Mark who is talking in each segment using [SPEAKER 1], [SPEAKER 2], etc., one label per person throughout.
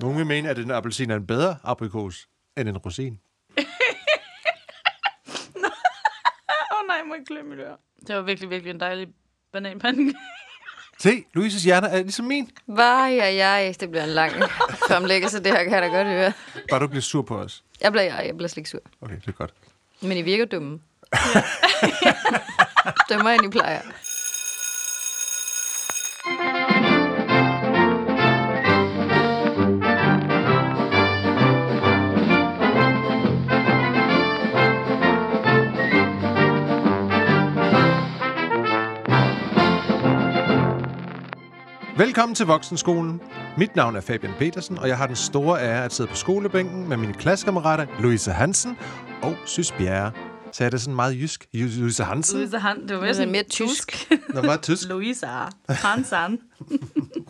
[SPEAKER 1] Nogle vil mene, at en appelsin er en bedre aprikos end en rosin.
[SPEAKER 2] Åh oh, nej, jeg må ikke glemme det. Det var virkelig, virkelig en dejlig bananpande.
[SPEAKER 1] Se, Louises hjerne er ligesom min.
[SPEAKER 3] Vaj, ja, ja, det bliver en lang fremlæggelse, det her kan jeg da godt høre.
[SPEAKER 1] Bare du bliver sur på os.
[SPEAKER 3] Jeg bliver, jeg, jeg bliver slet ikke sur.
[SPEAKER 1] Okay, det er godt.
[SPEAKER 3] Men I virker dumme. Dømmer, end I plejer.
[SPEAKER 1] Velkommen til Voksenskolen. Mit navn er Fabian Petersen, og jeg har den store ære at sidde på skolebænken med mine klassekammerater Louise Hansen og Sys Bjerre. Så er det sådan meget jysk. Louise Hansen.
[SPEAKER 2] Louise Han, det var mere
[SPEAKER 3] er
[SPEAKER 2] sådan
[SPEAKER 3] mere tysk.
[SPEAKER 1] Nå, meget tysk.
[SPEAKER 2] Louisa Hansen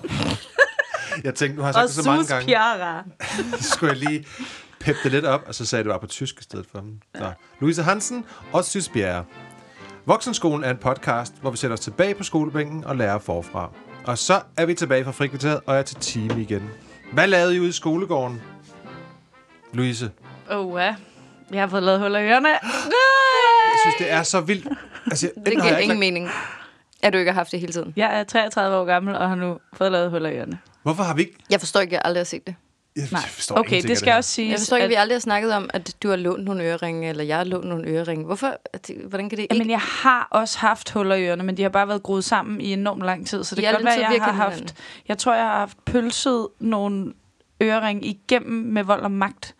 [SPEAKER 1] Jeg tænkte, nu har jeg sagt
[SPEAKER 2] og
[SPEAKER 1] det så mange gange.
[SPEAKER 2] Piara.
[SPEAKER 1] Så skulle jeg lige peppe det lidt op, og så sagde jeg det bare på tysk i stedet for. Så. Louise Hansen og Sys Bjerre. Voksenskolen er en podcast, hvor vi sætter os tilbage på skolebænken og lærer forfra. Og så er vi tilbage fra frikvarteret og er til time igen. Hvad lavede I ude i skolegården? Louise,
[SPEAKER 2] Oh, ja. Jeg har fået lavet huller i ørerne.
[SPEAKER 1] jeg synes, det er så vildt. Altså,
[SPEAKER 3] Det giver ingen mening, at du ikke har haft det hele tiden.
[SPEAKER 2] Jeg er 33 år gammel og har nu fået lavet huller i ørerne.
[SPEAKER 1] Hvorfor har vi ikke...
[SPEAKER 3] Jeg forstår ikke, jeg aldrig har set det.
[SPEAKER 1] Jeg
[SPEAKER 2] Nej,
[SPEAKER 1] forstår
[SPEAKER 2] okay, det skal
[SPEAKER 1] her.
[SPEAKER 2] også siges,
[SPEAKER 3] Jeg forstår ikke, at vi aldrig har snakket om, at du har lånt nogle øreringe, eller jeg har lånt nogle øreringe. Hvorfor? det- Hvordan kan det ikke?
[SPEAKER 2] Jamen, jeg har også haft huller i ørerne, men de har bare været groet sammen i enormt lang tid. Så det kan godt være, jeg har haft...
[SPEAKER 3] hinanden.
[SPEAKER 2] Jeg tror, jeg har haft pølset nogle øreringe igennem med vold og magt.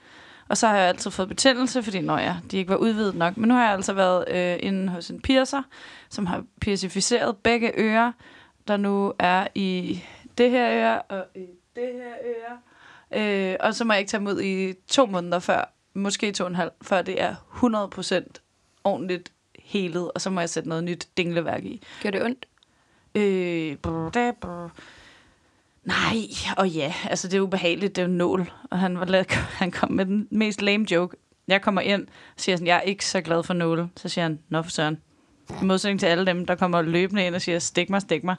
[SPEAKER 2] Og så har jeg altid fået betændelse, fordi når jeg, de ikke var udvidet nok. Men nu har jeg altså været øh, inde hos en piercer, som har piercificeret begge ører, der nu er i det her øre og i det her øre. Øh, og så må jeg ikke tage ud i to måneder før, måske to og en halv, før det er 100% ordentligt helet, og så må jeg sætte noget nyt dingleværk i.
[SPEAKER 3] Gør det ondt?
[SPEAKER 2] Øh, brr, da, brr. Nej, og ja, altså det er ubehageligt, det er jo nål. Og han, var, han kom med den mest lame joke. Jeg kommer ind og siger sådan, jeg er ikke så glad for nåle. Så siger han, nå for søren. I modsætning til alle dem, der kommer løbende ind og siger, stik mig, stik mig.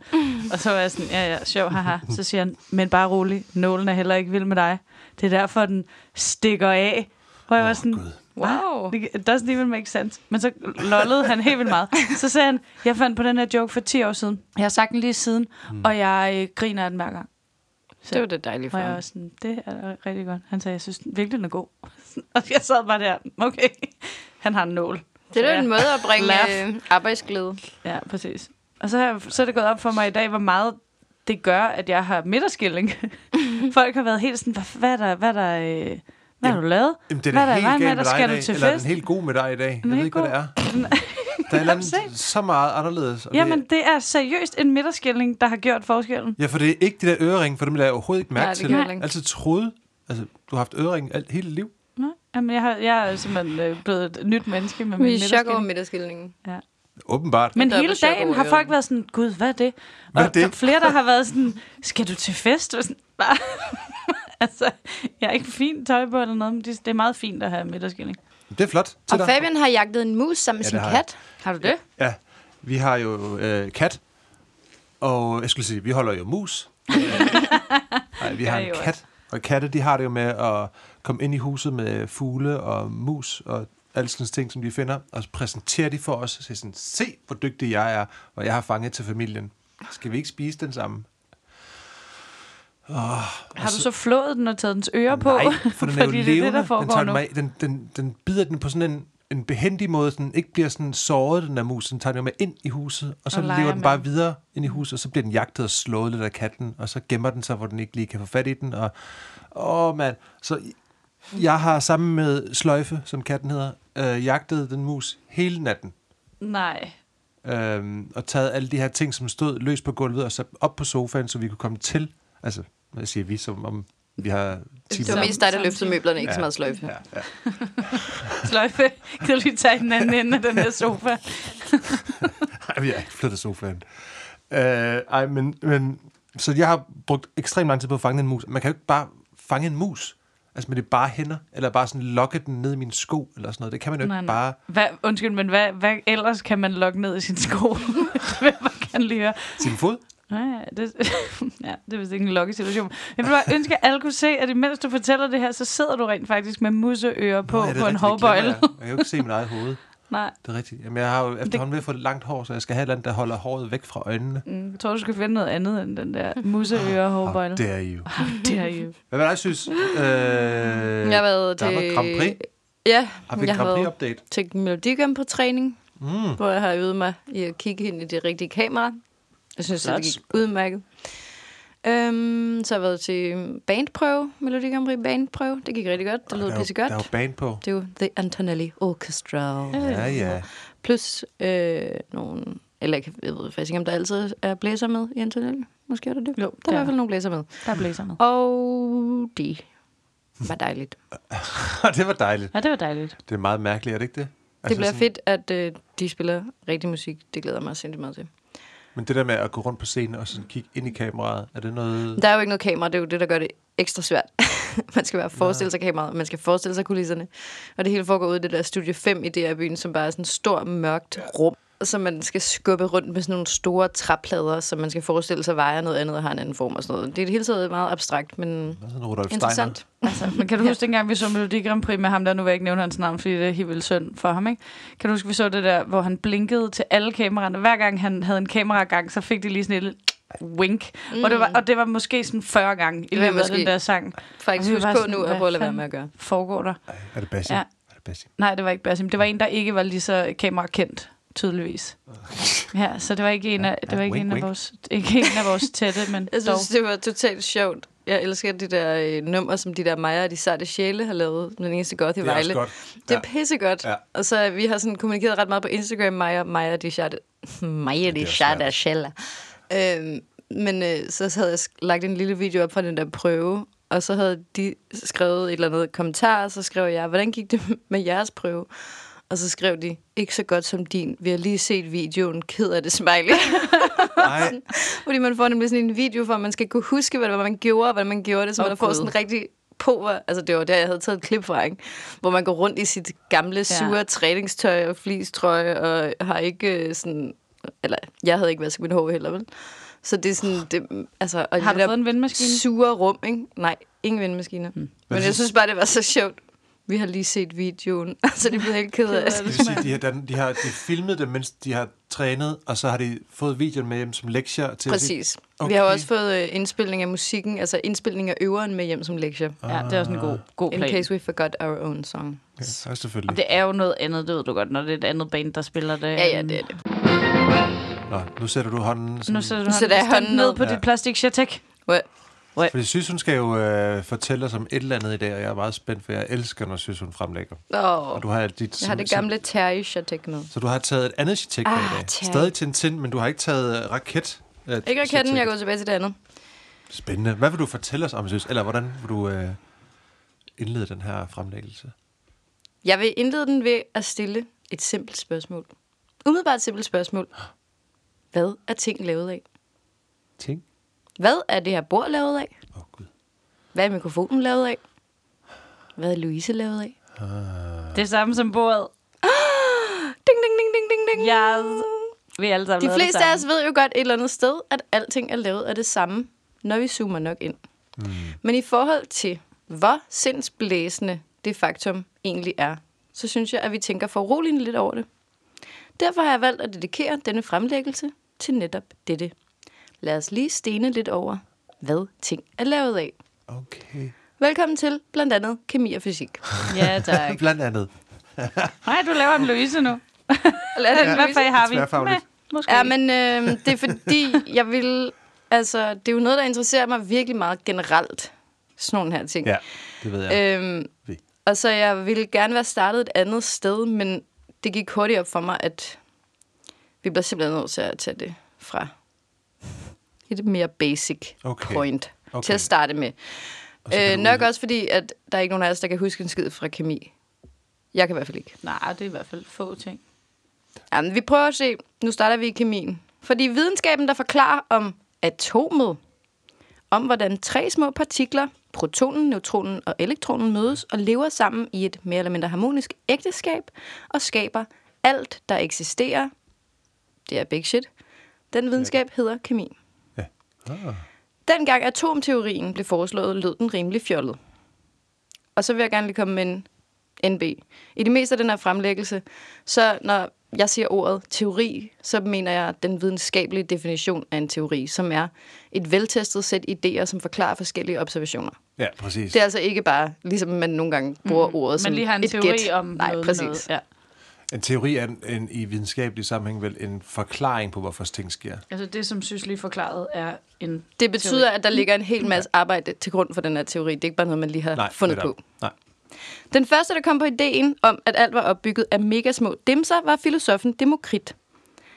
[SPEAKER 2] Og så var jeg sådan, ja, ja, sjov, haha. Så siger han, men bare rolig, nålen er heller ikke vild med dig. Det er derfor, den stikker af. Hvor jeg var
[SPEAKER 1] Åh,
[SPEAKER 2] sådan.
[SPEAKER 3] Wow.
[SPEAKER 2] det it doesn't even make sense. Men så lollede han helt vildt meget. Så sagde han, jeg fandt på den her joke for 10 år siden. Jeg har sagt den lige siden, mm. og jeg øh, griner af den hver gang. Så
[SPEAKER 3] Det var det dejlige for
[SPEAKER 2] var jeg også sådan, det er rigtig godt. Han sagde, jeg synes virkelig, den er god. og jeg sad bare der, okay, han har en nål.
[SPEAKER 3] Det er da en måde at bringe
[SPEAKER 2] Laugh.
[SPEAKER 3] øh, arbejdsglæde.
[SPEAKER 2] Ja, præcis. Og så, har, så er det gået op for mig i dag, hvor meget det gør, at jeg har midterskilling. Folk har været helt sådan, hvad, hvad er der, hvad er der, øh, hvad har du lavet?
[SPEAKER 1] Jamen, det er
[SPEAKER 2] Hvad er der
[SPEAKER 1] helt galt med
[SPEAKER 2] der
[SPEAKER 1] dig
[SPEAKER 2] skal
[SPEAKER 1] i dag.
[SPEAKER 2] til
[SPEAKER 1] Eller er
[SPEAKER 2] fest?
[SPEAKER 1] den helt god med dig i dag? Jeg
[SPEAKER 2] Den
[SPEAKER 1] ved ikke, hvad det er.
[SPEAKER 2] Den-
[SPEAKER 1] Der er andet så meget anderledes. og
[SPEAKER 2] Jamen,
[SPEAKER 1] det,
[SPEAKER 2] det er seriøst en midterskilling, der har gjort forskellen.
[SPEAKER 1] ja, for det er ikke de der øreringe, for dem lader jeg overhovedet ikke mærke
[SPEAKER 3] Nej, det
[SPEAKER 1] til.
[SPEAKER 3] jeg
[SPEAKER 1] altid troede, altså, du har haft øreringe alt, hele liv.
[SPEAKER 2] Jamen, jeg, har, jeg er simpelthen øh, blevet et nyt menneske med min
[SPEAKER 3] Vi er i chok over midterskillingen.
[SPEAKER 1] Åbenbart.
[SPEAKER 2] Men
[SPEAKER 3] er
[SPEAKER 2] hele dagen har folk været sådan, gud, hvad er det?
[SPEAKER 1] Hvad er
[SPEAKER 2] og
[SPEAKER 1] det?
[SPEAKER 2] Der er flere, der har været sådan, skal du til fest? Og sådan, bare, altså, jeg har ikke fint tøj på eller noget, men det, det er meget fint at have midterskilling.
[SPEAKER 1] Det er flot til
[SPEAKER 3] Og
[SPEAKER 1] dig.
[SPEAKER 3] Fabian har jagtet en mus sammen med
[SPEAKER 1] Ja,
[SPEAKER 3] sin
[SPEAKER 1] har jeg.
[SPEAKER 3] kat. Har du det?
[SPEAKER 1] Ja, vi har jo øh, kat, og jeg skulle sige, vi holder jo mus. Nej, vi har en kat, og katte, de har det jo med at komme ind i huset med fugle og mus og alle sådan ting, som de finder, og præsenterer de for os og siger sådan, se, hvor dygtig jeg er, og jeg har fanget til familien. Skal vi ikke spise den sammen? Oh,
[SPEAKER 2] Har du så flået den og taget dens ører på?
[SPEAKER 1] Nej, for den er jo levende.
[SPEAKER 2] det det, der
[SPEAKER 1] den,
[SPEAKER 2] foregår
[SPEAKER 1] tager
[SPEAKER 2] nu.
[SPEAKER 1] den, med, den, den, den bider den på sådan en, en behendig måde, så den ikke bliver sådan såret, den der mus. Den tager den jo med ind i huset, og så
[SPEAKER 2] Og
[SPEAKER 1] lever den
[SPEAKER 2] med
[SPEAKER 1] bare
[SPEAKER 2] den.
[SPEAKER 1] videre ind i huset, og så bliver den jagtet og slået lidt af katten, og så gemmer den sig, hvor den ikke lige kan få fat i den. Og, åh, mand. Så jeg har sammen med Sløjfe, som katten hedder, øh, jagtet den mus hele natten.
[SPEAKER 2] Nej.
[SPEAKER 1] Øhm, og taget alle de her ting, som stod løs på gulvet, og så op på sofaen, så vi kunne komme til. Altså, hvad siger vi, som om vi har 10
[SPEAKER 3] Det var mest dig, der løftede møblerne, ikke så meget sløjfe.
[SPEAKER 1] Ja, ja.
[SPEAKER 2] Sløjfe, kan du lige tage den anden ende af den her sofa?
[SPEAKER 1] Ej, vi har ikke flyttet sofaen. Øh, ej, men, men... Så jeg har brugt ekstremt lang tid på at fange en mus. Man kan jo ikke bare fange en mus. Altså med det bare hænder, eller bare sådan lokke den ned i min sko, eller sådan noget. Det kan man jo
[SPEAKER 2] Nej,
[SPEAKER 1] ikke
[SPEAKER 2] nej.
[SPEAKER 1] bare
[SPEAKER 2] Hvad, undskyld, men hvad, hvad ellers kan man lokke ned i sin sko? det vil jeg gerne lige høre.
[SPEAKER 1] sin fod.
[SPEAKER 2] Ja, det, ja, det er vist ikke en lucky situation. Jeg vil bare ønske, at alle kunne se, at imens du fortæller det her, så sidder du rent faktisk med museører på,
[SPEAKER 1] Nå, ja,
[SPEAKER 2] på en
[SPEAKER 1] rigtigt, glemmer Jeg. jeg kan jo ikke se mit eget hoved.
[SPEAKER 2] Nej,
[SPEAKER 1] Det er rigtigt. Jamen, jeg har jo efterhånden ved at få langt hår, så jeg skal have et eller andet, der holder håret væk fra øjnene.
[SPEAKER 2] mm, jeg tror, du skal finde noget andet end den der museører hovbøjle.
[SPEAKER 1] Det er I jo.
[SPEAKER 2] Det er jo.
[SPEAKER 1] Hvad var det, jeg synes? Øh,
[SPEAKER 3] Jeg har været
[SPEAKER 1] der
[SPEAKER 3] til...
[SPEAKER 1] var Grand Prix.
[SPEAKER 3] Ja,
[SPEAKER 1] Har vi
[SPEAKER 3] jeg har været
[SPEAKER 1] Prix-update?
[SPEAKER 3] til Melodigram på træning,
[SPEAKER 1] Mm.
[SPEAKER 3] hvor jeg har øvet mig i at kigge ind i det rigtige kamera. Jeg synes, at det gik udmærket. Øhm, så har jeg været til bandprøve, Melodi Grand Prix bandprøve. Det gik rigtig godt. Det lød
[SPEAKER 1] Der er
[SPEAKER 3] pisse godt.
[SPEAKER 1] Der er jo band på.
[SPEAKER 3] Det er jo The Antonelli Orchestra.
[SPEAKER 1] Ja, ja.
[SPEAKER 3] Plus øh, nogle... Eller jeg, jeg ved faktisk ikke, om der altid er blæser med i Antonelli. Måske er der det.
[SPEAKER 2] Jo,
[SPEAKER 3] Der er i
[SPEAKER 2] der,
[SPEAKER 3] hvert fald nogle blæser med.
[SPEAKER 2] der blæser med.
[SPEAKER 3] Og det var dejligt.
[SPEAKER 1] det var dejligt.
[SPEAKER 2] Ja, det var dejligt.
[SPEAKER 1] Det er meget mærkeligt, er det ikke det?
[SPEAKER 3] Det bliver
[SPEAKER 1] sådan-
[SPEAKER 3] fedt, at øh, de spiller rigtig musik. Det glæder mig sindssygt meget til.
[SPEAKER 1] Men det der med at gå rundt på scenen og sådan kigge ind i kameraet, er det noget...
[SPEAKER 3] Der er jo ikke noget kamera, det er jo det, der gør det ekstra svært. man skal bare forestille sig kameraet, man skal forestille sig kulisserne. Og det hele foregår ude i det der Studie 5 i DR-byen, som bare er sådan et stort, mørkt rum, som man skal skubbe rundt med sådan nogle store træplader, som man skal forestille sig vejer noget andet og har en anden form og sådan noget. Det er det hele taget meget abstrakt, men
[SPEAKER 1] Rudolf
[SPEAKER 3] interessant.
[SPEAKER 2] Altså, men kan du huske dengang, vi så Melodi Grand Prix med ham der, nu vil jeg ikke nævne hans navn, fordi det er helt vildt synd for ham, ikke? Kan du huske, vi så det der, hvor han blinkede til alle kameraerne. Hver gang han havde en kameragang, så fik de lige sådan et wink. Mm. Og, det var, og det var måske sådan 40 gange i
[SPEAKER 3] Det
[SPEAKER 2] løbet af den der sang.
[SPEAKER 3] Faktisk husk på
[SPEAKER 2] sådan,
[SPEAKER 3] nu
[SPEAKER 2] hvad
[SPEAKER 3] at prøve at lade være med at gøre.
[SPEAKER 2] Foregår der?
[SPEAKER 1] Ej, Er det Basim?
[SPEAKER 2] Ja.
[SPEAKER 1] Er det Basim?
[SPEAKER 2] Nej, det var ikke Basim. Det var en, der ikke var lige så kamerakendt, tydeligvis. Ja, så det var ikke en af, det
[SPEAKER 1] Ja,
[SPEAKER 2] var ikke
[SPEAKER 1] wink,
[SPEAKER 2] en af
[SPEAKER 1] wink.
[SPEAKER 2] vores, ikke en af vores tætte, men
[SPEAKER 3] Jeg
[SPEAKER 2] dog.
[SPEAKER 3] synes, det var totalt sjovt. Jeg elsker de der øh, numre, som de der Maja og de sarte sjæle har lavet. Den eneste godt i
[SPEAKER 1] Det er
[SPEAKER 3] Vejle.
[SPEAKER 1] godt.
[SPEAKER 3] Det er pissegodt.
[SPEAKER 1] Ja.
[SPEAKER 3] Ja. Og så vi har sådan kommunikeret ret meget på Instagram, Maja, Maja, de charte. Maja, de
[SPEAKER 1] svært.
[SPEAKER 3] sjæle. Øhm, men øh, så havde jeg lagt en lille video op fra den der prøve, og så havde de skrevet et eller andet kommentar, og så skrev jeg, hvordan gik det med jeres prøve? Og så skrev de, ikke så godt som din. Vi har lige set videoen, ked af det smiley.
[SPEAKER 1] Nej,
[SPEAKER 3] Fordi man får nemlig sådan en video, for man skal kunne huske, hvad det var, man gjorde, og hvordan man gjorde det, så
[SPEAKER 2] Åh,
[SPEAKER 3] man får sådan en rigtig på, altså det var der, jeg havde taget et klip fra, ikke? hvor man går rundt i sit gamle, sure ja. træningstøj og fleecetrøje, og har ikke øh, sådan, eller jeg havde ikke vasket mit hår heller, vel? Så det er sådan, det, altså, og
[SPEAKER 2] Har du fået en vindmaskine?
[SPEAKER 3] sure rum, ikke? Nej, ingen vindmaskiner. Hmm. Men jeg synes bare, det var så sjovt. Vi har lige set videoen, så det blev helt ked af det.
[SPEAKER 1] det vil sige, de har, de, de har de filmet det, mens de har trænet, og så har de fået videoen med hjem som lektier til
[SPEAKER 3] Præcis. Okay.
[SPEAKER 1] Okay.
[SPEAKER 3] Vi har også fået øh, indspilning af musikken, altså indspilning af øveren med hjem som lektier.
[SPEAKER 2] Ja, det er også en god, god
[SPEAKER 3] In
[SPEAKER 2] plan.
[SPEAKER 3] case we forgot our own song.
[SPEAKER 1] Ja, ja, selvfølgelig.
[SPEAKER 2] Og det er jo noget andet, det ved du godt, når det er et andet band, der spiller det.
[SPEAKER 3] Ja, ja, det er det.
[SPEAKER 1] Nå, nu sætter du hånden... Sådan,
[SPEAKER 2] Nu sætter du
[SPEAKER 3] Nu sætter jeg
[SPEAKER 2] hånden,
[SPEAKER 3] hånden
[SPEAKER 2] ned
[SPEAKER 3] ned.
[SPEAKER 2] på
[SPEAKER 1] Ja.
[SPEAKER 2] dit plastik Shatek.
[SPEAKER 3] What?
[SPEAKER 1] Fordi synes, hun skal jo øh, fortælle os om et eller andet i dag, og jeg er meget spændt, for jeg elsker, når synes, hun fremlægger.
[SPEAKER 3] Oh,
[SPEAKER 1] Og du har dit,
[SPEAKER 3] jeg har det gamle Terry med.
[SPEAKER 1] Så, du har taget et andet chitek med
[SPEAKER 3] Ah,
[SPEAKER 1] i dag.
[SPEAKER 3] tak.
[SPEAKER 1] Stadig Tintin, men du har ikke taget uh, raket. Uh,
[SPEAKER 3] Ikke raketten, jeg går tilbage til det andet.
[SPEAKER 1] Spændende. Hvad vil du fortælle os om, synes? Eller hvordan vil du øh, indlede den her fremlæggelse?
[SPEAKER 3] Jeg vil indlede den ved at stille et simpelt spørgsmål. Umiddelbart et simpelt spørgsmål. Hvad er ting lavet af?
[SPEAKER 1] Ting?
[SPEAKER 3] Hvad er det her bord lavet af?
[SPEAKER 1] Åh, oh, Gud.
[SPEAKER 3] Hvad er mikrofonen lavet af? Hvad er Louise lavet af?
[SPEAKER 2] Det er samme som bordet.
[SPEAKER 3] Ding, ding, ding, ding, ding, ding.
[SPEAKER 2] Jeg vi er alle sammen
[SPEAKER 3] De
[SPEAKER 2] det
[SPEAKER 3] fleste af os ved jo godt et eller andet sted, at alting er lavet af det samme, når vi zoomer nok ind. Mm. Men i forhold til, hvor sindsblæsende det faktum egentlig er, så synes jeg, at vi tænker for roligt lidt over det. Derfor har jeg valgt at dedikere denne fremlæggelse til netop dette. Lad os lige stene lidt over, hvad ting er lavet af.
[SPEAKER 1] Okay.
[SPEAKER 3] Velkommen til blandt andet kemi og fysik.
[SPEAKER 2] Ja, tak.
[SPEAKER 1] Blandt andet.
[SPEAKER 2] Nej, du laver en Louise nu.
[SPEAKER 3] Lad
[SPEAKER 2] Den, hvad fag har vi? Meh, måske
[SPEAKER 3] Ja, men øh, det er fordi, jeg vil... Altså, det er jo noget, der interesserer mig virkelig meget generelt. Sådan nogle her ting.
[SPEAKER 1] Ja, det ved jeg.
[SPEAKER 3] Øhm,
[SPEAKER 1] Vi.
[SPEAKER 3] og så jeg ville gerne være startet et andet sted, men det gik hurtigt op for mig, at vi bliver simpelthen nødt til at tage det fra et mere basic
[SPEAKER 1] Okay.
[SPEAKER 3] point
[SPEAKER 1] Okay.
[SPEAKER 3] til at starte med.
[SPEAKER 1] Og
[SPEAKER 3] Øh, nok også fordi, at der er ikke nogen af os, der kan huske en skid fra kemi. Jeg kan i hvert fald ikke.
[SPEAKER 2] Nej, det er i hvert fald få ting.
[SPEAKER 3] Jamen, vi prøver at se. Nu starter vi i kemien. Fordi videnskaben, der forklarer om atomet, om hvordan tre små partikler, protonen, neutronen og elektronen mødes og lever sammen i et mere eller mindre harmonisk ægteskab og skaber alt, der eksisterer. Det er big shit. Den videnskab hedder kemi.
[SPEAKER 1] Ah.
[SPEAKER 3] Dengang atomteorien blev foreslået, lød den rimelig fjollet. Og så vil jeg gerne lige komme med en NB. I det meste af den her fremlæggelse, så når jeg siger ordet teori, så mener jeg den videnskabelige definition af en teori, som er et veltestet sæt idéer, som forklarer forskellige observationer.
[SPEAKER 1] Ja, præcis.
[SPEAKER 3] Det er altså ikke bare, ligesom man nogle gange bruger mm. ordet som
[SPEAKER 2] Men lige har en
[SPEAKER 3] et
[SPEAKER 2] teori
[SPEAKER 3] gæt.
[SPEAKER 2] om
[SPEAKER 3] Nej,
[SPEAKER 2] noget.
[SPEAKER 3] præcis.
[SPEAKER 2] Noget. Ja.
[SPEAKER 1] En teori er en, en, i videnskabelig sammenhæng vel en forklaring på, hvorfor ting sker.
[SPEAKER 2] Altså det, som synes lige forklaret, er en
[SPEAKER 3] Det betyder, at der ligger en hel masse arbejde til grund for den her teori. Det er ikke bare noget, man lige har
[SPEAKER 1] Nej,
[SPEAKER 3] fundet
[SPEAKER 1] netop.
[SPEAKER 3] på.
[SPEAKER 1] Nej.
[SPEAKER 3] Den første, der kom på ideen om, at alt var opbygget af mega små dimser, var filosofen Demokrit.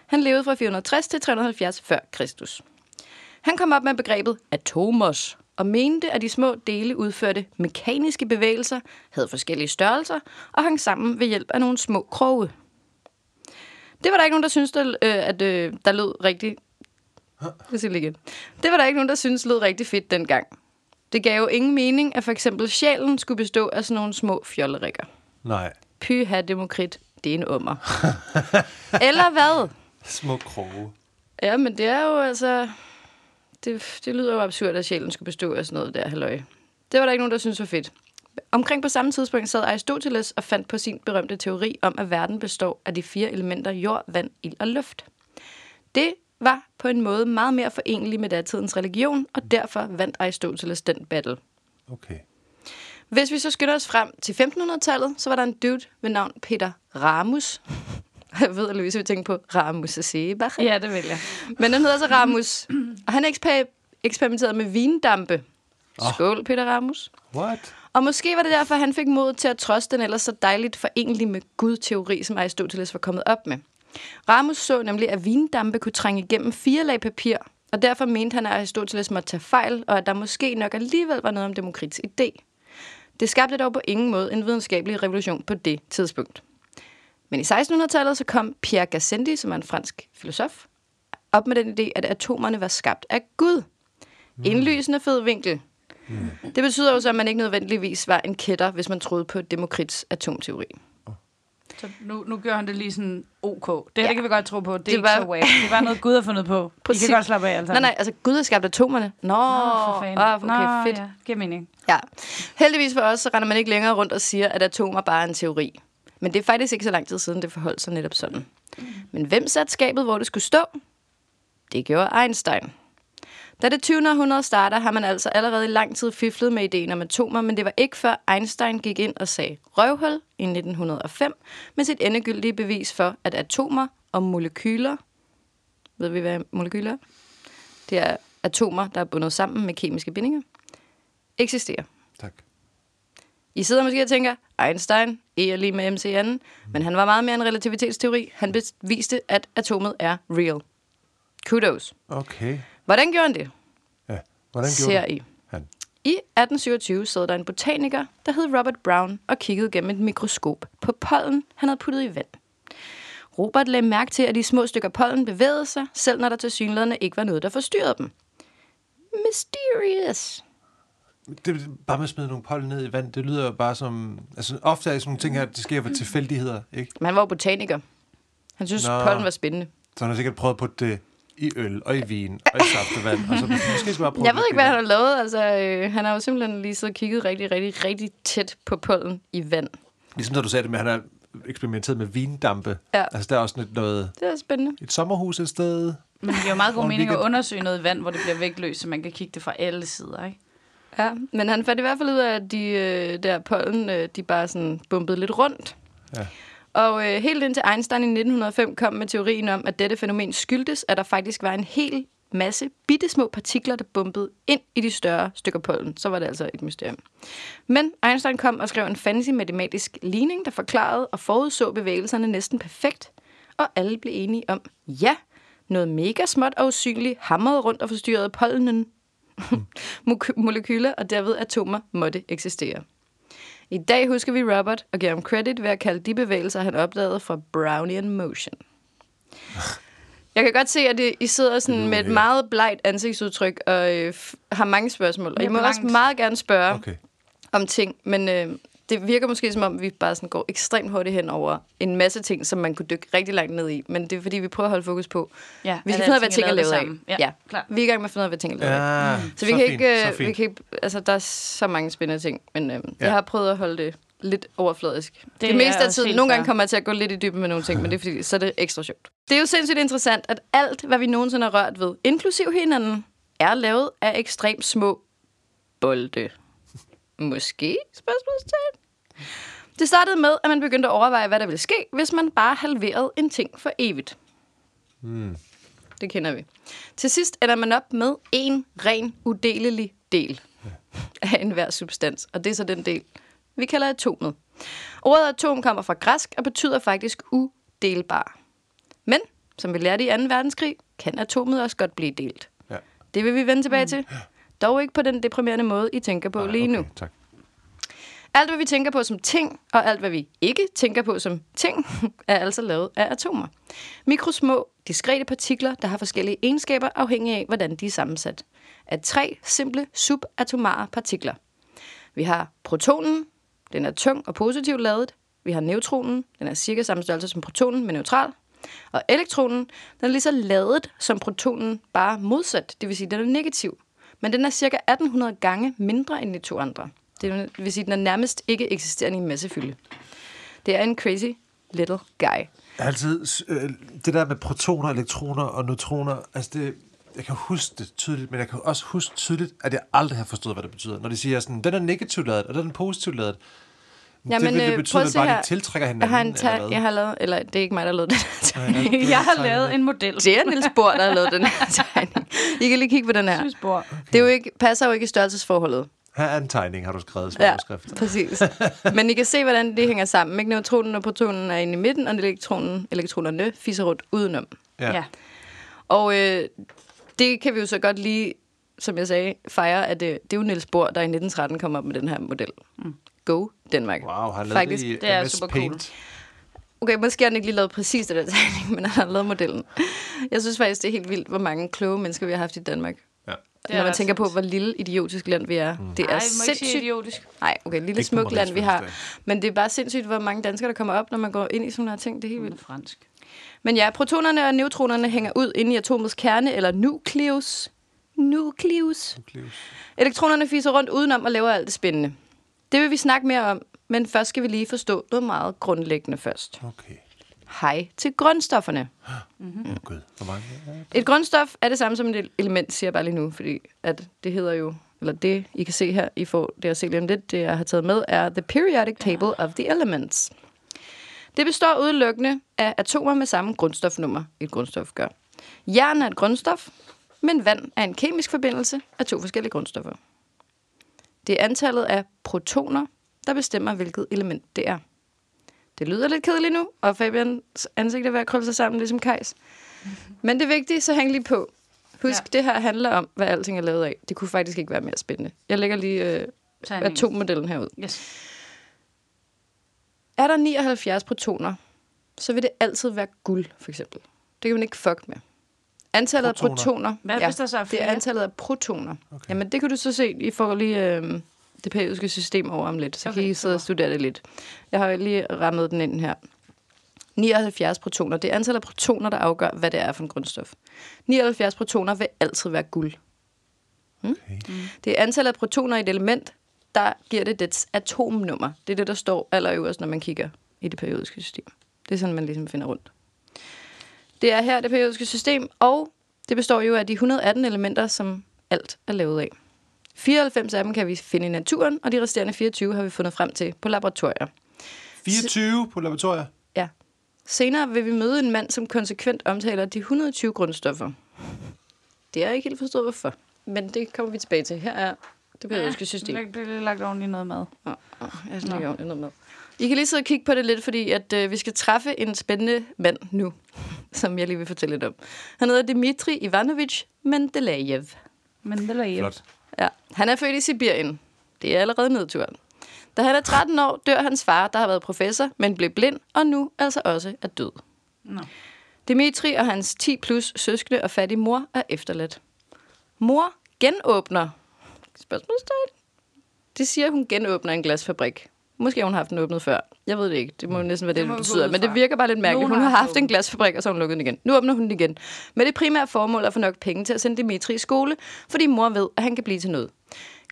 [SPEAKER 3] Han levede fra 460 til 370 før Kristus. Han kom op med begrebet atomos, og mente, at de små dele udførte mekaniske bevægelser, havde forskellige størrelser og hang sammen ved hjælp af nogle små kroge. Det var der ikke nogen, der syntes, der, øh, at øh, der lød rigtig... Jeg siger det lige. Det var der ikke nogen, der syntes lød rigtig fedt dengang. Det gav jo ingen mening, at for eksempel sjælen skulle bestå af sådan nogle små fjollerikker.
[SPEAKER 1] Nej.
[SPEAKER 3] Pyha, demokrit, det er en ummer. Eller hvad?
[SPEAKER 1] Små kroge.
[SPEAKER 3] Ja, men det er jo altså... Det, det lyder jo absurd, at sjælen skulle bestå af sådan noget der, halløj. Det var der ikke nogen, der syntes var fedt. Omkring på samme tidspunkt sad Aristoteles og fandt på sin berømte teori om, at verden består af de fire elementer jord, vand, ild og luft. Det var på en måde meget mere forenelig med datidens religion, og derfor vandt Aristoteles den battle.
[SPEAKER 1] Okay.
[SPEAKER 3] Hvis vi så skynder os frem til 1500-tallet, så var der en dude ved navn Peter Ramus. Jeg ved, at Louise vil tænke på Ramus Sebach.
[SPEAKER 2] Ja, det vil jeg.
[SPEAKER 3] Men den hedder så Ramus. Og han eksper- eksperimenterede med vindampe. Skål, Peter Ramus.
[SPEAKER 1] What?
[SPEAKER 3] Og måske var det derfor, han fik mod til at trodse den ellers så dejligt forenlig med Gud-teori, som Aristoteles var kommet op med. Ramus så nemlig, at vindampe kunne trænge igennem fire lag papir, og derfor mente han, at Aristoteles måtte tage fejl, og at der måske nok alligevel var noget om Demokrits idé. Det skabte dog på ingen måde en videnskabelig revolution på det tidspunkt. Men i 1600-tallet så kom Pierre Gassendi, som er en fransk filosof, op med den idé, at atomerne var skabt af Gud. Indlysende fed vinkel. Det betyder jo så, at man ikke nødvendigvis var en kætter, hvis man troede på Demokrits atomteori.
[SPEAKER 2] Så nu, nu gør han det lige sådan ok. Det, ja. Det kan vi godt tro på. Det,
[SPEAKER 3] Det
[SPEAKER 2] er
[SPEAKER 3] var-
[SPEAKER 2] ikke så wack. Det var noget Gud har fundet på. I
[SPEAKER 3] Præcis.
[SPEAKER 2] kan godt slappe af, altså.
[SPEAKER 3] Nej, nej, altså Gud har skabt atomerne. Nå,
[SPEAKER 2] Nå, for fanden.
[SPEAKER 3] ah, okay,
[SPEAKER 2] Nå,
[SPEAKER 3] fedt.
[SPEAKER 2] Ja, giver mening.
[SPEAKER 3] Ja. Heldigvis for os, så render man ikke længere rundt og siger, at atomer bare er en teori. Men det er faktisk ikke så lang tid siden, det forholdt sig netop sådan. Men hvem satte skabet, hvor det skulle stå? Det gjorde Einstein. Da det 20. århundrede starter, har man altså allerede i lang tid fiflet med ideen om atomer, men det var ikke før Einstein gik ind og sagde røvhul i 1905 med sit endegyldige bevis for, at atomer og molekyler, ved vi hvad molekyler er? Det er atomer, der er bundet sammen med kemiske bindinger, eksisterer.
[SPEAKER 1] Tak.
[SPEAKER 3] I sidder måske og tænker, Einstein, E er lige med MCN, men han var meget mere en relativitetsteori. Han beviste, at atomet er real. Kudos.
[SPEAKER 1] Okay.
[SPEAKER 3] Hvordan gjorde han det?
[SPEAKER 1] Ja. Hvordan gjorde
[SPEAKER 3] Ser? I.
[SPEAKER 1] Han.
[SPEAKER 3] I 1827 sad der en botaniker, der hed Robert Brown, og kiggede gennem et mikroskop på pollen, han havde puttet i vand. Robert lagde mærke til, at de små stykker pollen bevægede sig, selv når der til synligheden ikke var noget, der forstyrrede dem. Mysterious.
[SPEAKER 1] Det, bare med at smide nogle pollen ned i vand, det lyder jo bare som... Altså, ofte er sådan nogle ting her, det sker ved tilfældigheder, ikke?
[SPEAKER 3] Men han var jo botaniker. Han synes,
[SPEAKER 1] Nå.
[SPEAKER 3] pollen var spændende.
[SPEAKER 1] Så han har sikkert prøvet at putte det i øl, og i vin, og i saftevand, og så måske skal vi bare prøve
[SPEAKER 3] Jeg
[SPEAKER 1] det
[SPEAKER 3] ved ikke, hvad han har lavet. Altså, øh, han har jo simpelthen lige siddet og kigget rigtig, rigtig, rigtig tæt på pollen i vand.
[SPEAKER 1] Ligesom da du sagde det med, at han har eksperimenteret med vindampe.
[SPEAKER 3] Ja.
[SPEAKER 1] Altså, der er også lidt noget...
[SPEAKER 3] Det er spændende.
[SPEAKER 1] Et sommerhus et sted.
[SPEAKER 2] Men det giver jo meget god mening at undersøge noget vand, hvor det bliver vægtløst, så man kan kigge det fra alle sider, ikke?
[SPEAKER 3] Ja, men han fandt i hvert fald ud af, at de øh, der pollen, øh, de bare sådan bumpede lidt rundt.
[SPEAKER 1] Ja.
[SPEAKER 3] Og øh, helt indtil Einstein i 1905 kom med teorien om, at dette fænomen skyldtes, at der faktisk var en hel masse bitte små partikler, der bumpede ind i de større stykker pollen. Så var det altså et mysterium. Men Einstein kom og skrev en fancy matematisk ligning, der forklarede og forudså bevægelserne næsten perfekt. Og alle blev enige om, ja, noget mega småt og usynligt hamrede rundt og forstyrrede pollenen. Mo- Molekyler og derved atomer måtte eksistere. I dag husker vi Robert og giver ham credit ved at kalde de bevægelser, han opdagede for Brownian motion. Jeg kan godt se, at det, I sidder sådan med et meget blegt ansigtsudtryk og øh, har mange spørgsmål. Og I må også meget gerne spørge
[SPEAKER 1] Okay.
[SPEAKER 3] om ting, men øh, det virker måske som om, vi bare sådan går ekstremt hurtigt hen over en masse ting, som man kunne dykke rigtig langt ned i. Men det er fordi, vi prøver at holde fokus på.
[SPEAKER 2] Ja,
[SPEAKER 3] Vi skal
[SPEAKER 2] at
[SPEAKER 3] finde ud af, hvad ting er lavet af.
[SPEAKER 2] Ja,
[SPEAKER 3] Ja,
[SPEAKER 2] klar.
[SPEAKER 3] Vi er i gang med at finde ud af, hvad ting er lavet af.
[SPEAKER 1] Ja,
[SPEAKER 3] Så vi kan,
[SPEAKER 1] fint,
[SPEAKER 3] ikke,
[SPEAKER 1] så
[SPEAKER 3] øh, vi kan ikke, altså der er så mange spændende ting, men øh, ja.
[SPEAKER 1] Ja.
[SPEAKER 3] jeg har prøvet at holde det lidt overfladisk. Det,
[SPEAKER 2] Det
[SPEAKER 3] meste af tiden, nogle gange kommer jeg til at gå lidt i dybden med nogle ting, men det er fordi, så er det ekstra sjovt. Det er jo sindssygt interessant, at alt, hvad vi nogensinde har rørt ved, inklusiv hinanden, er lavet af ekstremt små bolde. Måske? Spørgsmålstegn. Det startede med, at man begyndte at overveje, hvad der ville ske, hvis man bare halverede en ting for evigt. Det kender vi. Til sidst ender man op med en ren, udelelig del af enhver substans. Og det er så den del, vi kalder atomet. Ordet atom kommer fra græsk og betyder faktisk udelbar. Men, som vi lærte i 2. verdenskrig, kan atomet også godt blive delt.
[SPEAKER 1] Ja.
[SPEAKER 3] Det vil vi vende tilbage til. Dog ikke på den deprimerende måde, I tænker på
[SPEAKER 1] Nej,
[SPEAKER 3] lige nu.
[SPEAKER 1] okay, Tak.
[SPEAKER 3] Alt, hvad vi tænker på som ting, og alt, hvad vi ikke tænker på som ting, er altså lavet af atomer. Mikrosmå, diskrete partikler, der har forskellige egenskaber afhængig af, hvordan de er sammensat. Af tre simple subatomare partikler. Vi har protonen, den er tung og positivt ladet. Vi har neutronen, den er cirka samme størrelse som protonen, men neutral. Og elektronen, den er lige så ladet som protonen, bare modsat, det vil sige, den er negativ. Men den er cirka 1800 gange mindre end de to andre. Det vil sige, den er nærmest ikke eksisterende i massefylde. Det er en crazy little guy.
[SPEAKER 1] Altid, øh, det der med protoner, elektroner og neutroner, altså det, jeg kan huske det tydeligt, men jeg kan også huske tydeligt, at jeg aldrig har forstået, hvad det betyder. Når de siger sådan, den er negativt ladet, og den er positivt ladet.
[SPEAKER 3] Jamen,
[SPEAKER 1] det vil det
[SPEAKER 3] øh,
[SPEAKER 1] betyde,
[SPEAKER 3] prøv at
[SPEAKER 1] at
[SPEAKER 3] se
[SPEAKER 1] bare
[SPEAKER 3] her.
[SPEAKER 1] de tiltrækker
[SPEAKER 3] Jeg har,
[SPEAKER 1] hinanden,
[SPEAKER 3] en
[SPEAKER 1] eller
[SPEAKER 3] tag,
[SPEAKER 1] hvad?
[SPEAKER 3] jeg har lavet, eller det er ikke mig, der har lavet den her tegning.
[SPEAKER 2] Jeg har lavet en model.
[SPEAKER 3] Det er Niels Bohr, der har lavet den her tegning. I kan lige kigge på den her.
[SPEAKER 2] Lysbord.
[SPEAKER 3] Det er jo ikke, passer jo ikke i størrelsesforholdet.
[SPEAKER 1] Her er en tegning, har du skrevet i
[SPEAKER 3] Ja,
[SPEAKER 1] skrift.
[SPEAKER 3] præcis. Men I kan se, hvordan det hænger sammen. Ikke? Neutronen og protonen er inde i midten, og elektronen, elektronerne fiser rundt udenom.
[SPEAKER 2] Ja. ja.
[SPEAKER 3] Og øh, det kan vi jo så godt lige, som jeg sagde, fejre, at det, det er jo Niels Bohr, der i 1913 kom op med den her model. Mm. Go Danmark.
[SPEAKER 1] Wow, har lavet
[SPEAKER 3] Faktisk,
[SPEAKER 1] det i
[SPEAKER 2] det er
[SPEAKER 1] MS
[SPEAKER 2] super
[SPEAKER 1] Paint?
[SPEAKER 3] Okay, måske har han ikke lige lavet præcis det der tegning, men han har lavet modellen. Jeg synes faktisk, det er helt vildt, hvor mange kloge mennesker vi har haft i Danmark.
[SPEAKER 1] Ja.
[SPEAKER 3] Når man tænker på, hvor lille idiotisk land vi er. Mm. Det er
[SPEAKER 2] Ej,
[SPEAKER 3] sindssygt.
[SPEAKER 2] idiotisk.
[SPEAKER 3] Nej, okay, lille
[SPEAKER 1] Ikke på
[SPEAKER 3] smukt land vi har. Men det er bare sindssygt, hvor mange danskere, der kommer op, når man går ind i sådan nogle ting. Det er helt vildt.
[SPEAKER 2] Fransk.
[SPEAKER 3] Men ja, protonerne og neutronerne hænger ud inde i atomets kerne, eller nucleus. Nucleus.
[SPEAKER 1] Nucleus.
[SPEAKER 3] Elektronerne fiser rundt udenom og laver alt det spændende. Det vil vi snakke mere om, men først skal vi lige forstå noget meget grundlæggende først.
[SPEAKER 1] Okay.
[SPEAKER 3] Hej til grundstofferne.
[SPEAKER 1] Mm. Oh, Gud, hvor mange der?
[SPEAKER 3] Et grundstof er det samme som et element, siger jeg bare lige nu, fordi at det hedder jo, eller det, I kan se her, I får det at se lige om lidt, det jeg har taget med, er The Periodic Table of the Elements. Det består udelukkende af atomer med samme grundstofnummer, et grundstof gør. Jern er et grundstof, men vand er en kemisk forbindelse af to forskellige grundstoffer. Det er antallet af protoner, der bestemmer, hvilket element det er. Det lyder lidt kedeligt nu, og Fabians ansigt er ved at krølle sig sammen, ligesom Kajs. Men det er vigtigt, så hæng lige på. Husk,
[SPEAKER 2] Ja.
[SPEAKER 3] det her handler om, hvad alting er lavet af. Det kunne faktisk ikke være mere spændende. Jeg lægger lige øh,
[SPEAKER 2] Tegningen.
[SPEAKER 3] atommodellen herud.
[SPEAKER 2] Yes.
[SPEAKER 3] Er der 79 protoner, så vil det altid være guld, for eksempel. Det kan man ikke fuck med. Antallet
[SPEAKER 1] Protoner?
[SPEAKER 3] af protoner...
[SPEAKER 2] Hvad hvis der så er
[SPEAKER 3] det er
[SPEAKER 2] flere?
[SPEAKER 3] antallet af protoner.
[SPEAKER 1] Okay.
[SPEAKER 3] Jamen, det kan du så se. I får lige øh, det periodiske system over om lidt. Så okay, kan I sidde og studere det lidt. Jeg har lige rammet den ind her. 79 protoner. Det er antallet af protoner, der afgør, hvad det er for en grundstof. 79 protoner vil altid være guld.
[SPEAKER 1] Okay.
[SPEAKER 3] Det er antallet af protoner i et element, der giver det dets atomnummer. Det er det, der står allerøverst, når man kigger i det periodiske system. Det er sådan, man ligesom finder rundt. Det er her det periodiske system, og det består jo af de 118 elementer, som alt er lavet af. 94 af dem kan vi finde i naturen, og de resterende 24 har vi fundet frem til på laboratorier.
[SPEAKER 1] 24 på laboratorier.
[SPEAKER 3] Ja. Senere vil vi møde en mand, som konsekvent omtaler de 120 grundstoffer. Det har jeg ikke helt forstået, hvorfor. Men det kommer vi tilbage til. Her er det periodiske system.
[SPEAKER 2] Det er lagt ordentligt noget mad.
[SPEAKER 3] Åh, Jeg skal lige ordentligt noget med. I kan lige sidde og kigge på det lidt, fordi at, øh, vi skal træffe en spændende mand nu, som jeg lige vil fortælle lidt om. Han hedder Dmitri Ivanovich Mendeleev.
[SPEAKER 2] Men det er
[SPEAKER 1] Flot.
[SPEAKER 3] Ja, han er født i Sibirien. Det er allerede nedturen. Da han er 13 år, dør hans far, der har været professor, men blev blind, og nu altså også er død.
[SPEAKER 2] Nå.
[SPEAKER 3] Dimitri og hans 10 plus søskende og fattig mor er efterladt. Mor genåbner. Spørgsmålstegn. Det siger, hun genåbner en glasfabrik. Måske har hun haft den åbnet før. Jeg ved det ikke. Det må næsten være det,
[SPEAKER 2] Det
[SPEAKER 3] det betyder. Men det virker bare lidt mærkeligt.
[SPEAKER 2] Nogen
[SPEAKER 3] Hun har haft en glasfabrik, og så har hun lukket den igen. Nu åbner hun den igen. Med det primære formål at få nok penge til at sende Dimitri i skole, fordi mor ved, at han kan blive til noget.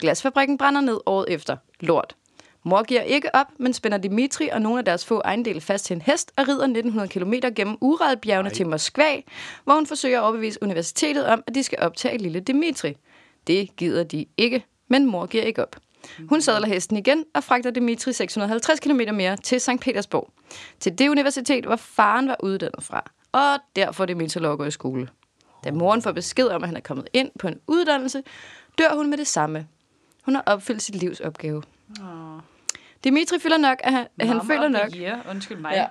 [SPEAKER 3] Glasfabrikken brænder ned året efter. Lort. Mor giver ikke op, men spænder Dimitri og nogle af deres få ejendele fast til en hest og rider 1900 km gennem Uralbjergene til Moskva, hvor hun forsøger at overbevise universitetet om, at de skal optage lille Dimitri. Det gider de ikke, men mor giver ikke op. Hun sadler hesten igen og fragter Dimitri 650 km mere til St. Petersborg. Til det universitet, hvor faren var uddannet fra. Og der får Dimitri lov at gå i skole. Da moren får besked om, at han er kommet ind på en uddannelse, dør hun med det samme. Hun har opfyldt sit livs opgave. Dimitri føler nok, at han, at han føler
[SPEAKER 2] of the
[SPEAKER 3] nok...
[SPEAKER 2] Year. Undskyld mig.
[SPEAKER 3] Ja.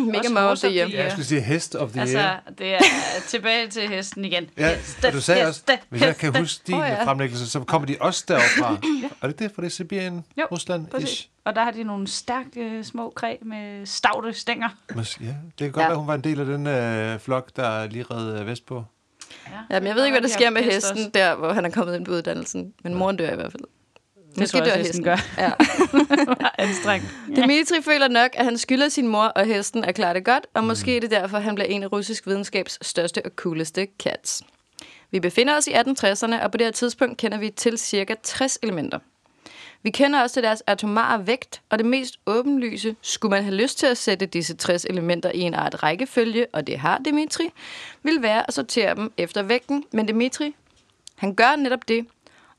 [SPEAKER 3] Mega
[SPEAKER 2] Også
[SPEAKER 3] mom of the year.
[SPEAKER 1] Ja, jeg skulle sige hest of the
[SPEAKER 2] Altså,
[SPEAKER 1] year.
[SPEAKER 2] det er tilbage til hesten igen.
[SPEAKER 1] Ja,
[SPEAKER 2] Heste,
[SPEAKER 1] og du sagde også,
[SPEAKER 2] heste,
[SPEAKER 1] hvis jeg kan huske din
[SPEAKER 3] Åh, ja.
[SPEAKER 1] fremlæggelse, så kommer de også derfra. Er det det, for det er Sibirien,
[SPEAKER 2] Jo,
[SPEAKER 1] Rusland? Ish.
[SPEAKER 2] Og der har de nogle stærke øh, små kræ med stavte stænger.
[SPEAKER 1] Ja. Det kan godt
[SPEAKER 3] Ja.
[SPEAKER 1] være, hun var en del af den øh, flok, der lige red øh, vest på.
[SPEAKER 2] Ja,
[SPEAKER 3] Jamen, jeg ved ikke, hvad der
[SPEAKER 2] de
[SPEAKER 3] sker med
[SPEAKER 2] hest
[SPEAKER 3] hesten,
[SPEAKER 2] også.
[SPEAKER 3] der hvor han er kommet ind på uddannelsen. Men moren dør i hvert fald.
[SPEAKER 2] Det tror jeg også, hesten gør.
[SPEAKER 3] Ja.
[SPEAKER 2] Anstrengt.
[SPEAKER 3] Dimitri føler nok, at han skylder sin mor og hesten at klare det godt, og måske er det derfor, han bliver en af russisk videnskabs største og cooleste cats. Vi befinder os i 1860'erne, og på det her tidspunkt kender vi til cirka 60 elementer. Vi kender også til deres atomare vægt, og det mest åbenlyse, skulle man have lyst til at sætte disse 60 elementer i en art rækkefølge, og det har Dimitri, vil være at sortere dem efter vægten, men Dimitri, han gør netop det,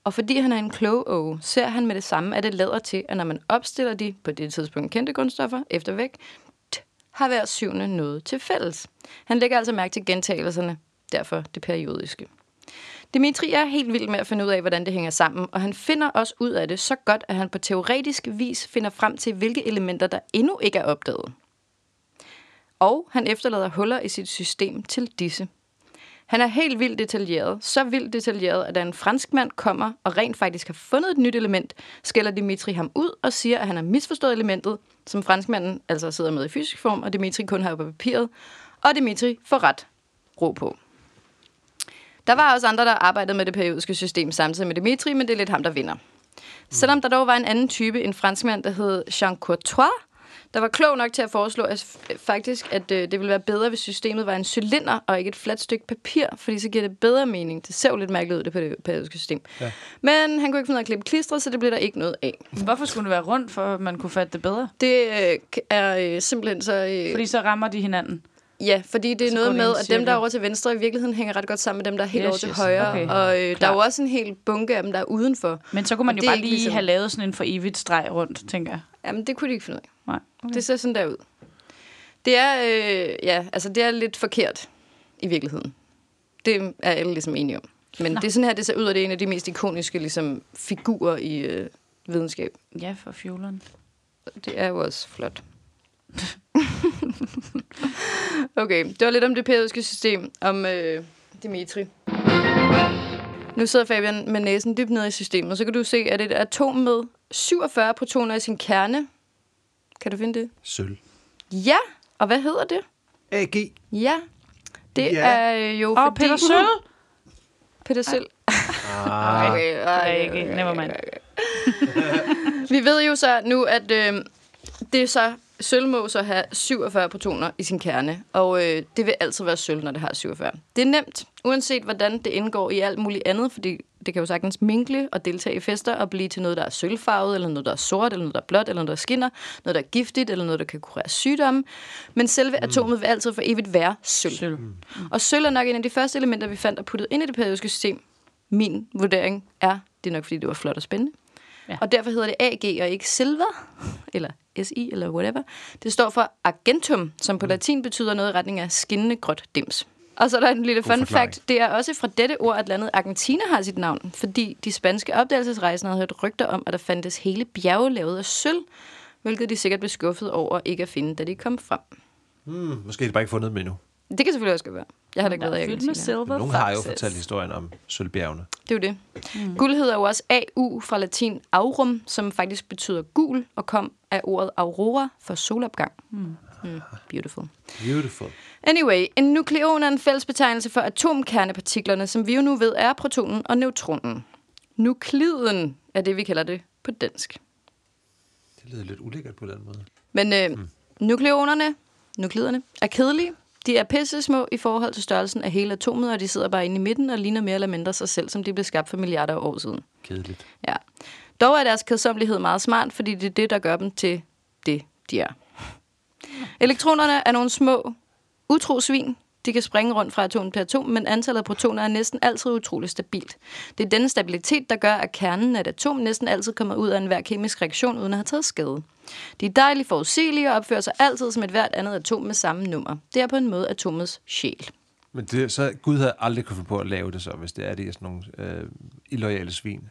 [SPEAKER 3] og fordi han er en klog åge, ser han med det samme, at det lader til, at når man opstiller de på det tidspunkt kendte grundstoffer efter vægt, har hver syvende noget til fælles. Han lægger altså mærke til gentagelserne, derfor det periodiske. Dimitri er helt vild med at finde ud af, hvordan det hænger sammen, og han finder også ud af det så godt, at han på teoretisk vis finder frem til, hvilke elementer, der endnu ikke er opdaget. Og han efterlader huller i sit system til disse. Han er helt vildt detaljeret. Så vildt detaljeret, at da en franskmand kommer og rent faktisk har fundet et nyt element, skælder Dimitri ham ud og siger, at han har misforstået elementet, som franskmanden altså sidder med i fysisk form, og Dimitri kun har på papiret. Og Dimitri får ret ro på. Der var også andre, der arbejdede med det periodiske system samtidig med Dimitri, men det er lidt ham, der vinder. Selvom der dog var en anden type, en franskmand, der hed Jean Courtois, der var klog nok til at foreslå at faktisk, at øh, det ville være bedre, hvis systemet var en cylinder og ikke et fladt stykke papir, fordi så giver det bedre mening. Det ser jo lidt mærkeligt ud, det peri- periodiske system.
[SPEAKER 1] Ja.
[SPEAKER 3] Men han kunne ikke finde ud af at klippe klistret, så det blev der ikke noget af.
[SPEAKER 2] Hvorfor skulle det være rundt, for at man kunne fatte det bedre?
[SPEAKER 3] Det øh, er øh, simpelthen så... Øh,
[SPEAKER 2] Fordi så rammer de hinanden.
[SPEAKER 3] Ja, fordi det er
[SPEAKER 2] Så
[SPEAKER 3] noget
[SPEAKER 2] det
[SPEAKER 3] med, at dem, der er over til venstre, i virkeligheden hænger ret godt sammen med dem, der er helt
[SPEAKER 2] Yes,
[SPEAKER 3] over til
[SPEAKER 2] yes.
[SPEAKER 3] højre.
[SPEAKER 2] Okay.
[SPEAKER 3] Og øh, der er jo også en hel bunke af dem, der er udenfor.
[SPEAKER 2] Men så kunne man jo bare
[SPEAKER 3] ikke
[SPEAKER 2] lige
[SPEAKER 3] ligesom-
[SPEAKER 2] have lavet sådan en for evigt streg rundt, tænker jeg.
[SPEAKER 3] Jamen, det kunne de ikke finde ud af.
[SPEAKER 2] Nej. Okay.
[SPEAKER 3] Det ser sådan der ud. Det er, øh, ja, altså det er lidt forkert i virkeligheden. Det er alle ligesom enige om. Men
[SPEAKER 2] Nå.
[SPEAKER 3] det er sådan her, det ser ud, og det er en af de mest ikoniske ligesom, figurer i øh, videnskab.
[SPEAKER 2] Ja, for fjoleren.
[SPEAKER 3] Det er jo også flot. okay, det var lidt om det periodiske system, om øh, Dimitri. Nu sidder Fabian med næsen dybt nede i systemet, så kan du se, at et atom med 47 protoner i sin kerne. Kan du finde det?
[SPEAKER 1] Sølv.
[SPEAKER 3] Ja, og hvad hedder det?
[SPEAKER 1] AG.
[SPEAKER 3] Ja, det
[SPEAKER 1] Ja.
[SPEAKER 3] er jo
[SPEAKER 2] Åh,
[SPEAKER 3] fordi...
[SPEAKER 2] Peter Sølv!
[SPEAKER 3] Peter Sølv.
[SPEAKER 1] Ah.
[SPEAKER 3] Okay,
[SPEAKER 2] er ikke, never mind.
[SPEAKER 3] Vi ved jo så nu, at øh, det er så sølv må så have 47 protoner i sin kerne, og øh, det vil altid være sølv, når det har 47. Det er nemt, uanset hvordan det indgår i alt muligt andet, fordi det kan jo sagtens minkle og deltage i fester og blive til noget, der er sølvfarvet, eller noget, der er sort, eller noget, der er blåt, eller noget, der skinner, noget, der er giftigt, eller noget, der kan kurere sygdomme. Men selve atomet vil altid for evigt være sølv.
[SPEAKER 2] Sølv.
[SPEAKER 3] Og sølv er nok en af de første elementer, vi fandt og puttet ind i det periodiske system. Min vurdering er, det er nok fordi, det var flot og spændende.
[SPEAKER 2] Ja.
[SPEAKER 3] Og derfor hedder det AG og ikke silver, eller SI, eller whatever. Det står for argentum, som på latin betyder noget i retning af skinnende gråt dims. Og så er der en lille fun
[SPEAKER 1] forklaring.
[SPEAKER 3] fact. Det er også fra dette ord, at landet Argentina har sit navn, fordi de spanske opdagelsesrejsende havde hørt rygter om, at der fandtes hele bjerge lavet af sølv, hvilket de sikkert blev skuffet over ikke at finde, da de kom frem.
[SPEAKER 1] Hmm, måske er det bare ikke fundet dem endnu.
[SPEAKER 3] Det kan selvfølgelig også godt være. Jeg har da ikke været i
[SPEAKER 2] fyldt med
[SPEAKER 3] Argentina.
[SPEAKER 2] silver
[SPEAKER 1] Nogle har jo fortalt historien om sølvbjergene.
[SPEAKER 3] Det er jo det. Mm. Guld hedder jo også AU fra latin aurum, som faktisk betyder gul, og kom af ordet aurora for solopgang. Mm. Mm. Beautiful.
[SPEAKER 1] Beautiful.
[SPEAKER 3] Anyway, en nukleon er en fælles betegnelse for atomkernepartiklerne, som vi jo nu ved er protonen og neutronen. Nukliden er det, vi kalder det på dansk.
[SPEAKER 1] Det lyder lidt ulækkert på den måde.
[SPEAKER 3] Men øh, mm. nukleonerne, nukliderne, er kedelige. De er pisse små i forhold til størrelsen af hele atomet, og de sidder bare inde i midten og ligner mere eller mindre sig selv, som de blev skabt for milliarder af år siden.
[SPEAKER 1] Kedeligt.
[SPEAKER 3] Ja. Dog er deres kedsommelighed meget smart, fordi det er det, der gør dem til det, de er. Elektronerne er nogle små utro svin. De kan springe rundt fra atom til atom, men antallet af protoner er næsten altid utroligt stabilt. Det er denne stabilitet, der gør, at kernen af et atom næsten altid kommer ud af enhver kemisk reaktion, uden at have taget skade. De er dejligt forudsigelige og opfører sig altid som et hvert andet atom med samme nummer. Det er på en måde atomets sjæl.
[SPEAKER 1] Men det, så Gud havde aldrig kunne finde på at lave det så, hvis det er, det er sådan nogle øh, illoyale svin.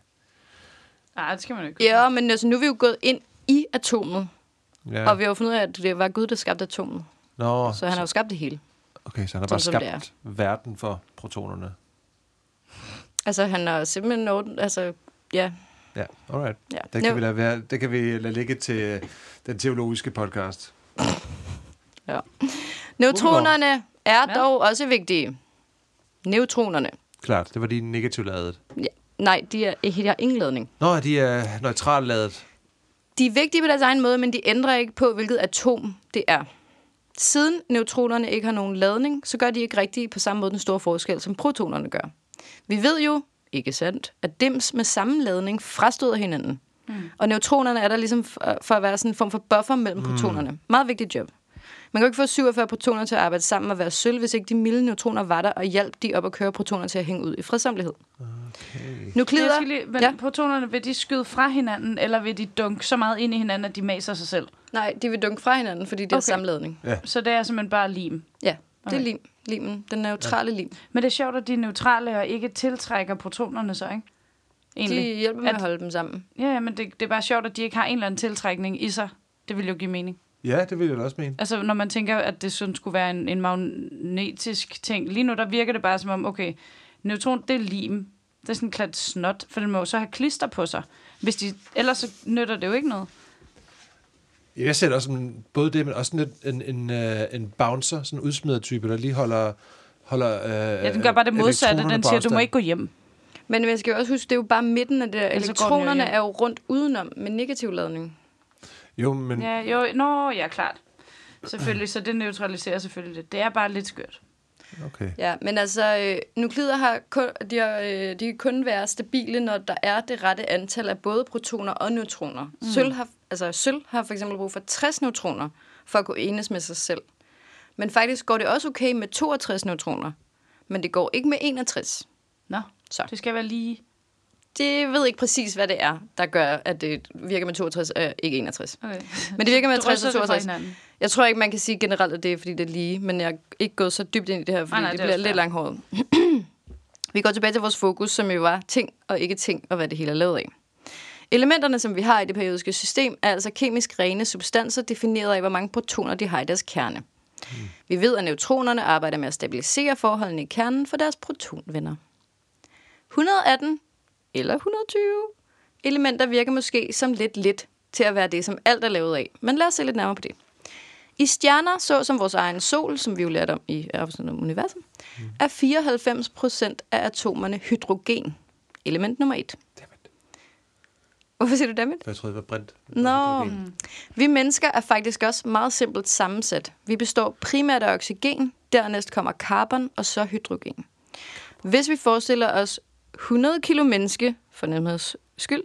[SPEAKER 2] Nej, det skal man jo ikke.
[SPEAKER 3] Ja, men altså, nu er vi jo gået ind i atomet,
[SPEAKER 1] Ja.
[SPEAKER 3] ja. og vi har jo fundet ud af, at det var Gud, der skabte atomet.
[SPEAKER 1] Nå,
[SPEAKER 3] Så han har jo skabt det hele.
[SPEAKER 1] Okay, så han har bare
[SPEAKER 3] som det
[SPEAKER 1] skabt verden for protonerne.
[SPEAKER 3] Altså, han har simpelthen orden, altså, ja.
[SPEAKER 1] Ja, alright.
[SPEAKER 3] ja.
[SPEAKER 1] Det kan, vi lade være, det kan vi lade ligge til øh, den teologiske podcast.
[SPEAKER 3] ja. Neutronerne er
[SPEAKER 2] Ja.
[SPEAKER 3] dog også vigtige. Neutronerne.
[SPEAKER 1] Klart, det var de negativt ladet.
[SPEAKER 3] Ja. Nej, de, er, de har ingen ladning.
[SPEAKER 1] Nå, de er neutralt ladet.
[SPEAKER 3] De er vigtige på deres egen måde, men de ændrer ikke på, hvilket atom det er. Siden neutronerne ikke har nogen ladning, så gør de ikke rigtig på samme måde den store forskel, som protonerne gør. Vi ved jo, ikke sandt, at dims med samme ladning frastøder hinanden. Mm. Og neutronerne er der ligesom for, for at være sådan en form for buffer mellem protonerne. Meget vigtigt job. Man kan jo ikke få 47 protoner til at arbejde sammen og være sølv, hvis ikke de milde neutroner var der og hjalp de op at køre protoner til at hænge ud i fredsomlighed.
[SPEAKER 1] Okay.
[SPEAKER 3] Nuklider,
[SPEAKER 2] Jeg skal lige, men
[SPEAKER 3] Ja.
[SPEAKER 2] ja. protonerne, vil de skyde fra hinanden, eller vil de dunke så meget ind i hinanden, at de maser sig selv?
[SPEAKER 3] nej, de vil dunke fra hinanden, fordi det er
[SPEAKER 2] Okay.
[SPEAKER 3] samme ladning.
[SPEAKER 2] Så det er simpelthen bare lim.
[SPEAKER 3] Ja, det er
[SPEAKER 2] Okay.
[SPEAKER 3] lim. Limen, den neutrale lim.
[SPEAKER 2] Men det er sjovt, at de er neutrale og ikke tiltrækker protonerne så, ikke?
[SPEAKER 3] De
[SPEAKER 2] Egentlig.
[SPEAKER 3] hjælper med
[SPEAKER 2] At-
[SPEAKER 3] at holde dem sammen.
[SPEAKER 2] Ja, ja, men det, det er bare sjovt, at de ikke har en eller anden tiltrækning i sig. Det vil jo give mening.
[SPEAKER 1] Ja, det vil jeg da også mene.
[SPEAKER 2] Altså, når man tænker, at det sådan skulle være en, en magnetisk ting. Lige nu, der virker det bare som om, okay, neutron, det er lim. Det er sådan en klat snot, for den må jo så have klister på sig. Hvis de, ellers så nytter det jo ikke noget.
[SPEAKER 1] Jeg ser det også som både det, men også sådan lidt en, en, øh, en bouncer, sådan en udsmider-type, der lige holder... holder øh,
[SPEAKER 2] Ja, den gør bare det modsatte. Den siger, du må ikke gå hjem.
[SPEAKER 3] Men man skal jo også huske, det er jo bare midten af det.
[SPEAKER 2] Ellers
[SPEAKER 3] Elektronerne er jo rundt udenom med negativ ladning.
[SPEAKER 1] Jo, men
[SPEAKER 2] Ja, jo, nå, ja, klart. Selvfølgelig, så det neutraliserer selvfølgelig det. Det er bare lidt skørt.
[SPEAKER 1] Okay.
[SPEAKER 3] Ja, men altså, øh, nuklider har kun, de, har, øh, de kan kun være stabile, når der er det rette antal af både protoner og neutroner. Mm. Sølv, har, altså, sølv har for eksempel brug for 60 neutroner for at kunne enes med sig selv. Men faktisk går det også okay med 62 neutroner, men det går ikke med 61.
[SPEAKER 2] Nå,
[SPEAKER 3] Så.
[SPEAKER 2] det skal være lige...
[SPEAKER 3] Det ved ikke præcis, hvad det er, der gør, at det virker med 62 og ikke 61.
[SPEAKER 2] Okay.
[SPEAKER 3] Men det virker med 60
[SPEAKER 2] Drysser
[SPEAKER 3] og
[SPEAKER 2] det fra
[SPEAKER 3] 62.
[SPEAKER 2] hinanden.
[SPEAKER 3] Jeg tror ikke, man kan sige generelt, at det er, fordi det er lige, men jeg er ikke gået så dybt ind i det her, fordi
[SPEAKER 2] Nej, nej,
[SPEAKER 3] det,
[SPEAKER 2] det er
[SPEAKER 3] bliver lidt langhåret. vi går tilbage til vores fokus, som jo var ting og ikke ting, og hvad det hele er lavet af. Elementerne, som vi har i det periodiske system, er altså kemisk rene substanser, defineret af, hvor mange protoner de har i deres kerne. Mm. Vi ved, at neutronerne arbejder med at stabilisere forholdene i kernen for deres protonvenner. 118 eller 120 elementer virker måske som lidt lidt til at være det, som alt er lavet af. Men lad os se lidt nærmere på det. I stjerner, så som vores egen sol, som vi jo lærte om i afsnittet om universum, er 94 procent af atomerne hydrogen. Element nummer et.
[SPEAKER 1] Dammit.
[SPEAKER 3] Hvorfor siger du dammit?
[SPEAKER 1] For jeg troede, det var brint.
[SPEAKER 3] Nå, vi mennesker er faktisk også meget simpelt sammensat. Vi består primært af oxygen, dernæst kommer carbon og så hydrogen. Hvis vi forestiller os 100 kilo menneske, for nemheds skyld,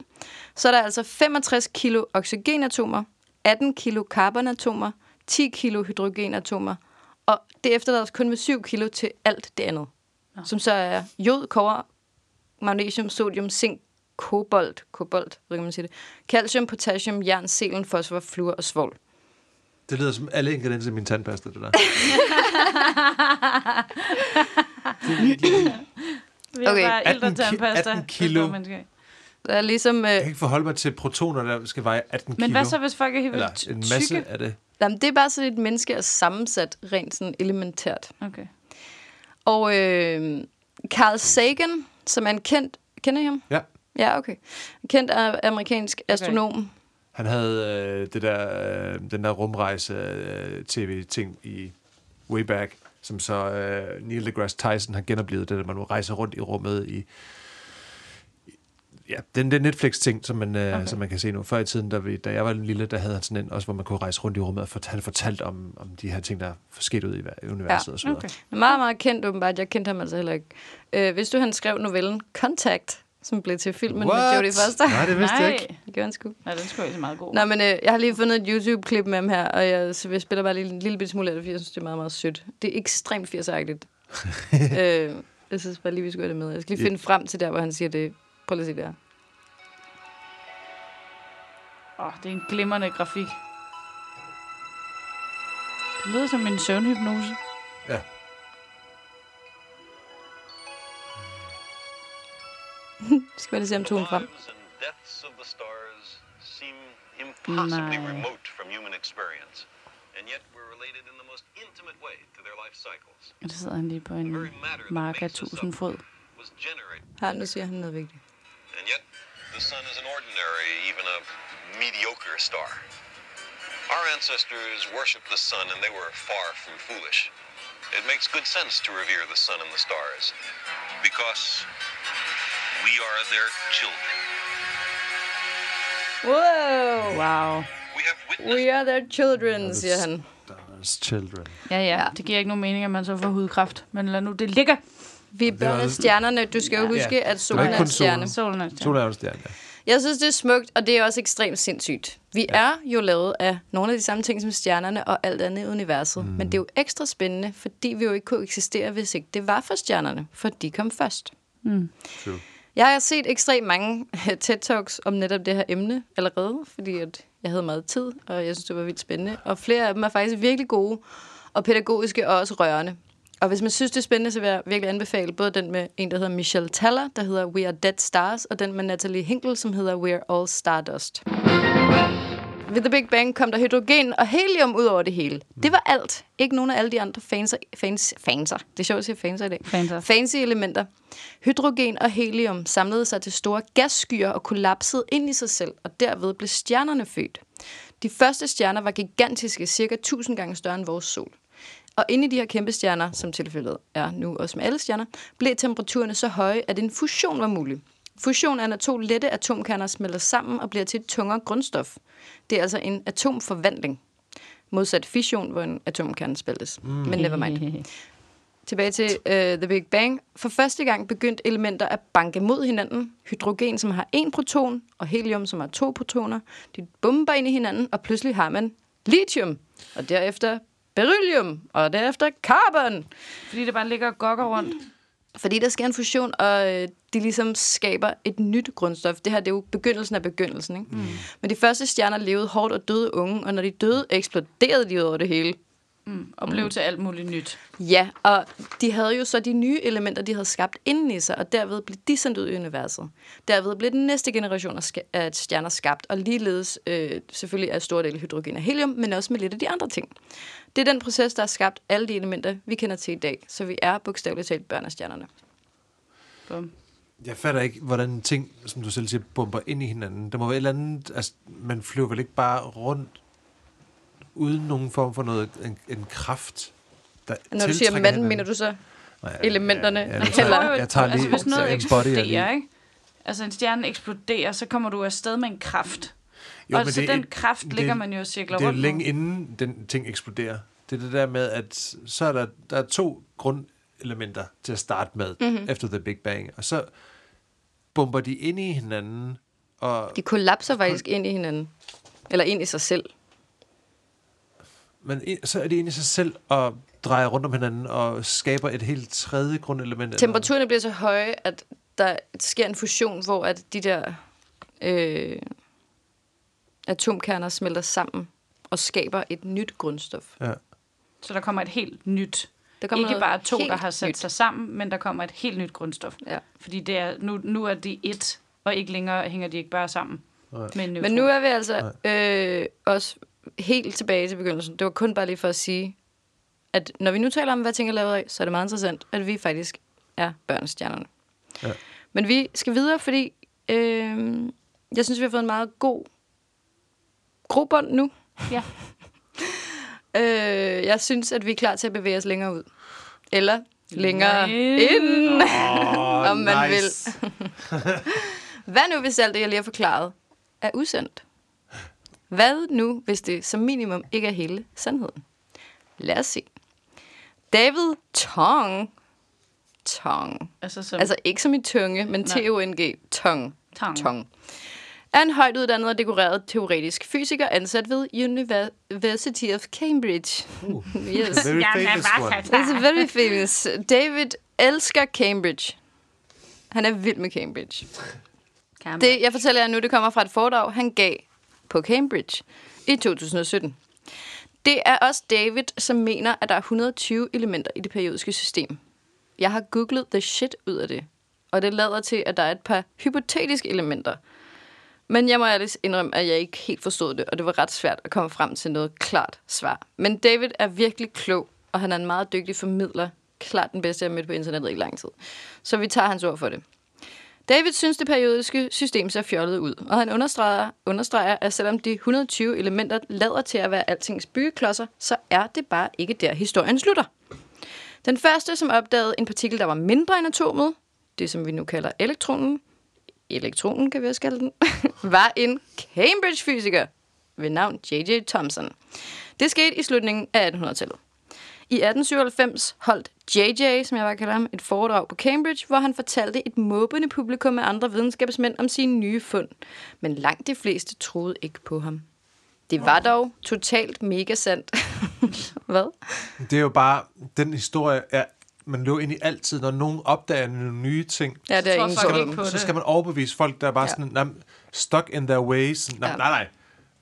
[SPEAKER 3] så er der altså 65 kilo oxygenatomer, 18 kilo carbonatomer, 10 kilo hydrogenatomer, og det efterlader os kun med 7 kilo til alt det andet.
[SPEAKER 2] Nå.
[SPEAKER 3] Som så er jod, kover, magnesium, sodium, zink, kobolt, kobolt, ved ikke, om man siger det, calcium, potassium, jern, selen, fosfor, fluor og svovl.
[SPEAKER 1] Det lyder som alle ingredienser i min tandpasta, det der.
[SPEAKER 2] Vi har
[SPEAKER 3] Okay.
[SPEAKER 2] bare
[SPEAKER 1] 18
[SPEAKER 2] ældre
[SPEAKER 1] ki-
[SPEAKER 2] tandpasta.
[SPEAKER 1] 18 kilo.
[SPEAKER 2] Det er
[SPEAKER 3] ligesom, øh,
[SPEAKER 1] Jeg kan ikke forholde mig til protoner, der skal veje 18 kilo.
[SPEAKER 2] Men hvad så, hvis folk er helt
[SPEAKER 1] Eller
[SPEAKER 2] vildt
[SPEAKER 1] en masse
[SPEAKER 2] tykke?
[SPEAKER 1] af det.
[SPEAKER 3] jamen, det er bare sådan, et menneske er sammensat rent sådan elementært.
[SPEAKER 2] Okay.
[SPEAKER 3] Og øh, Carl Sagan, som er en kendt... Kender I ham?
[SPEAKER 1] Ja.
[SPEAKER 3] Ja, okay. En kendt amerikansk astronom.
[SPEAKER 1] Han havde øh, det der, øh, den der rumrejse øh, i way back, som så øh, Neil deGrasse Tyson har genoplevet, det der, man må rejse rundt i rummet i, Ja, den, den Netflix-ting, som man, okay. som man kan se nu. Før i tiden, da, vi, da jeg var lille, der havde han sådan en, også hvor man kunne rejse rundt i rummet og fortælle, fortalt om, om de her ting, der er sket ud i ver- universet ja. og så videre.
[SPEAKER 2] Okay.
[SPEAKER 3] Meget, meget kendt åbenbart. Jeg kendte ham altså heller ikke. Øh, hvis du han skrev novellen Contact, som blev til filmen
[SPEAKER 1] What?
[SPEAKER 3] med Jodie Foster.
[SPEAKER 1] Nej, det vidste jeg ikke.
[SPEAKER 3] Det gjorde han sgu.
[SPEAKER 2] Nej, den skulle ikke meget god.
[SPEAKER 3] Nå, men øh, jeg har lige fundet et YouTube-klip med ham her, og jeg, så jeg spiller bare lige en lille bitte smule af det, fordi jeg synes, det er meget, meget sødt. Det er ekstremt 80'eragtigt. øh, jeg synes bare lige, vi skulle have det med. Jeg skal lige finde frem til der, hvor han siger det. Prøv lige at se det her.
[SPEAKER 2] Åh, oh, det er en glimrende grafik. Det lyder som en søvnhypnose.
[SPEAKER 1] Ja.
[SPEAKER 3] Skal vi lige se, om tonen frem.
[SPEAKER 4] impossibly
[SPEAKER 2] No.
[SPEAKER 4] remote from human experience, and yet we're related in the most intimate way to their life cycles.
[SPEAKER 2] Og så sidder han lige på en mark af tusind fod.
[SPEAKER 3] Her, nu siger han noget vigtigt.
[SPEAKER 4] and yet the sun is an ordinary, even a mediocre star. Our ancestors worshipped the sun, and they were far from foolish. It makes good sense to revere the sun and the stars, because we are their children.
[SPEAKER 3] Wow!
[SPEAKER 2] Wow.
[SPEAKER 4] We have witnessed
[SPEAKER 3] We are their children, siger han.
[SPEAKER 1] Stars children.
[SPEAKER 2] Ja, ja, det giver ikke nogen mening, at man så får hudkræft. Men lad nu det ligge.
[SPEAKER 3] Vi er børn af stjernerne. Du skal jo
[SPEAKER 2] Ja.
[SPEAKER 3] huske, at solen er en stjerne.
[SPEAKER 1] solen.
[SPEAKER 2] Er stjerne.
[SPEAKER 1] Solen er en stjerne, ja.
[SPEAKER 3] Jeg synes, det er smukt, og det er også ekstremt sindssygt. Vi ja. er jo lavet af nogle af de samme ting som stjernerne og alt andet i universet. Mm. Men det er jo ekstra spændende, fordi vi jo ikke kunne eksistere, hvis ikke det var for stjernerne, for de kom først.
[SPEAKER 1] True.
[SPEAKER 3] Jeg har set ekstremt mange øh, TED-talks om netop det her emne allerede, fordi at jeg havde meget tid, og jeg synes, det var vildt spændende. Og flere af dem er faktisk virkelig gode og pædagogiske og også rørende. Og hvis man synes, det er spændende, så vil jeg virkelig anbefale både den med en, der hedder Michelle Taller, der hedder We Are Dead Stars, og den med Natalie Hinkle, som hedder We Are All Stardust. Ved The Big Bang kom der hydrogen og helium ud over det hele. Det var alt. Ikke nogen af alle de andre fanser, fans, fanser. Det er sjovt at sige fanser i dag.
[SPEAKER 2] Fanser.
[SPEAKER 3] Fancy elementer. Hydrogen og helium samlede sig til store gasskyer og kollapsede ind i sig selv, og derved blev stjernerne født. De første stjerner var gigantiske, cirka 1000 gange større end vores sol. Og inde i de her kæmpe stjerner, som tilfældet er nu også med alle stjerner, blev temperaturerne så høje, at en fusion var mulig. Fusion er, når to lette atomkerner smelter sammen og bliver til et tungere grundstof. Det er altså en atomforvandling. Modsat fission, hvor en atomkerne spaltes. Mm. Men never mind. Tilbage til uh, The Big Bang. For første gang begyndte elementer at banke mod hinanden. Hydrogen, som har en proton, og helium, som har to protoner. De bomber ind i hinanden, og pludselig har man lithium. Og derefter beryllium, og derefter carbon.
[SPEAKER 2] Fordi det bare ligger og gokker rundt.
[SPEAKER 3] Fordi der sker en fusion, og øh, de ligesom skaber et nyt grundstof. Det her det er jo begyndelsen af begyndelsen. Ikke? Mm. Men de første stjerner levede hårdt og døde unge, og når de døde, eksploderede de ud over det hele.
[SPEAKER 2] Og blev til alt muligt nyt.
[SPEAKER 3] Ja, og de havde jo så de nye elementer, de havde skabt inden i sig, og derved blev de sendt ud i universet. Derved blev den næste generation af af stjerner skabt, og ligeledes øh, selvfølgelig er stor del hydrogen og helium, men også med lidt af de andre ting. Det er den proces, der har skabt alle de elementer, vi kender til i dag. Så vi er bogstaveligt talt børn af stjernerne.
[SPEAKER 2] Bum.
[SPEAKER 1] Jeg fatter ikke, hvordan ting, som du selv siger, bomber ind i hinanden. Der må være et eller andet... Altså, man flyver vel ikke bare rundt uden nogen form for noget, en, en kraft, der
[SPEAKER 3] Når du siger manden,
[SPEAKER 1] hinanden.
[SPEAKER 3] mener du så
[SPEAKER 1] Nej,
[SPEAKER 3] elementerne?
[SPEAKER 1] Ja, ja, jeg, tager,
[SPEAKER 3] Eller-
[SPEAKER 1] jeg tager lige
[SPEAKER 2] altså, hvis noget eksploderer, ikke? Altså, en stjerne eksploderer, så kommer du afsted med en kraft.
[SPEAKER 1] Jo,
[SPEAKER 2] og
[SPEAKER 1] men
[SPEAKER 2] så
[SPEAKER 1] det
[SPEAKER 2] den kraft
[SPEAKER 1] det-
[SPEAKER 2] ligger man jo og cirkler
[SPEAKER 1] Det er jo
[SPEAKER 2] rundt
[SPEAKER 1] længe inden den ting eksploderer. Det er det der med, at så er der, der er to grundelementer til at starte med,
[SPEAKER 3] Mhm.
[SPEAKER 1] mm-hmm. efter The Big Bang. Og så bomber de ind i hinanden, og,
[SPEAKER 3] De kollapser faktisk ind i hinanden. Eller ind i sig selv.
[SPEAKER 1] Men så er de inde i sig selv og drejer rundt om hinanden og skaber et helt tredje grundelement. eller-
[SPEAKER 3] Temperaturerne bliver så høje, at der sker en fusion, hvor at de der øh, atomkerner smelter sammen og skaber et nyt grundstof.
[SPEAKER 1] Ja.
[SPEAKER 2] Så der kommer et helt nyt.
[SPEAKER 3] Der kommer
[SPEAKER 2] Ikke bare to, der har sat
[SPEAKER 3] nyt.
[SPEAKER 2] sig sammen, men der kommer et helt nyt grundstof.
[SPEAKER 3] Ja.
[SPEAKER 2] Fordi det er, nu, nu er de et, og ikke længere hænger de ikke bare sammen. En
[SPEAKER 3] Men nu er vi altså øh, også helt tilbage til begyndelsen. Det var kun bare lige for at sige, at når vi nu taler om, hvad ting er lavet af, så er det meget interessant, at vi faktisk er børnestjernerne.
[SPEAKER 1] Ja.
[SPEAKER 3] Men vi skal videre, fordi øh, jeg synes, vi har fået en meget god grobund nu.
[SPEAKER 2] Ja.
[SPEAKER 3] Øh, jeg synes, at vi er klar til at bevæge os længere ud. Eller længere
[SPEAKER 2] ind.
[SPEAKER 3] ind,
[SPEAKER 1] Oh,
[SPEAKER 3] om man vil. Hvad nu, hvis alt det, jeg lige har forklaret, er usandt? Hvad nu, hvis det som minimum ikke er hele sandheden? Lad os se. David Tong. Tong.
[SPEAKER 2] Altså, som,
[SPEAKER 3] Altså ikke som i tunge, men
[SPEAKER 2] Nej.
[SPEAKER 3] T-O-N-G. Tong.
[SPEAKER 2] Tong.
[SPEAKER 3] Tong. Er en højt uddannet og dekoreret teoretisk fysiker ansat ved University of Cambridge.
[SPEAKER 1] Uh,
[SPEAKER 3] yes.
[SPEAKER 1] very famous one.
[SPEAKER 3] It's very famous. David elsker Cambridge. Han er vild med Cambridge. Det, jeg fortæller jer nu, det kommer fra et foredrag, han gav på Cambridge i 2017. Det er også David, som mener, at der er 120 elementer i det periodiske system. Jeg har googlet the shit ud af det, og det lader til, at der er et par hypotetiske elementer. Men jeg må ærligt indrømme, at jeg ikke helt forstod det, og det var ret svært at komme frem til noget klart svar. Men David er virkelig klog, og han er en meget dygtig formidler. Klart den bedste, jeg har mødt på internettet i lang tid. Så vi tager hans ord for det. David synes, det periodiske system ser fjollet ud, og han understreger, understreger, at selvom de 120 elementer lader til at være altings byggeklodser, så er det bare ikke der, historien slutter. Den første, som opdagede en partikel, der var mindre end atomet, det som vi nu kalder elektronen, elektronen kan vi også kalde den, var en Cambridge-fysiker ved navn J.J. Thomson. Det skete i slutningen af 1800-tallet. I 1897 holdt JJ, som jeg bare kalder ham, et foredrag på Cambridge, hvor han fortalte et måbende publikum af andre videnskabsmænd om sine nye fund. Men langt de fleste troede ikke på ham. Det var dog totalt mega sandt. Hvad?
[SPEAKER 1] Det er jo bare, den historie er, man løber ind i altid, når nogen opdager nogle nye ting.
[SPEAKER 3] Ja, det er
[SPEAKER 2] tror
[SPEAKER 3] ingen
[SPEAKER 2] folk
[SPEAKER 3] tvivl
[SPEAKER 2] ikke
[SPEAKER 3] om.
[SPEAKER 2] på
[SPEAKER 1] så skal man overbevise folk, der er bare
[SPEAKER 3] Ja.
[SPEAKER 1] sådan, "Nå, stuck in their ways. Nå,
[SPEAKER 3] Ja.
[SPEAKER 1] Nej, nej.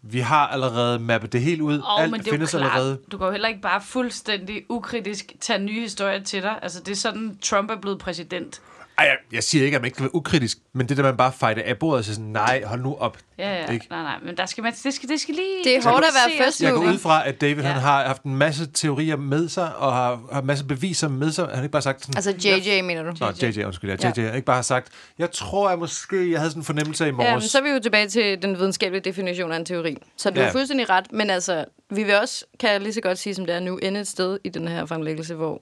[SPEAKER 1] Vi har allerede mappet det helt ud.
[SPEAKER 2] Og,
[SPEAKER 1] Alt
[SPEAKER 2] men det
[SPEAKER 1] findes
[SPEAKER 2] klart,
[SPEAKER 1] allerede.
[SPEAKER 2] du kan jo heller ikke bare fuldstændig ukritisk tage nye historier til dig. Altså, det er sådan, Trump er blevet præsident.
[SPEAKER 1] Ej, jeg, jeg siger ikke, at man ikke kan være ukritisk, men det der, man bare fejder af bordet og siger sådan, nej, hold nu op.
[SPEAKER 2] Ja, ja.
[SPEAKER 1] Ikke?
[SPEAKER 2] Nej, nej, men der skal man, det, skal, det skal lige...
[SPEAKER 3] Det er hårdt at være først
[SPEAKER 1] Jeg går ud fra, at David
[SPEAKER 2] Ja.
[SPEAKER 1] ja. han har haft en masse teorier med sig, og har, har en masse beviser med sig. Han har ikke bare sagt sådan...
[SPEAKER 3] Altså JJ, mener du?
[SPEAKER 1] Nå, JJ, undskyld, ja.
[SPEAKER 3] Ja.
[SPEAKER 1] JJ. har ikke bare har sagt, jeg tror, jeg måske, jeg havde sådan en fornemmelse i morges.
[SPEAKER 3] Ja, men så er vi jo tilbage til den videnskabelige definition af en teori. Så du ja.
[SPEAKER 1] Ja.
[SPEAKER 3] er fuldstændig ret, men altså, vi vil også, kan jeg lige så godt sige, som det er nu, ende et sted i den her fremlæggelse, hvor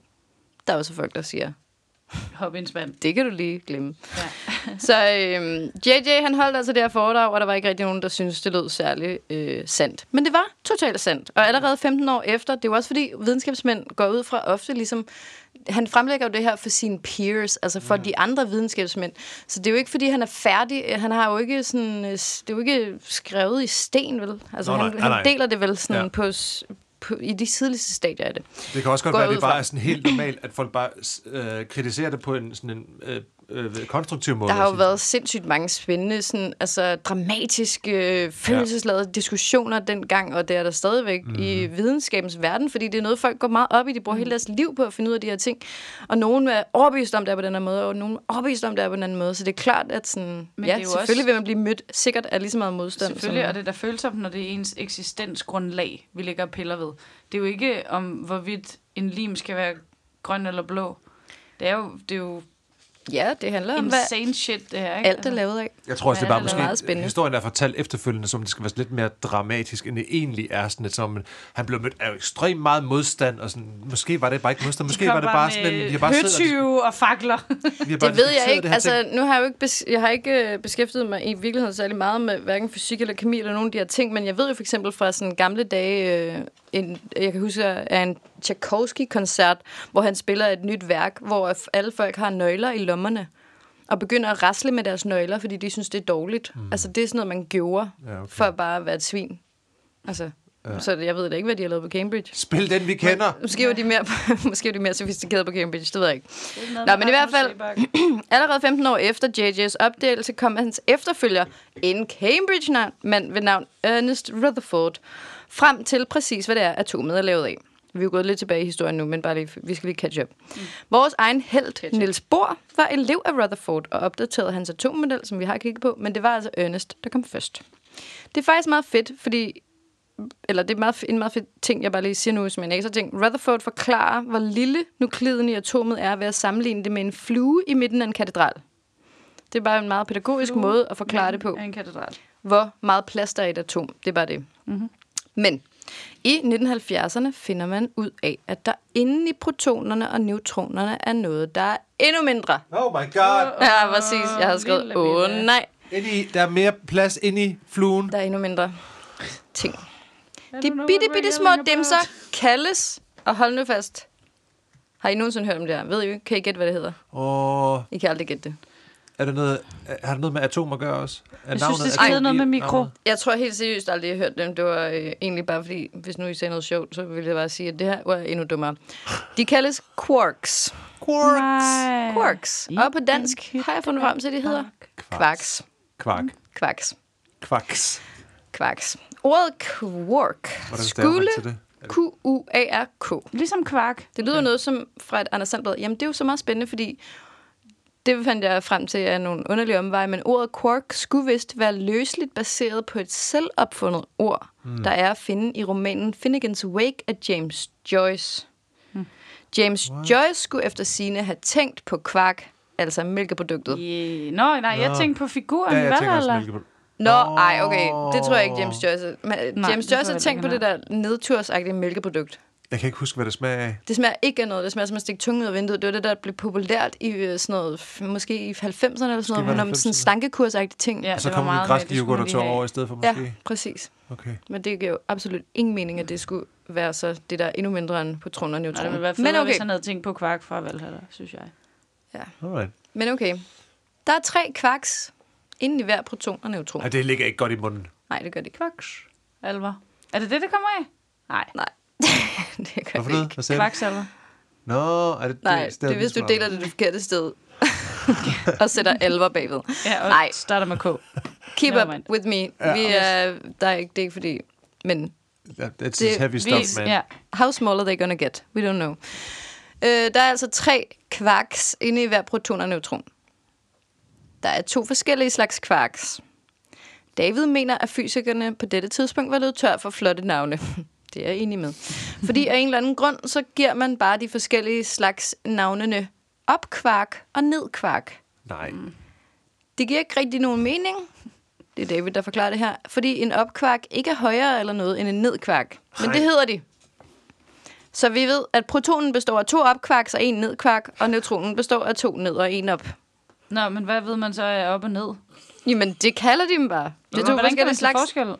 [SPEAKER 3] der er også folk, der siger,
[SPEAKER 2] Hop i en spand.
[SPEAKER 3] det kan du lige glemme.
[SPEAKER 2] Ja.
[SPEAKER 3] Så øhm, JJ, han holdt altså det her foredrag, og der var ikke rigtig nogen, der syntes, det lød særlig øh, sandt. Men det var totalt sandt. Og allerede 15 år efter, det er jo også fordi videnskabsmænd går ud fra ofte ligesom, han fremlægger jo det her for sine peers, altså for mm. de andre videnskabsmænd. Så det er jo ikke, fordi han er færdig. Han har jo ikke sådan, øh, det er jo ikke skrevet i sten, vel? Altså
[SPEAKER 1] Nå, nej,
[SPEAKER 3] han,
[SPEAKER 1] nej, nej.
[SPEAKER 3] han deler det vel sådan ja. På, i de tidligste stadier af det.
[SPEAKER 1] Det kan også godt være, at det bare er sådan helt normalt, at folk bare øh, kritiserer det på en, sådan en øh, øh, konstruktiv måde.
[SPEAKER 3] Der har jo været sindssygt mange spændende, sådan, altså dramatiske, øh, følelsesladede diskussioner dengang, og det er der stadigvæk mm. i videnskabens verden, fordi det er noget, folk går meget op i. De bruger mm. hele deres liv på at finde ud af de her ting. Og nogen er overbevist om, det er på den her måde, og nogen er overbevist om, det er på den anden måde. Så det er klart, at sådan,
[SPEAKER 2] Men
[SPEAKER 3] ja,
[SPEAKER 2] det er jo
[SPEAKER 3] selvfølgelig
[SPEAKER 2] også-
[SPEAKER 3] vil man blive mødt sikkert af lige så meget modstand.
[SPEAKER 2] Selvfølgelig, og
[SPEAKER 3] som,
[SPEAKER 2] det er da følsomt, når det er ens eksistensgrundlag, vi ligger og piller ved. Det er jo ikke om, hvorvidt en lim skal være grøn eller blå. Det er jo, det er jo
[SPEAKER 3] ja, det handler om, hvad
[SPEAKER 2] insane shit, det her, ikke?
[SPEAKER 3] alt er lavet af.
[SPEAKER 1] Jeg tror også, det er bare
[SPEAKER 2] det er
[SPEAKER 1] måske,
[SPEAKER 3] meget spændende.
[SPEAKER 1] historien er fortalt efterfølgende, som det skal være lidt mere dramatisk, end det egentlig er. Sådan, at som, han blev mødt af ekstremt meget modstand, og sådan, måske var det bare ikke modstand, måske var det bare sådan, en, vi har bare siddet og,
[SPEAKER 2] og fakler.
[SPEAKER 1] vi bare
[SPEAKER 3] Det ved jeg ikke.
[SPEAKER 1] det
[SPEAKER 3] Altså,
[SPEAKER 1] ting.
[SPEAKER 3] nu har jeg jo ikke, bes- jeg har ikke øh, beskæftiget mig i virkeligheden særlig meget med hverken fysik eller kemi eller nogle af de her ting, men jeg ved jo for eksempel fra sådan gamle dage, øh, en, jeg kan huske af en Tchaikovsky-koncert, hvor han spiller et nyt værk, hvor alle folk har nøgler i lommerne og begynder at rasle med deres nøgler, fordi de synes, det er dårligt. Mm. Altså, det er sådan noget, man gjorde
[SPEAKER 1] Ja, okay.
[SPEAKER 3] for bare at være et svin. Altså, ja. Så jeg ved da ikke, hvad de har lavet på Cambridge.
[SPEAKER 1] Spil den, vi kender.
[SPEAKER 3] Måske var de mere, måske var de mere sofistikerede på Cambridge, det ved jeg ikke. Nå, men i hvert fald, Allerede 15 år efter JJ's opdagelse kom hans efterfølger, en Cambridge-mand ved navn Ernest Rutherford, frem til præcis, hvad det er, atomet er lavet af. Vi er jo gået lidt tilbage i historien nu, men bare lige, vi skal lige catch up. Mm. Vores egen held, Niels Bohr, var elev af Rutherford og opdaterede hans atommodel, som vi har kigget på, men det var altså Ernest, der kom først. Det er faktisk meget fedt, fordi eller det er meget, en meget fed ting, jeg bare lige siger nu som en ekstra ting. Rutherford forklarer, hvor lille nukliden i atomet er ved at sammenligne det med en flue i midten af en katedral. Det er bare en meget pædagogisk
[SPEAKER 2] Flue
[SPEAKER 3] måde at forklare det på,
[SPEAKER 2] En katedral.
[SPEAKER 3] hvor meget plads der er i et atom. Det er bare det. Mm-hmm. Men i 1970'erne finder man ud af, at der inde i protonerne og neutronerne er noget, der er endnu mindre.
[SPEAKER 1] Oh my god.
[SPEAKER 3] Ja, præcis. Jeg havde skrevet, åh
[SPEAKER 2] vilde.
[SPEAKER 3] nej.
[SPEAKER 1] Ind i, der er mere plads ind i fluen.
[SPEAKER 3] Der er endnu mindre ting. De bitte, bitte små dimser kaldes, og hold nu fast. Har I nogensinde hørt om det her? Ved I, kan I gætte, hvad det hedder?
[SPEAKER 1] Og
[SPEAKER 3] I kan aldrig gætte det.
[SPEAKER 1] Er det noget, har det noget med atomer at gøre også? Er
[SPEAKER 2] Jeg synes, det skal
[SPEAKER 1] atom
[SPEAKER 2] noget med mikro.
[SPEAKER 1] navnet?
[SPEAKER 3] Jeg tror helt seriøst aldrig, jeg har hørt dem. Det var øh, egentlig bare fordi, hvis nu I sagde noget sjovt, så ville jeg bare sige, at det her var endnu dummere. De kaldes quarks.
[SPEAKER 1] Quarks.
[SPEAKER 2] Nej.
[SPEAKER 3] Quarks. Og på dansk har jeg fundet frem til, at de hedder
[SPEAKER 1] Kvarks.
[SPEAKER 3] kvarks.
[SPEAKER 1] Kvark.
[SPEAKER 3] Kvarks.
[SPEAKER 1] Kvarks.
[SPEAKER 3] Kvarks. Ordet quark skulle
[SPEAKER 1] det?
[SPEAKER 3] Q-U-A-R-K.
[SPEAKER 2] Ligesom kvark.
[SPEAKER 3] Det lyder noget som fra et Anders Sandblad. Jamen, det er jo så meget spændende, fordi det fandt jeg frem til af nogle underlige omveje, men ordet quark skulle vist være løsligt baseret på et selvopfundet ord, mm. der er at finde i romanen Finnegans Wake af James Joyce. Mm. James What? Joyce skulle efter sine have tænkt på kvark, altså mælkeproduktet.
[SPEAKER 2] Yeah. Nå, nej, jeg tænkte på figuren
[SPEAKER 1] Ja, jeg tænker også
[SPEAKER 2] Valhalla.
[SPEAKER 1] mælke på
[SPEAKER 3] Nå, ej, okay, det tror jeg ikke, James Joyce. Men
[SPEAKER 2] Nej,
[SPEAKER 3] James Joyce har tænkt på det der nedtursagtige mælkeprodukt.
[SPEAKER 1] Jeg kan ikke huske, hvad det smager af.
[SPEAKER 3] Det smager ikke af noget. Det smager som at stikke tungen ud af vinduet. Det var det, der blev populært i øh, sådan noget, måske i 90'erne eller sådan noget,
[SPEAKER 1] være
[SPEAKER 3] hvor man sådan
[SPEAKER 1] 90'erne.
[SPEAKER 3] slankekursagtige ting.
[SPEAKER 2] Ja,
[SPEAKER 1] Og så
[SPEAKER 2] det
[SPEAKER 1] vi
[SPEAKER 2] meget
[SPEAKER 1] græske
[SPEAKER 2] med, det
[SPEAKER 1] yoghurt og tog over i stedet for
[SPEAKER 3] ja
[SPEAKER 1] måske.
[SPEAKER 3] præcis.
[SPEAKER 1] Okay.
[SPEAKER 3] Men det giver jo absolut ingen mening, at det skulle være så det der er endnu mindre end protoner og
[SPEAKER 2] Nej, det
[SPEAKER 3] neutroner.
[SPEAKER 2] ville være
[SPEAKER 3] Men
[SPEAKER 2] federe,
[SPEAKER 3] okay.
[SPEAKER 2] hvis han havde tænkt på kvark fra Valhalla, synes jeg.
[SPEAKER 1] Alright.
[SPEAKER 3] Men okay. Der er tre kvarks inden i hver proton og neutron.
[SPEAKER 1] Ej, det ligger ikke godt i munden.
[SPEAKER 3] Nej, det gør det.
[SPEAKER 2] Kvaks. Alver. Er det det, det kommer af? Nej.
[SPEAKER 3] Nej, det gør
[SPEAKER 1] Hvorfor
[SPEAKER 3] det ikke.
[SPEAKER 1] Hvad?
[SPEAKER 2] Kvaksalver.
[SPEAKER 1] Nå, er det
[SPEAKER 3] Nej, det er hvis du deler det det forkerte sted. og sætter alver bagved.
[SPEAKER 2] Ja, og
[SPEAKER 3] Nej.
[SPEAKER 2] starter med K.
[SPEAKER 3] Keep up
[SPEAKER 2] mind.
[SPEAKER 3] with me. Vi er, der er ikke, det er ikke fordi... Men
[SPEAKER 1] Ja, It's
[SPEAKER 3] Det-
[SPEAKER 1] heavy
[SPEAKER 2] Vi,
[SPEAKER 1] stuff, man.
[SPEAKER 2] ja.
[SPEAKER 3] How small are they gonna get? We don't know. Øh, der er altså tre kvarks inde i hver proton og neutron. Der er to forskellige slags kvarks. David mener, at fysikerne på dette tidspunkt var løbet tør for flotte navne. Det er jeg enig med. Fordi af en eller anden grund, så giver man bare de forskellige slags navnene opkvark og nedkvark.
[SPEAKER 1] Nej.
[SPEAKER 3] Det giver ikke rigtig nogen mening. Det er David, der forklarer det her. Fordi en opkvark ikke er højere eller noget end en nedkvark. Men det hedder de. Så vi ved, at protonen består af to opkvarks og en nedkvark, og neutronen består af to ned og en op.
[SPEAKER 2] Nå, men hvad ved man så er op og ned?
[SPEAKER 3] Jamen, det kalder de dem bare. Det er to forskellige slags.
[SPEAKER 2] forskel?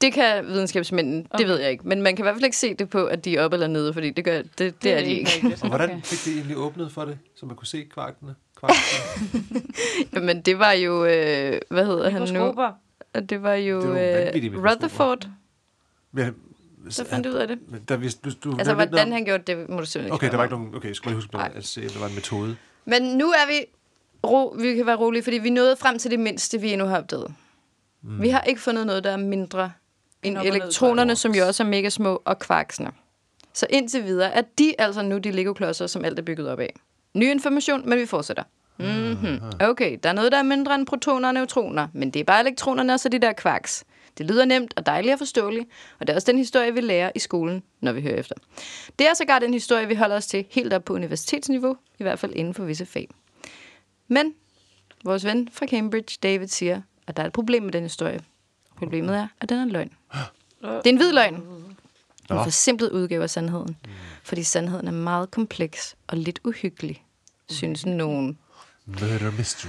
[SPEAKER 3] Det kan videnskabsmændene, okay. Det ved jeg ikke. Men man kan i hvert fald ikke se det på, at de er op eller nede, fordi det, gør, det, det, det er de ikke.
[SPEAKER 1] Og hvordan fik det egentlig åbnet for det, så man kunne se kvarkene? Kvarkene.
[SPEAKER 3] Men det var jo, øh, hvad hedder han nu? Det var jo
[SPEAKER 1] Det
[SPEAKER 3] øh. Rutherford,
[SPEAKER 1] Men,
[SPEAKER 3] der fandt ud af det.
[SPEAKER 1] Men der, hvis, du, du,
[SPEAKER 3] Altså, hvordan
[SPEAKER 1] om-
[SPEAKER 3] han gjorde det, må du simpelthen ikke
[SPEAKER 1] Okay, der var ikke nogen... Okay, jeg skulle lige huske, noget, at se, om der var en metode.
[SPEAKER 3] Men nu er vi ro, vi kan være rolige, fordi vi nåede frem til det mindste, vi endnu har opdaget. Mm. Vi har ikke fundet noget, der er mindre end
[SPEAKER 2] ned
[SPEAKER 3] elektronerne, som jo også er mega små, og kvarksene. Så indtil videre er de altså nu de Lego-klodser, som alt er bygget op af. Ny information, men vi fortsætter. Mm-hmm. Okay, der er noget, der er mindre end protoner og neutroner, men det er bare elektronerne og så de der kvarks. Det lyder nemt og dejligt og forståeligt, og det er også den historie, vi lærer i skolen, når vi hører efter. Det er sågar den historie, vi holder os til helt op på universitetsniveau, i hvert fald inden for visse fag. Men vores ven fra Cambridge, David, siger, at der er et problem med den historie. Problemet er, at den er løgn. Det er en hvid løgn. En forsimplet udgave af sandheden. Fordi sandheden er meget kompleks og lidt uhyggelig, synes nogen.
[SPEAKER 1] Murder mystery.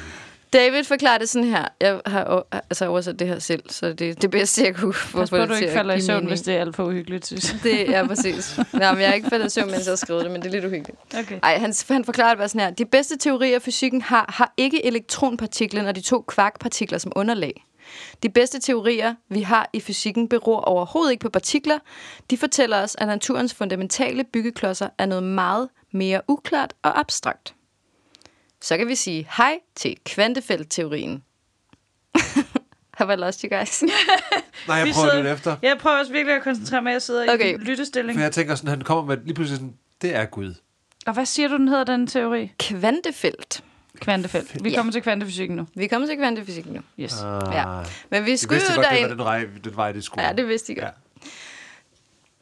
[SPEAKER 3] David forklarer det sådan her. Jeg har altså oversat det her selv, så det er det bedste, jeg kunne få
[SPEAKER 2] Pas på, du
[SPEAKER 3] det til
[SPEAKER 2] ikke falder i søvn,
[SPEAKER 3] mening.
[SPEAKER 2] hvis det er alt for uhyggeligt, synes.
[SPEAKER 3] Det er præcis. Nej, men jeg har ikke faldet i søvn, mens jeg har skrevet det, men det er lidt uhyggeligt.
[SPEAKER 2] Okay.
[SPEAKER 3] Ej, han, han forklarer det bare sådan her. De bedste teorier, fysikken har, har ikke elektronpartiklen og de to kvarkpartikler som underlag. De bedste teorier, vi har i fysikken, beror overhovedet ikke på partikler. De fortæller os, at naturens fundamentale byggeklodser er noget meget mere uklart og abstrakt. Så kan vi sige hej til kvantefeltteorien. Have I lost you guys?
[SPEAKER 1] Nej, jeg
[SPEAKER 2] Vi
[SPEAKER 1] prøver lidt efter.
[SPEAKER 2] Jeg prøver også virkelig at koncentrere mig. Jeg sidder
[SPEAKER 3] Okay.
[SPEAKER 2] i lyttestilling.
[SPEAKER 1] For jeg tænker sådan, han kommer med lige pludselig sådan, det er Gud.
[SPEAKER 2] Og hvad siger du, den hedder, den teori?
[SPEAKER 3] Kvantefelt.
[SPEAKER 2] Kvantefelt. Vi
[SPEAKER 3] Ja.
[SPEAKER 2] kommer til kvantefysikken nu.
[SPEAKER 3] Vi kommer til kvantefysik nu.
[SPEAKER 2] Yes.
[SPEAKER 1] Ah,
[SPEAKER 3] Ja. Men vi skulle jo
[SPEAKER 1] godt, det
[SPEAKER 3] derind.
[SPEAKER 1] var den vej, den vej det skulle.
[SPEAKER 3] Ja, det vidste I godt.
[SPEAKER 1] Ja.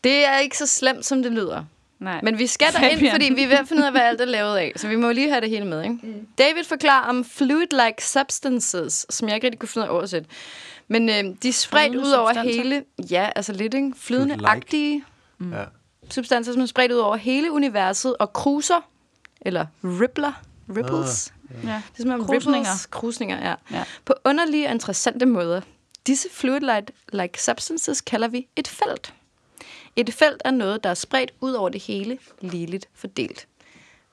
[SPEAKER 3] Det er ikke så slemt, som det lyder.
[SPEAKER 2] Nej.
[SPEAKER 3] Men vi skal derind, fordi vi er ved at finde ud af, hvad alt er lavet af. Så vi må lige have det hele med, ikke? Mm. David forklarer om fluid-like substances, som jeg ikke rigtig kunne finde ud af at oversætte. Men øh, de er spredt
[SPEAKER 2] Flydende
[SPEAKER 3] ud over
[SPEAKER 2] substanser?
[SPEAKER 3] hele... Ja, altså lidt, ikke? Flydende-agtige
[SPEAKER 1] Ja.
[SPEAKER 3] substanser, som er spredt ud over hele universet og cruiser, eller rippler, ripples,
[SPEAKER 2] Ja.
[SPEAKER 3] Det er som om
[SPEAKER 2] Krusninger.
[SPEAKER 3] krusninger, ja.
[SPEAKER 2] Ja.
[SPEAKER 3] På underlige og interessante måder. Disse fluid-like substances kalder vi et felt. Et felt er noget, der er spredt ud over det hele, ligeligt fordelt.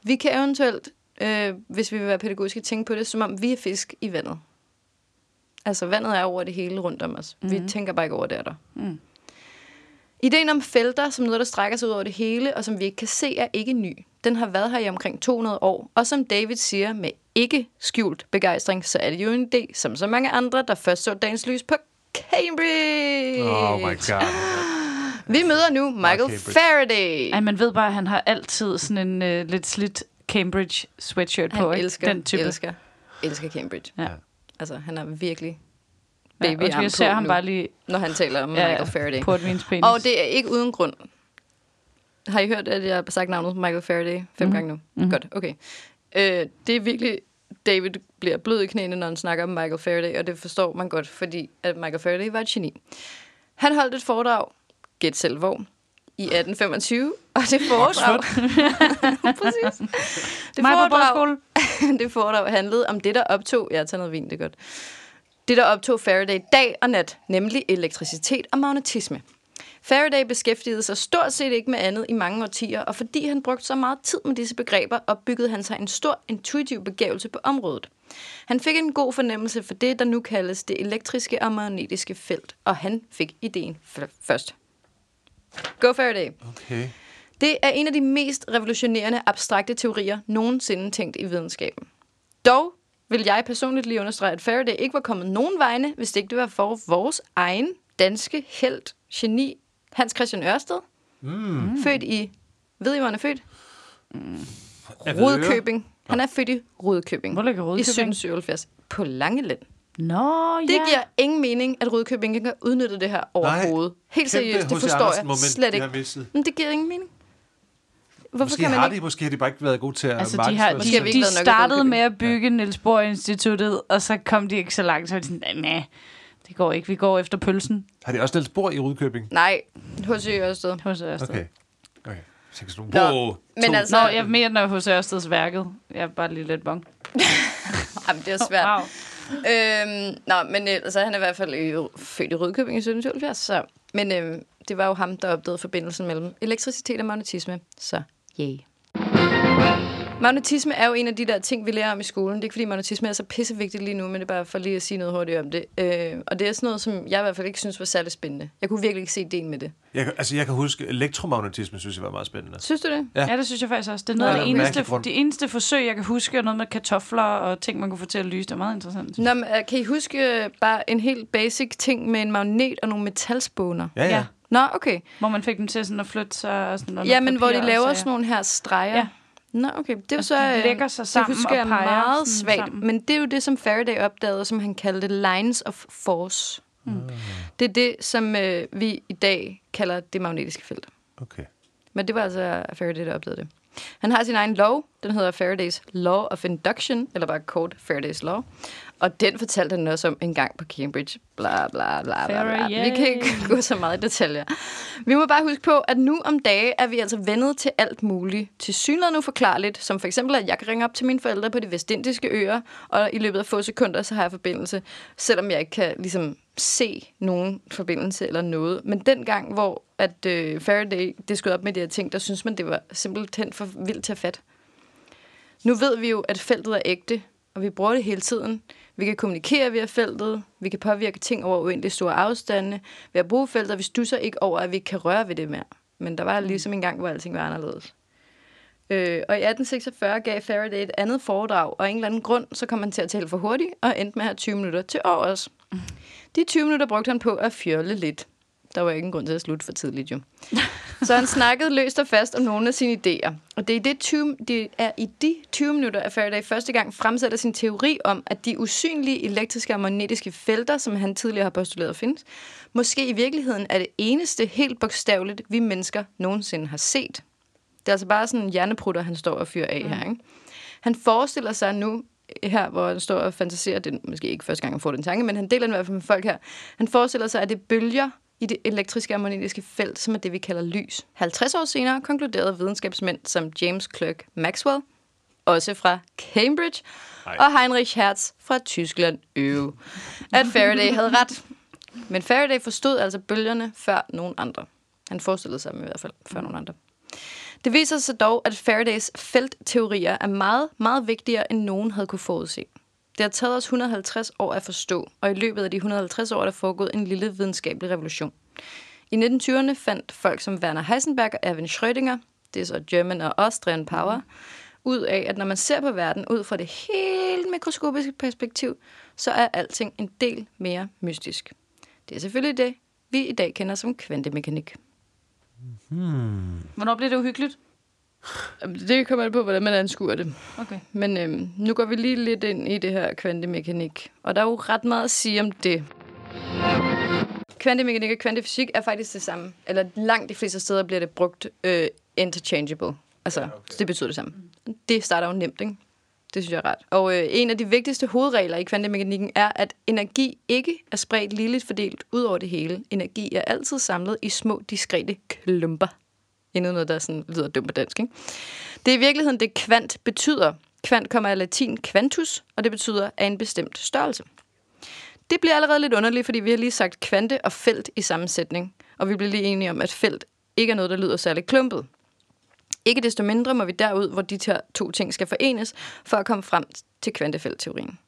[SPEAKER 3] Vi kan eventuelt, øh, hvis vi vil være pædagogiske, tænke på det, som om vi er fisk i vandet. Altså, vandet er over det hele rundt om os. Mm-hmm. Vi tænker bare ikke over, det er der.
[SPEAKER 2] Mm.
[SPEAKER 3] Ideen om felter som noget, der strækker sig ud over det hele, og som vi ikke kan se, er ikke ny. Den har været her i omkring 200 år, og som David siger med ikke skjult begejstring, så er det jo en idé, som så mange andre, der først så dagens lys på Cambridge.
[SPEAKER 1] Oh my god.
[SPEAKER 3] Vi møder nu Michael
[SPEAKER 1] Cambridge.
[SPEAKER 3] Faraday.
[SPEAKER 2] Ej, man ved bare, at han har altid sådan en øh, lidt slidt Cambridge sweatshirt
[SPEAKER 3] Han
[SPEAKER 2] på. ikke?
[SPEAKER 3] elsker,
[SPEAKER 2] Den type.
[SPEAKER 3] elsker, elsker Cambridge.
[SPEAKER 2] Ja.
[SPEAKER 3] Altså, han er virkelig
[SPEAKER 2] Ja,
[SPEAKER 3] baby
[SPEAKER 2] undskyld, jeg ser ham
[SPEAKER 3] nu,
[SPEAKER 2] bare lige
[SPEAKER 3] når han taler om
[SPEAKER 2] ja,
[SPEAKER 3] Michael Faraday.
[SPEAKER 2] på et vins penis.
[SPEAKER 3] Og det er ikke uden grund. Har I hørt, at jeg har sagt navnet Michael Faraday fem mm-hmm. gange nu? Mm-hmm. Godt, okay. Øh, det er virkelig... David bliver blød i knæene, når han snakker om Michael Faraday, og det forstår man godt, fordi at Michael Faraday var et geni. Han holdt et foredrag, gæt selv hvor, i 1825, og det foredrag... Præcis. Det foredrag, det foredrag handlede om det, der optog... Jeg tager noget vin, det er godt. Det, der optog Faraday dag og nat, nemlig elektricitet og magnetisme. Faraday beskæftigede sig stort set ikke med andet i mange årtier, og fordi han brugte så meget tid med disse begreber, opbyggede han sig en stor intuitiv begævelse på området. Han fik en god fornemmelse for det, der nu kaldes det elektriske og magnetiske felt, og han fik ideen først. Go Faraday!
[SPEAKER 1] Okay.
[SPEAKER 3] Det er en af de mest revolutionerende abstrakte teorier nogensinde tænkt i videnskaben. Dog vil jeg personligt lige understrege, at Faraday ikke var kommet nogen vegne, hvis det ikke var for vores egen danske held, geni, Hans Christian Ørsted. Mm. Født i... Ved I, hvor han er født? Rudkøbing. Han er født i Rudkøbing.
[SPEAKER 2] Hvor ligger
[SPEAKER 3] I
[SPEAKER 2] Rudkøbing?
[SPEAKER 3] 1777. På Langeland.
[SPEAKER 2] Nå,
[SPEAKER 3] Det
[SPEAKER 2] ja.
[SPEAKER 3] giver ingen mening, at Rudkøbing ikke har udnyttet det her overhovedet. Helt seriøst, det forstår jeg slet ikke.
[SPEAKER 1] Misset.
[SPEAKER 3] Men det giver ingen mening. Hvorfor
[SPEAKER 1] Måske
[SPEAKER 3] kan man
[SPEAKER 1] har
[SPEAKER 3] ikke?
[SPEAKER 1] de, måske har de bare ikke været gode til at
[SPEAKER 2] Altså, de, har, de,
[SPEAKER 3] ikke
[SPEAKER 2] de
[SPEAKER 3] af
[SPEAKER 2] startede med at bygge Niels Bohr Instituttet, og så kom de ikke så langt, så var de sådan, nej, det går ikke, vi går efter pølsen
[SPEAKER 1] Har de også stillet spor i Rudkøbing?
[SPEAKER 3] Nej, hos Ørsted.
[SPEAKER 2] hos Ørsted.
[SPEAKER 1] Okay. Okay. Så tænker sådan,
[SPEAKER 3] Nå,
[SPEAKER 1] wow,
[SPEAKER 3] men
[SPEAKER 1] to-
[SPEAKER 3] altså-
[SPEAKER 2] Nå, jeg mener hos Ørsteds værket. Jeg er bare lige lidt bong.
[SPEAKER 3] Jamen, det er svært.
[SPEAKER 2] Wow.
[SPEAKER 3] Øhm, nå, men altså, han er i hvert fald øh, født i Rødkøbing i 1777. Så. Men øh, det var jo ham, der opdagede forbindelsen mellem elektricitet og magnetisme. Så yay. Magnetisme er jo en af de der ting, vi lærer om i skolen. Det er ikke, fordi magnetisme er så pissevigtigt lige nu, men det er bare for lige at sige noget hurtigt om det. Øh, og det er sådan noget, som jeg i hvert fald ikke synes var særlig spændende. Jeg kunne virkelig ikke se ideen med det.
[SPEAKER 1] Jeg, kan- altså, jeg kan huske, elektromagnetisme synes jeg var meget spændende.
[SPEAKER 3] Synes du det?
[SPEAKER 1] Ja.
[SPEAKER 2] Ja, det synes jeg faktisk også. Det er noget
[SPEAKER 1] Ja,
[SPEAKER 2] af det eneste,
[SPEAKER 1] mærkelig grund.
[SPEAKER 2] de eneste forsøg, jeg kan huske, er noget med kartofler og ting, man kunne få til at lyse. Det er meget interessant.
[SPEAKER 3] Nå, men, øh, kan I huske øh, bare en helt basic ting med en magnet og nogle metalspåner?
[SPEAKER 1] Ja, ja.
[SPEAKER 2] Ja.
[SPEAKER 3] Nå, okay.
[SPEAKER 2] Hvor man fik dem til sådan at flytte sig. Og sådan under
[SPEAKER 3] Ja, men hvor de laver sådan nogle her streger.
[SPEAKER 2] Ja.
[SPEAKER 3] Nå, okay. Det er jo
[SPEAKER 2] Altså,
[SPEAKER 3] så...
[SPEAKER 2] de
[SPEAKER 3] øh,
[SPEAKER 2] lægger sig sammen
[SPEAKER 3] det husker
[SPEAKER 2] og
[SPEAKER 3] jeg
[SPEAKER 2] peger
[SPEAKER 3] meget svagt.
[SPEAKER 2] sammen.
[SPEAKER 3] Men det er jo det, som Faraday opdagede, som han kaldte lines of force. Mm. Det er det, som øh, vi i dag kalder det magnetiske felt.
[SPEAKER 1] Okay.
[SPEAKER 3] Men det var altså Faraday, der opdagede det. Han har sin egen lov. Den hedder Faradays Law of Induction, eller bare kort Faradays Law. Og den fortalte han også om en gang på Cambridge. Bla, bla, bla, bla, bla. Vi kan ikke gå så meget i detaljer. Vi må bare huske på, at nu om dage er vi altså vendet til alt muligt. Til synligheden uforklarligt, som for eksempel, at jeg kan ringe op til mine forældre på de vestindiske øer, og i løbet af få sekunder, så har jeg forbindelse, selvom jeg ikke kan ligesom se nogen forbindelse eller noget. Men den gang, hvor at øh, Faraday det skød op med de her ting, der synes man, det var simpelthen for vildt til at fatte. Nu ved vi jo, at feltet er ægte, og vi bruger det hele tiden. Vi kan kommunikere via feltet, vi kan påvirke ting over uendelig store afstande. Ved at bruge feltet, vi stusser ikke over, at vi ikke kan røre ved det mere. Men der var ligesom en gang, hvor alting var anderledes. Øh, og i 1846 gav Faraday et andet foredrag, og af en eller anden grund, så kom han til at tale for hurtigt, og endte med at have 20 minutter til overs. De 20 minutter brugte han på at fjolle lidt. Der var ikke en grund til at slutte for tidligt, jo. Så han snakkede løst og fast om nogle af sine idéer. Og det er, det 20, det er i de 20 minutter, at Faraday første gang fremsætter sin teori om, at de usynlige elektriske og magnetiske felter, som han tidligere har postuleret findes, måske i virkeligheden er det eneste helt bogstaveligt, vi mennesker nogensinde har set. Det er altså bare sådan en hjerneprutter, han står og fyrer af mm. her. Ikke? Han forestiller sig nu, her hvor han står og fantaserer, det er måske ikke første gang, han får den tanke, men han deler den i hvert fald med folk her. Han forestiller sig, at det bølger i det elektriske og magnetiske felt, som er det, vi kalder lys. 50 år senere konkluderede videnskabsmænd som James Clerk Maxwell også fra Cambridge,
[SPEAKER 1] Ej.
[SPEAKER 3] og Heinrich Hertz fra Tyskland, øv, at Faraday havde ret. Men Faraday forstod altså bølgerne før nogen andre. Han forestillede sig dem i hvert fald før nogen andre. Det viser sig dog, at Faradays feltteorier er meget, meget vigtigere, end nogen havde kunne forudse. Det har taget os 150 år at forstå, og i løbet af de 150 år er der foregået en lille videnskabelig revolution. I 1920'erne fandt folk som Werner Heisenberg og Erwin Schrödinger, det er så German og Austrian Power, ud af, at når man ser på verden ud fra det helt mikroskopiske perspektiv, så er alting en del mere mystisk. Det er selvfølgelig det, vi i dag kender som kvantemekanik.
[SPEAKER 2] Hvornår bliver det uhyggeligt?
[SPEAKER 3] Det kommer an på, hvordan man anskuer det.
[SPEAKER 2] Okay.
[SPEAKER 3] Men øhm, nu går vi lige lidt ind i det her kvantemekanik. Og der er jo ret meget at sige om det. Kvantemekanik og kvantefysik er faktisk det samme. Eller langt de fleste steder bliver det brugt øh, interchangeable. Altså, ja, okay. det betyder det samme. Det starter jo nemt, ikke? Det synes jeg er ret. Og øh, en af de vigtigste hovedregler i kvantemekanikken er, at energi ikke er spredt ligeligt fordelt ud over det hele. Energi er altid samlet i små, diskrete klumper. Endnu noget, der sådan lyder dumt på dansk, ikke? Det er i virkeligheden det kvant betyder. Kvant kommer af latin quantus, og det betyder af en bestemt størrelse. Det bliver allerede lidt underligt, fordi vi har lige sagt kvante og felt i sammensætning, og vi bliver lige enige om, at felt ikke er noget, der lyder særlig klumpet. Ikke desto mindre må vi derud, hvor de her to ting skal forenes, for at komme frem til kvantefeltteorien.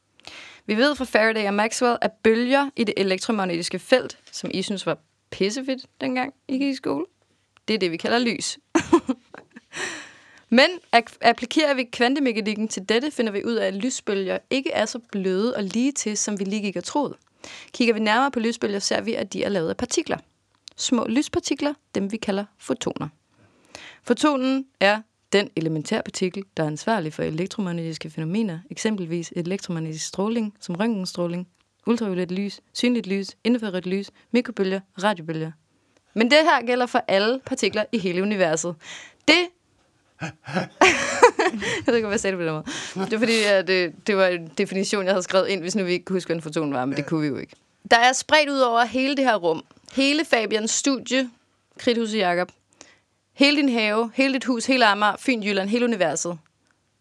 [SPEAKER 3] Vi ved fra Faraday og Maxwell, at bølger i det elektromagnetiske felt, som I synes var pissefedt dengang I gik i skole, det er det, vi kalder lys. Men applikerer vi kvantemekanikken til dette, finder vi ud af, at lysbølger ikke er så bløde og lige til, som vi lige gik og troede. Kigger vi nærmere på lysbølger, ser vi, at de er lavet af partikler. Små lyspartikler, dem vi kalder fotoner. Fotonen er den elementære partikel, der er ansvarlig for elektromagnetiske fænomener, eksempelvis elektromagnetisk stråling, som røntgenstråling, ultraviolet lys, synligt lys, infrarødt lys, mikrobølger radiobølger. Men det her gælder for alle partikler i hele universet. Det... jeg ved ikke, hvad jeg sagde det på den måde. Det er fordi, at det, det var en definition, jeg havde skrevet ind, hvis nu vi ikke kunne huske, hvad en foton var, men det kunne vi jo ikke. Der er spredt ud over hele det her rum. Hele Fabians studie, Kridthuset Jakob, hele din have, hele dit hus, hele Amager, Fyn, Jylland, hele universet.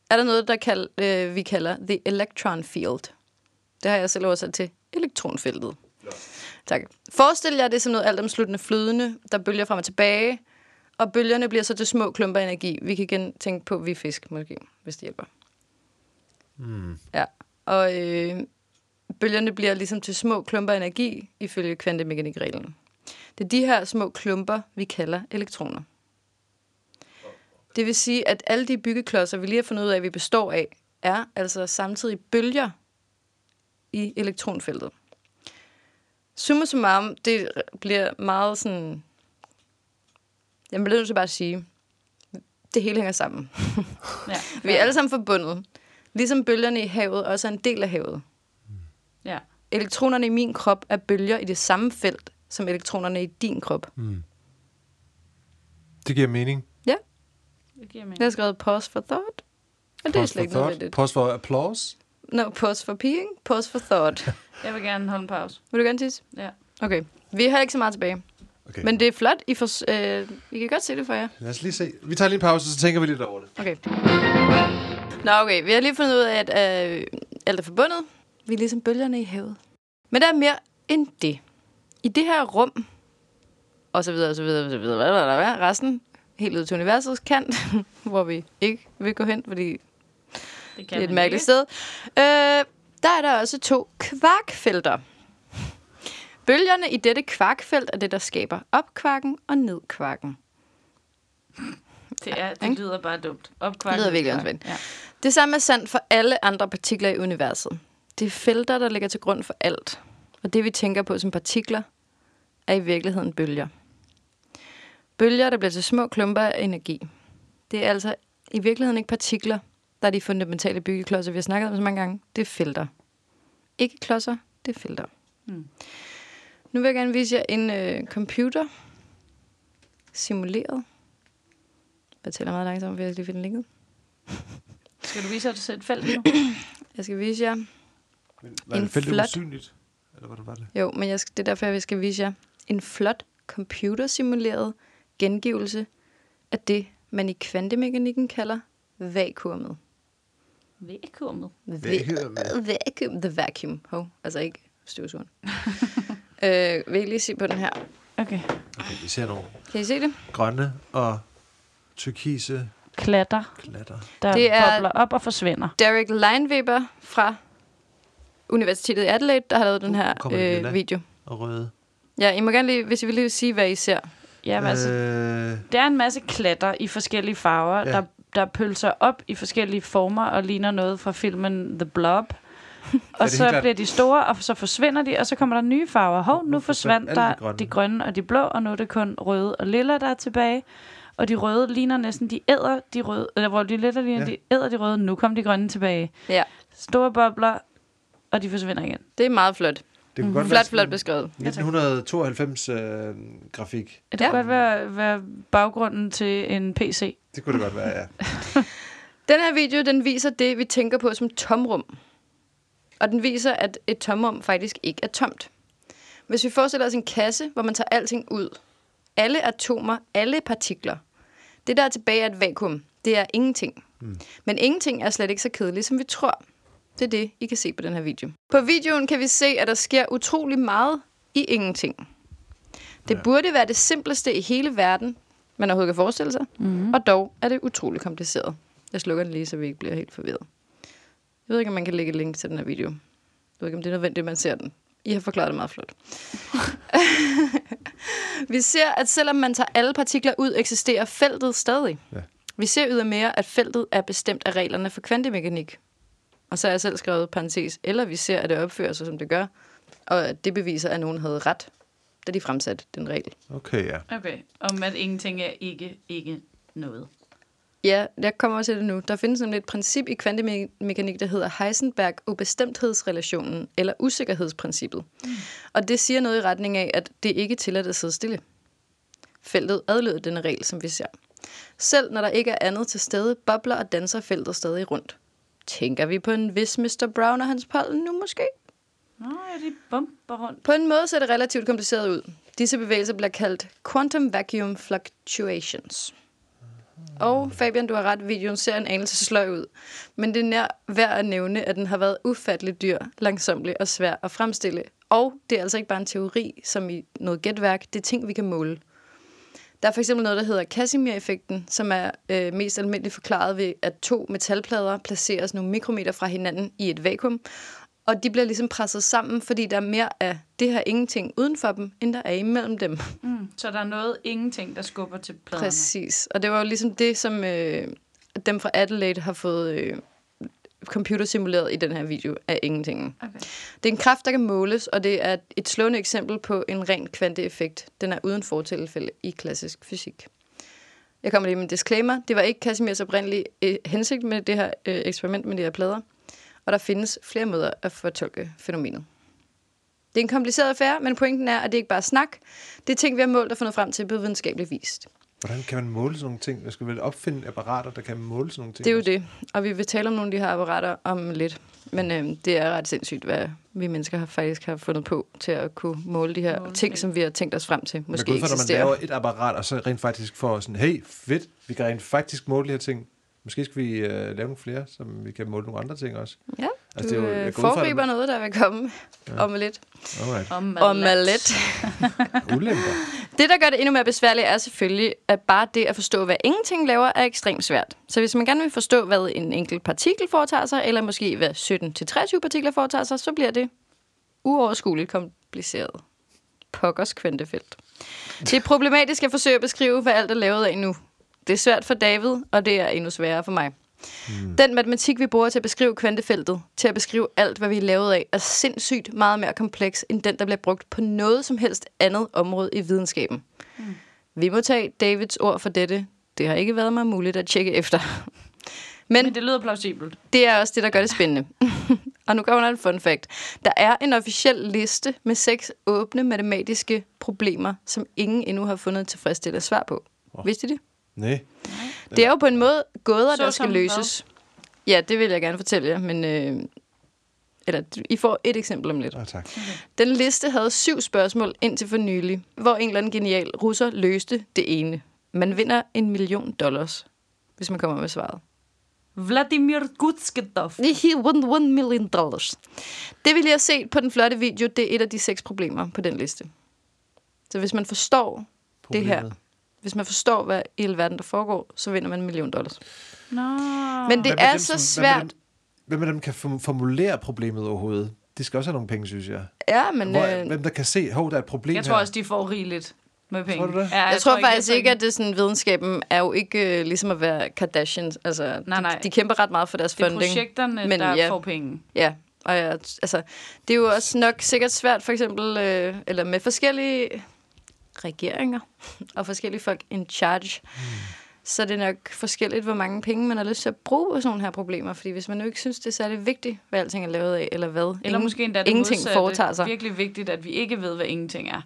[SPEAKER 3] Er der noget, der kald, øh, vi kalder the electron field? Det har jeg selv oversat til elektronfeltet. Tak. Forestil jer det som noget altomsluttende flydende, der bølger frem og tilbage, og bølgerne bliver så til små klumper energi. Vi kan igen tænke på, at vi er fisk, måske, hvis det hjælper. Mm. Ja, og øh, bølgerne bliver ligesom til små klumper energi, ifølge kvantemekanikreglen. Det er de her små klumper, vi kalder elektroner. Det vil sige, at alle de byggeklodser, vi lige har fundet ud af, at vi består af, er altså samtidig bølger i elektronfeltet. Summa summarum, det bliver meget sådan... Jeg bliver nødt til bare at sige, det hele hænger sammen.
[SPEAKER 2] Ja.
[SPEAKER 3] Vi er alle sammen forbundet. Ligesom bølgerne i havet også er en del af havet.
[SPEAKER 2] Ja.
[SPEAKER 3] Elektronerne i min krop er bølger i det samme felt, som elektronerne i din krop.
[SPEAKER 1] Det giver mening.
[SPEAKER 3] Ja,
[SPEAKER 2] Det giver mening.
[SPEAKER 3] jeg har skrevet pause for thought. Og det er
[SPEAKER 1] Pause
[SPEAKER 3] slet ikke nødvendigt.
[SPEAKER 1] Pause for applause.
[SPEAKER 3] No, pause for peeing, pause for thought.
[SPEAKER 2] Jeg vil gerne holde en pause.
[SPEAKER 3] Vil du gerne tisse?
[SPEAKER 2] Ja.
[SPEAKER 3] Okay. Vi har ikke så meget tilbage.
[SPEAKER 1] Okay.
[SPEAKER 3] Men det er flot. I, får, øh, I kan godt se det for jer.
[SPEAKER 1] Lad os lige se. Vi tager lige en pause, så tænker vi lidt over det.
[SPEAKER 3] Okay. Nå, okay. Vi har lige fundet ud af, at øh, alt er forbundet. Vi er ligesom bølgerne i havet. Men der er mere end det. I det her rum, og så videre, og så videre, og så videre, hvad der er, resten, helt ud til universets kant, hvor vi ikke vil gå hen, fordi
[SPEAKER 2] Det,
[SPEAKER 3] det er et mærkeligt sted. Øh, der er der også to kvarkfelter. Bølgerne i dette kvarkfelt er det, der skaber opkvarken og nedkvarken.
[SPEAKER 2] Det, er, det lyder bare dumt. Opkvark.
[SPEAKER 3] Det lyder virkelig åndssvagt.
[SPEAKER 2] Ja.
[SPEAKER 3] Det samme er sandt for alle andre partikler i universet. Det er felter, der ligger til grund for alt. Og det, vi tænker på som partikler, er i virkeligheden bølger. Bølger, der bliver til små klumper af energi. Det er altså i virkeligheden ikke partikler, der er de fundamentale byggeklodser, vi har snakket om så mange gange. Det er felter. Ikke klodser, det er felter.
[SPEAKER 2] Mm.
[SPEAKER 3] Nu vil jeg gerne vise jer en øh, computer simuleret. Jeg tæller meget langsomt, for jeg skal lige finde linket.
[SPEAKER 2] Skal du vise os et felt nu?
[SPEAKER 3] Jeg skal vise jer.
[SPEAKER 1] Var
[SPEAKER 3] En
[SPEAKER 1] det feltet
[SPEAKER 3] flot-
[SPEAKER 1] usynligt? Eller hvordan var det?
[SPEAKER 3] Jo, men jeg skal, det er derfor, jeg skal vise jer en flot computersimuleret gengivelse af det, man i kvantemekanikken kalder vakuumet.
[SPEAKER 2] Vakuumet.
[SPEAKER 1] Vakuum.
[SPEAKER 3] Vacuum. The vacuum. Hov, altså ikke støvsugeren. øh, vil I lige se på den her?
[SPEAKER 2] Okay.
[SPEAKER 1] Okay, vi ser nogle
[SPEAKER 3] Kan I se det?
[SPEAKER 1] grønne og turkise
[SPEAKER 2] Klatter,
[SPEAKER 1] klatter.
[SPEAKER 2] der
[SPEAKER 3] Det
[SPEAKER 2] det
[SPEAKER 3] er-
[SPEAKER 2] er... bobler op og forsvinder.
[SPEAKER 3] Derek Lineweber fra Universitetet i Adelaide, der har lavet den her
[SPEAKER 1] Kommer det lilla?
[SPEAKER 3] øh, video.
[SPEAKER 1] Og røde.
[SPEAKER 3] Ja, I må gerne lige, hvis I vil lige sige, hvad I ser.
[SPEAKER 2] Ja, men altså,
[SPEAKER 1] Øh,
[SPEAKER 2] det er en masse klatter i forskellige farver,
[SPEAKER 1] Ja.
[SPEAKER 2] ja. der, der pølser op i forskellige former og ligner noget fra filmen The Blob. og så bliver de store, og så forsvinder de, og så kommer der nye farver. Hov, nu forsvandt der
[SPEAKER 1] de grønne.
[SPEAKER 2] de grønne og de blå, og nu er det kun røde og lilla, der er tilbage. Og de røde ligner næsten, de æder de røde, eller hvor de lilla ligner,
[SPEAKER 1] Ja.
[SPEAKER 2] de æder de røde. Nu kom de grønne tilbage.
[SPEAKER 3] Ja,
[SPEAKER 2] Store bobler, og de forsvinder igen.
[SPEAKER 3] det er meget flot.
[SPEAKER 1] det kunne godt
[SPEAKER 3] Flot,
[SPEAKER 1] være
[SPEAKER 3] flot beskrevet.
[SPEAKER 1] 1992 øh, grafik.
[SPEAKER 2] Det
[SPEAKER 3] Ja.
[SPEAKER 2] kunne godt være, være baggrunden til en PC.
[SPEAKER 1] Det kunne det godt være, ja.
[SPEAKER 3] Den her video, den viser det, vi tænker på som tomrum. Og den viser, at et tomrum faktisk ikke er tomt. Hvis vi forestiller os en kasse, hvor man tager alting ud. Alle atomer, alle partikler. Det, der er tilbage, er et vakuum. Det er ingenting. Mm. Men ingenting er slet ikke så kedeligt, som vi tror. Det er det, I kan se på den her video. På videoen kan vi se, at der sker utrolig meget i ingenting. Det
[SPEAKER 1] Ja.
[SPEAKER 3] burde være det simpleste i hele verden, man overhovedet kan forestille sig. Mm. Og dog er det utrolig kompliceret. Jeg slukker den lige, så vi ikke bliver helt forvirret. Jeg ved ikke, om man kan lægge et link til den her video. Jeg ved ikke, om det er nødvendigt, at man ser den. I har forklaret det meget flot. vi ser, at selvom man tager alle partikler ud, eksisterer feltet stadig.
[SPEAKER 1] Ja.
[SPEAKER 3] Vi ser ydermere, at feltet er bestemt af reglerne for kvantemekanik. Og så har jeg selv skrevet parentes, eller vi ser, at det opfører sig, som det gør, og at det beviser, at nogen havde ret, da de fremsatte den regel.
[SPEAKER 1] Okay, ja.
[SPEAKER 2] Okay, om at ingenting er ikke, ikke noget.
[SPEAKER 3] Ja, jeg kommer også til det nu. Der findes nemlig et princip i kvantemekanik, der hedder Heisenberg-ubestemthedsrelationen, eller usikkerhedsprincippet. Mm. Og det siger noget i retning af, at det ikke tillader at sidde stille. Feltet adlyder denne regel, som vi ser. Selv når der ikke er andet til stede, bobler og danser feltet stadig rundt. Tænker vi på en vis Mr. Brown og hans pollen nu måske?
[SPEAKER 2] Nå, ja, de bumper rundt.
[SPEAKER 3] På en måde ser det relativt kompliceret ud. Disse bevægelser bliver kaldt quantum vacuum fluctuations. Og Fabian, du har ret, videoen ser en anelse sløj ud. Men det er nær værd at nævne, at den har været ufattelig dyr, langsomlig og svær at fremstille. Og det er altså ikke bare en teori, som i noget gætværk. Det er ting, vi kan måle. Der er for eksempel noget, der hedder Casimir-effekten, som er øh, mest almindeligt forklaret ved, at to metalplader placeres nogle mikrometer fra hinanden i et vakuum, og de bliver ligesom presset sammen, fordi der er mere af det her ingenting uden for dem, end der er imellem dem.
[SPEAKER 2] Mm. Så der er noget ingenting, der skubber til pladerne.
[SPEAKER 3] Præcis. Og det var jo ligesom det, som øh, dem fra Adelaide har fået øh, computersimuleret i den her video af ingenting.
[SPEAKER 2] Okay.
[SPEAKER 3] Det er en kraft, der kan måles, og det er et slående eksempel på en ren kvanteeffekt. Den er uden fortilfælde i klassisk fysik. Jeg kommer lige med en disclaimer. Det var ikke Casimirs oprindelige øh, hensigt med det her øh, eksperiment med de her plader. Og der findes flere måder at fortolke fænomenet. Det er en kompliceret affære, men pointen er, at det ikke bare er snak. Det er ting, vi har målt og fundet frem til på videnskabelig vis.
[SPEAKER 1] Hvordan kan man måle sådan nogle ting? Jeg skal vel opfinde apparater, der kan måle sådan nogle ting?
[SPEAKER 3] Det er jo det, og vi vil tale om nogle af de her apparater om lidt. Men øh, det er ret sindssygt, hvad vi mennesker har faktisk har fundet på til at kunne måle de her
[SPEAKER 2] Måle
[SPEAKER 3] ting,
[SPEAKER 2] ting.
[SPEAKER 3] som vi har tænkt os frem til.
[SPEAKER 1] Måske man går ud fra, når man laver et apparat, og så rent faktisk får sådan, hey, fedt, vi kan rent faktisk måle de her ting. Måske skal vi uh, lave nogle flere, som vi kan måle nogle andre ting også.
[SPEAKER 3] Ja,
[SPEAKER 1] Altså,
[SPEAKER 3] du
[SPEAKER 1] det er jo- jeg
[SPEAKER 3] øh, foregriber noget, der vil komme ja. om lidt.
[SPEAKER 1] Alright.
[SPEAKER 2] Om
[SPEAKER 3] Om lidt.
[SPEAKER 1] Ulemper.
[SPEAKER 3] Det, der gør det endnu mere besværligt, er selvfølgelig, at bare det at forstå, hvad ingenting laver, er ekstremt svært. Så hvis man gerne vil forstå, hvad en enkelt partikel foretager sig, eller måske hvad 17-23 partikler foretager sig, så bliver det uoverskueligt kompliceret. Pokkers kvantefelt. Det er problematisk at forsøge at beskrive, hvad alt er lavet af nu. Det er svært for David, og det er endnu sværere for mig. Mm. Den matematik, vi bruger til at beskrive kvantefeltet, til at beskrive alt, hvad vi er lavet af, er sindssygt meget mere kompleks, end den, der bliver brugt på noget som helst andet område i videnskaben. Mm. Vi må tage Davids ord for dette. Det har ikke været mig muligt at tjekke efter. Men,
[SPEAKER 2] Men det lyder plausibelt.
[SPEAKER 3] det er også det, der gør det spændende. og nu kommer der en fun fact. Der er en officiel liste med seks åbne matematiske problemer, som ingen endnu har fundet tilfredsstillende svar på. Oh. Vidste I det?
[SPEAKER 1] Nej.
[SPEAKER 3] Det er jo på en måde gåder,
[SPEAKER 2] Så
[SPEAKER 3] der skal løses. Ja, det vil jeg gerne fortælle jer, men... Øh, eller, I får et eksempel om lidt.
[SPEAKER 1] Oh, tak.
[SPEAKER 3] Den liste havde syv spørgsmål indtil for nylig, hvor en eller anden genial russer løste det ene. Man vinder en million dollars, hvis man kommer med svaret.
[SPEAKER 2] Vladimir Gutsketov.
[SPEAKER 3] He won one million dollars. Det vi lige har set på den flotte video, det er et af de seks problemer på den liste. Så hvis man forstår det her,
[SPEAKER 1] Problemet.
[SPEAKER 3] Hvis man forstår, hvad i hele verden der foregår, så vinder man en million dollars.
[SPEAKER 2] Nå.
[SPEAKER 3] Men det
[SPEAKER 1] med
[SPEAKER 3] er
[SPEAKER 1] dem,
[SPEAKER 3] så
[SPEAKER 1] som- med
[SPEAKER 3] svært.
[SPEAKER 1] dem- Hvem af dem kan form- formulere problemet overhovedet? De skal også have nogle penge, synes jeg.
[SPEAKER 3] Ja, men
[SPEAKER 1] Hvor,
[SPEAKER 3] øh,
[SPEAKER 1] hvem der kan se, hov, der er et problem
[SPEAKER 2] Jeg tror
[SPEAKER 1] her.
[SPEAKER 2] også, de får rigeligt med penge.
[SPEAKER 1] Tror du det?
[SPEAKER 2] Ja,
[SPEAKER 3] jeg, tror faktisk
[SPEAKER 2] det er
[SPEAKER 3] ikke, at det sådan, videnskaben er jo ikke øh, ligesom at være Kardashians. Altså,
[SPEAKER 2] Nej, nej.
[SPEAKER 3] De, de kæmper ret meget for deres
[SPEAKER 2] det er
[SPEAKER 3] funding.
[SPEAKER 2] projekterne,
[SPEAKER 3] Men
[SPEAKER 2] der
[SPEAKER 3] ja.
[SPEAKER 2] får penge.
[SPEAKER 3] Ja, og jeg, altså, det er jo også nok sikkert svært, for eksempel, øh, eller med forskellige regeringer og forskellige folk in charge, mm. så er det nok forskelligt, hvor mange penge man har lyst til at bruge på sådan nogle her problemer. Fordi hvis man nu ikke synes, det er særlig vigtigt, hvad alting er lavet af, eller hvad,
[SPEAKER 2] Eller
[SPEAKER 3] ingen,
[SPEAKER 2] måske endda det
[SPEAKER 3] ingenting
[SPEAKER 2] modsatte.
[SPEAKER 3] foretager sig.
[SPEAKER 2] Det er virkelig vigtigt, at vi ikke ved, hvad ingenting er.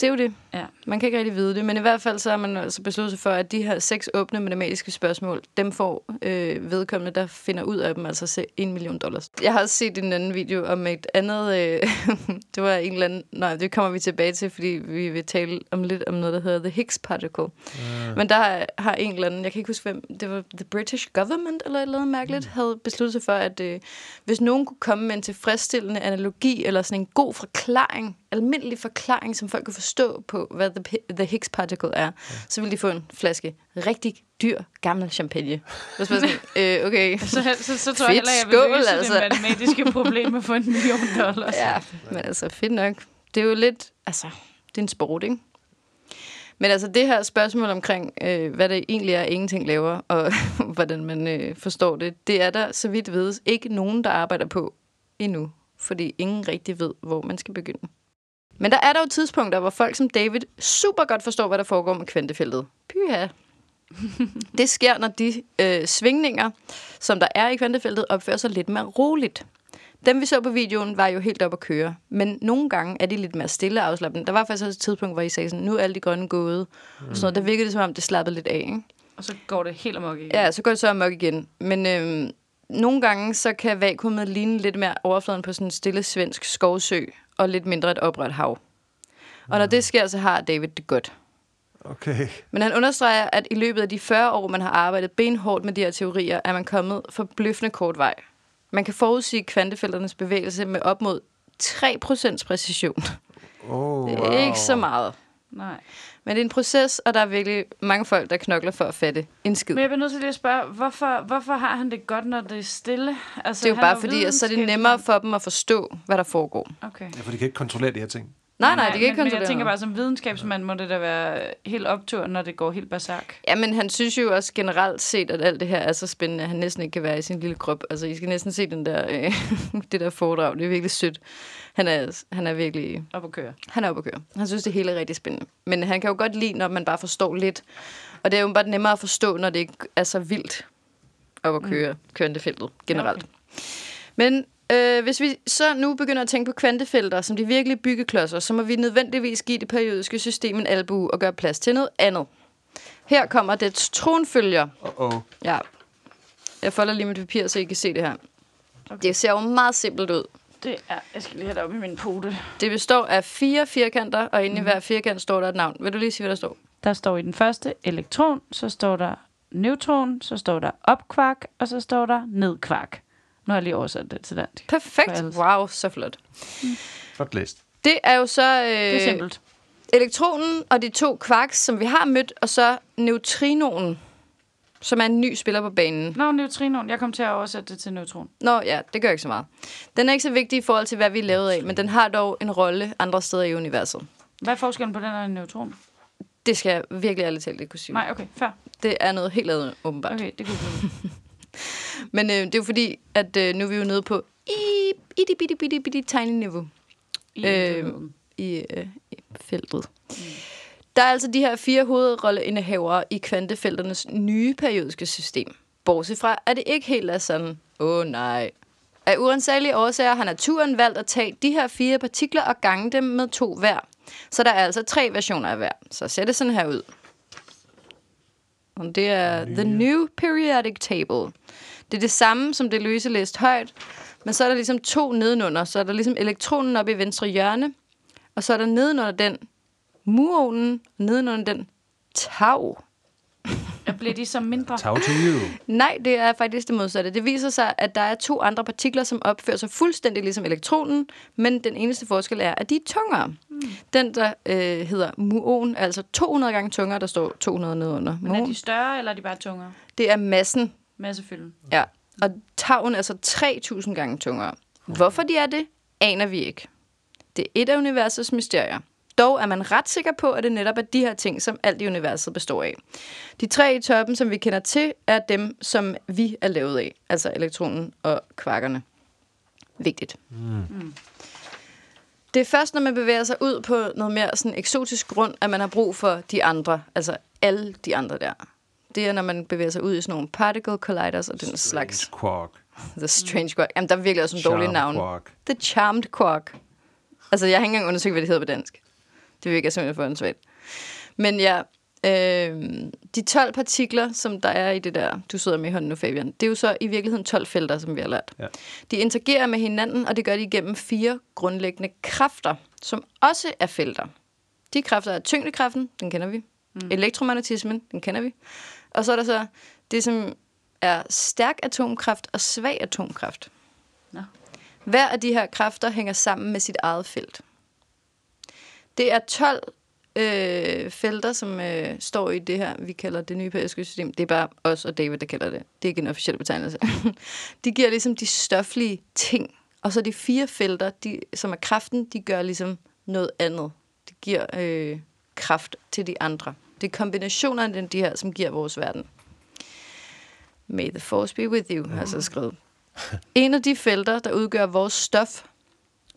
[SPEAKER 3] Det er jo det.
[SPEAKER 2] Ja.
[SPEAKER 3] Man kan ikke rigtig vide det, men i hvert fald så har man altså besluttet sig for, at de her seks åbne matematiske spørgsmål, dem får øh, vedkommende, der finder ud af dem, altså en million dollars. Jeg har også set en anden video om et andet, øh, det var en eller anden, nej, det kommer vi tilbage til, fordi vi vil tale om lidt om noget, der hedder The Higgs Particle. Uh. Men der har, har en eller anden, jeg kan ikke huske hvem, det var The British Government eller et eller andet mærkeligt, havde besluttet sig for, at øh, hvis nogen kunne komme med en tilfredsstillende analogi, eller sådan en god forklaring, almindelig forklaring, som folk kunne forstå på, hvad The, the Higgs Particle er, ja. så ville de få en flaske rigtig dyr, gammel champagne. Det var sådan, øh, okay.
[SPEAKER 2] Så, så, så tror
[SPEAKER 3] Fedt
[SPEAKER 2] jeg heller, jeg vil
[SPEAKER 3] skål,
[SPEAKER 2] løse
[SPEAKER 3] altså.
[SPEAKER 2] det matematiske problem med at få en million dollars.
[SPEAKER 3] Ja, men altså, fedt nok. Det er jo lidt, altså, det er en sport, ikke? Men altså, det her spørgsmål omkring, øh, hvad det egentlig er, ingenting laver, og hvordan man øh, forstår det, det er der, så vidt vides, ikke nogen, der arbejder på endnu. Fordi ingen rigtig ved, hvor man skal begynde. Men der er dog tidspunkter, hvor folk som David super godt forstår, hvad der foregår med kvantefeltet. Pyha. Det sker, når de øh, svingninger, som der er i kvantefeltet, opfører sig lidt mere roligt. Dem, vi så på videoen, var jo helt op at køre. Men nogle gange er de lidt mere stille og afslappende. Der var faktisk også et tidspunkt, hvor I sagde sådan, nu er alle de grønne gået. Mm. Og sådan noget. Der virkede det, som om det slappede lidt af. Ikke?
[SPEAKER 2] Og så går det helt amok igen.
[SPEAKER 3] Ja, så går det så amok igen. Men øhm, nogle gange, så kan vakuumet ligne lidt mere overfladen på sådan en stille svensk skovsø, og lidt mindre et oprørt hav. Og når det sker, så har David det godt.
[SPEAKER 1] Okay.
[SPEAKER 3] Men han understreger, at i løbet af de 40 år, man har arbejdet benhårdt med de her teorier, er man kommet forbløffende kort vej. Man kan forudsige kvantefelternes bevægelse med op mod 3% præcision.
[SPEAKER 1] Oh,
[SPEAKER 3] Det er ikke så meget.
[SPEAKER 2] Nej.
[SPEAKER 3] Men det er en proces, og der er virkelig mange folk, der knokler for at fatte en skid.
[SPEAKER 2] Men jeg bliver nødt til lige at spørge, hvorfor, hvorfor har han det godt, når det er stille? Altså,
[SPEAKER 3] Det er jo bare fordi, at så er det nemmere for dem at forstå, hvad der foregår.
[SPEAKER 2] Okay.
[SPEAKER 1] Ja, for de kan ikke kontrollere de her ting.
[SPEAKER 3] Nej, nej, det kan ikke
[SPEAKER 2] men, men jeg
[SPEAKER 3] kontrollere
[SPEAKER 2] tænker bare, som videnskabsmand må det da være helt optur, når det går helt berserk.
[SPEAKER 3] Ja, men han synes jo også generelt set, at alt det her er så spændende, at han næsten ikke kan være i sin lille krop. Altså, I skal næsten se den der, øh, det der foredrag. Det er virkelig sødt. Han er, han er virkelig...
[SPEAKER 2] Op at køre.
[SPEAKER 3] Han er oppe at køre. Han synes, det hele er rigtig spændende. Men han kan jo godt lide, når man bare forstår lidt. Og det er jo bare nemmere at forstå, når det ikke er så vildt op at køre mm. kvantefeltet generelt.
[SPEAKER 2] Ja,
[SPEAKER 3] okay. Men øh, hvis vi så nu begynder at tænke på kvantefelter som de virkelige byggeklodser, så må vi nødvendigvis give det periodiske system en albu og gøre plads til noget andet. Her kommer dets tronfølger.
[SPEAKER 1] Uh-oh.
[SPEAKER 3] Ja. Jeg folder lige mit papir, så I kan se det her. Okay. Det ser jo meget simpelt ud.
[SPEAKER 2] Det er, jeg skal lige have det op i min pote.
[SPEAKER 3] Det består af fire firkanter, og inde i hver firkant står der et navn. Vil du lige sige, hvad der står?
[SPEAKER 2] Der står i den første elektron, så står der neutron, så står der opkvark, og så står der nedkvark. Nu har jeg lige oversat det til dansk.
[SPEAKER 3] Perfekt. Wow, så flot.
[SPEAKER 1] Flot læst.
[SPEAKER 3] Det er jo så øh,
[SPEAKER 2] Det er simpelt.
[SPEAKER 3] elektronen og de to kvarks, som vi har mødt, og så neutrinoen, som er en ny spiller på banen.
[SPEAKER 2] Nå, neutrinoen. Jeg kom til at oversætte det til neutron.
[SPEAKER 3] Nå ja, det gør ikke så meget. Den er ikke så vigtig i forhold til, hvad vi er lavet af, men den har dog en rolle andre steder i universet.
[SPEAKER 2] Hvad er forskellen på den og en neutron?
[SPEAKER 3] Det skal jeg virkelig ærligt talt ikke kunne sige.
[SPEAKER 2] Nej, okay, fair.
[SPEAKER 3] Det er noget helt andet, åbenbart.
[SPEAKER 2] Okay, det kunne vi.
[SPEAKER 3] Men øh, det er jo fordi, at øh, nu er vi jo nede på i bitte, bitte, bitte, bitte tiny niveau
[SPEAKER 2] I
[SPEAKER 3] Øh, i, øh, i feltet. Der er altså de her fire hovedrolleindehavere i kvantefelternes nye periodiske system. Bortset fra, at det ikke helt er sådan, åh oh, nej. Af uansagelige årsager har naturen valgt at tage de her fire partikler og gange dem med to hver. Så der er altså tre versioner af hver. Så ser det sådan her ud. Og det er The New Periodic Table. Det er det samme, som det løse læst højt, men så er der ligesom to nedenunder. Så er der ligesom elektronen oppe i venstre hjørne, og så er der nedenunder den muonen, og nedenunder den tau.
[SPEAKER 2] jeg bliver de så mindre?
[SPEAKER 1] Tau to you.
[SPEAKER 3] Nej, det er faktisk det modsatte. Det viser sig, at der er to andre partikler, som opfører sig fuldstændig ligesom elektronen, men den eneste forskel er, at de er tungere. Mm. Den, der øh, hedder muon, er altså 200 gange tungere, der står 200 nedenunder.
[SPEAKER 2] Men er
[SPEAKER 3] Muon,
[SPEAKER 2] de større, eller er de bare tungere?
[SPEAKER 3] det er massen,
[SPEAKER 2] Massefylden.
[SPEAKER 3] ja. Og tauen er så 3000 gange tungere. Hvorfor de er det, aner vi ikke. Det er et af universets mysterier. Dog er man ret sikker på, at det netop er de her ting, som alt i universet består af. De tre i toppen, som vi kender til, er dem, som vi er lavet af. Altså elektronen og kvarkerne. Vigtigt. Mm. Det er først, når man bevæger sig ud på noget mere sådan eksotisk grund, at man har brug for de andre. Altså alle de andre der. Det er, når man bevæger sig ud i sådan nogle particle colliders og den slags.
[SPEAKER 1] Strange quark.
[SPEAKER 3] The Strange Quark. Jamen, der er virkelig også en dårlig navn.
[SPEAKER 1] quark.
[SPEAKER 3] The Charmed Quark. Altså, jeg har ikke engang undersøgt, hvad det hedder på dansk. Det virker simpelthen for åndssvagt. Men ja, øh, de 12 partikler, som der er i det der, du sidder med i hånden nu, Fabian, det er jo så i virkeligheden 12 felter, som vi har lært.
[SPEAKER 1] Ja.
[SPEAKER 3] De interagerer med hinanden, og det gør de gennem fire grundlæggende kræfter, som også er felter. De kræfter er tyngdekraften, den kender vi. Mm. Elektromagnetismen, den kender vi. Og så er der så det, som er stærk atomkraft og svag atomkraft.
[SPEAKER 2] Nå.
[SPEAKER 3] Hver af de her kræfter hænger sammen med sit eget felt. Det er 12 øh, felter, som øh, står i det her, vi kalder det nye periodiske system. Det er bare os og David, der kalder det. Det er ikke en officiel betegnelse. de giver ligesom de stoflige ting. Og så de fire felter, de, som er kraften, de gør ligesom noget andet. De giver øh, kraft til de andre. Det er kombinationerne af de her, som giver vores verden. May the force be with you, har jeg så skrevet. En af de felter, der udgør vores stof,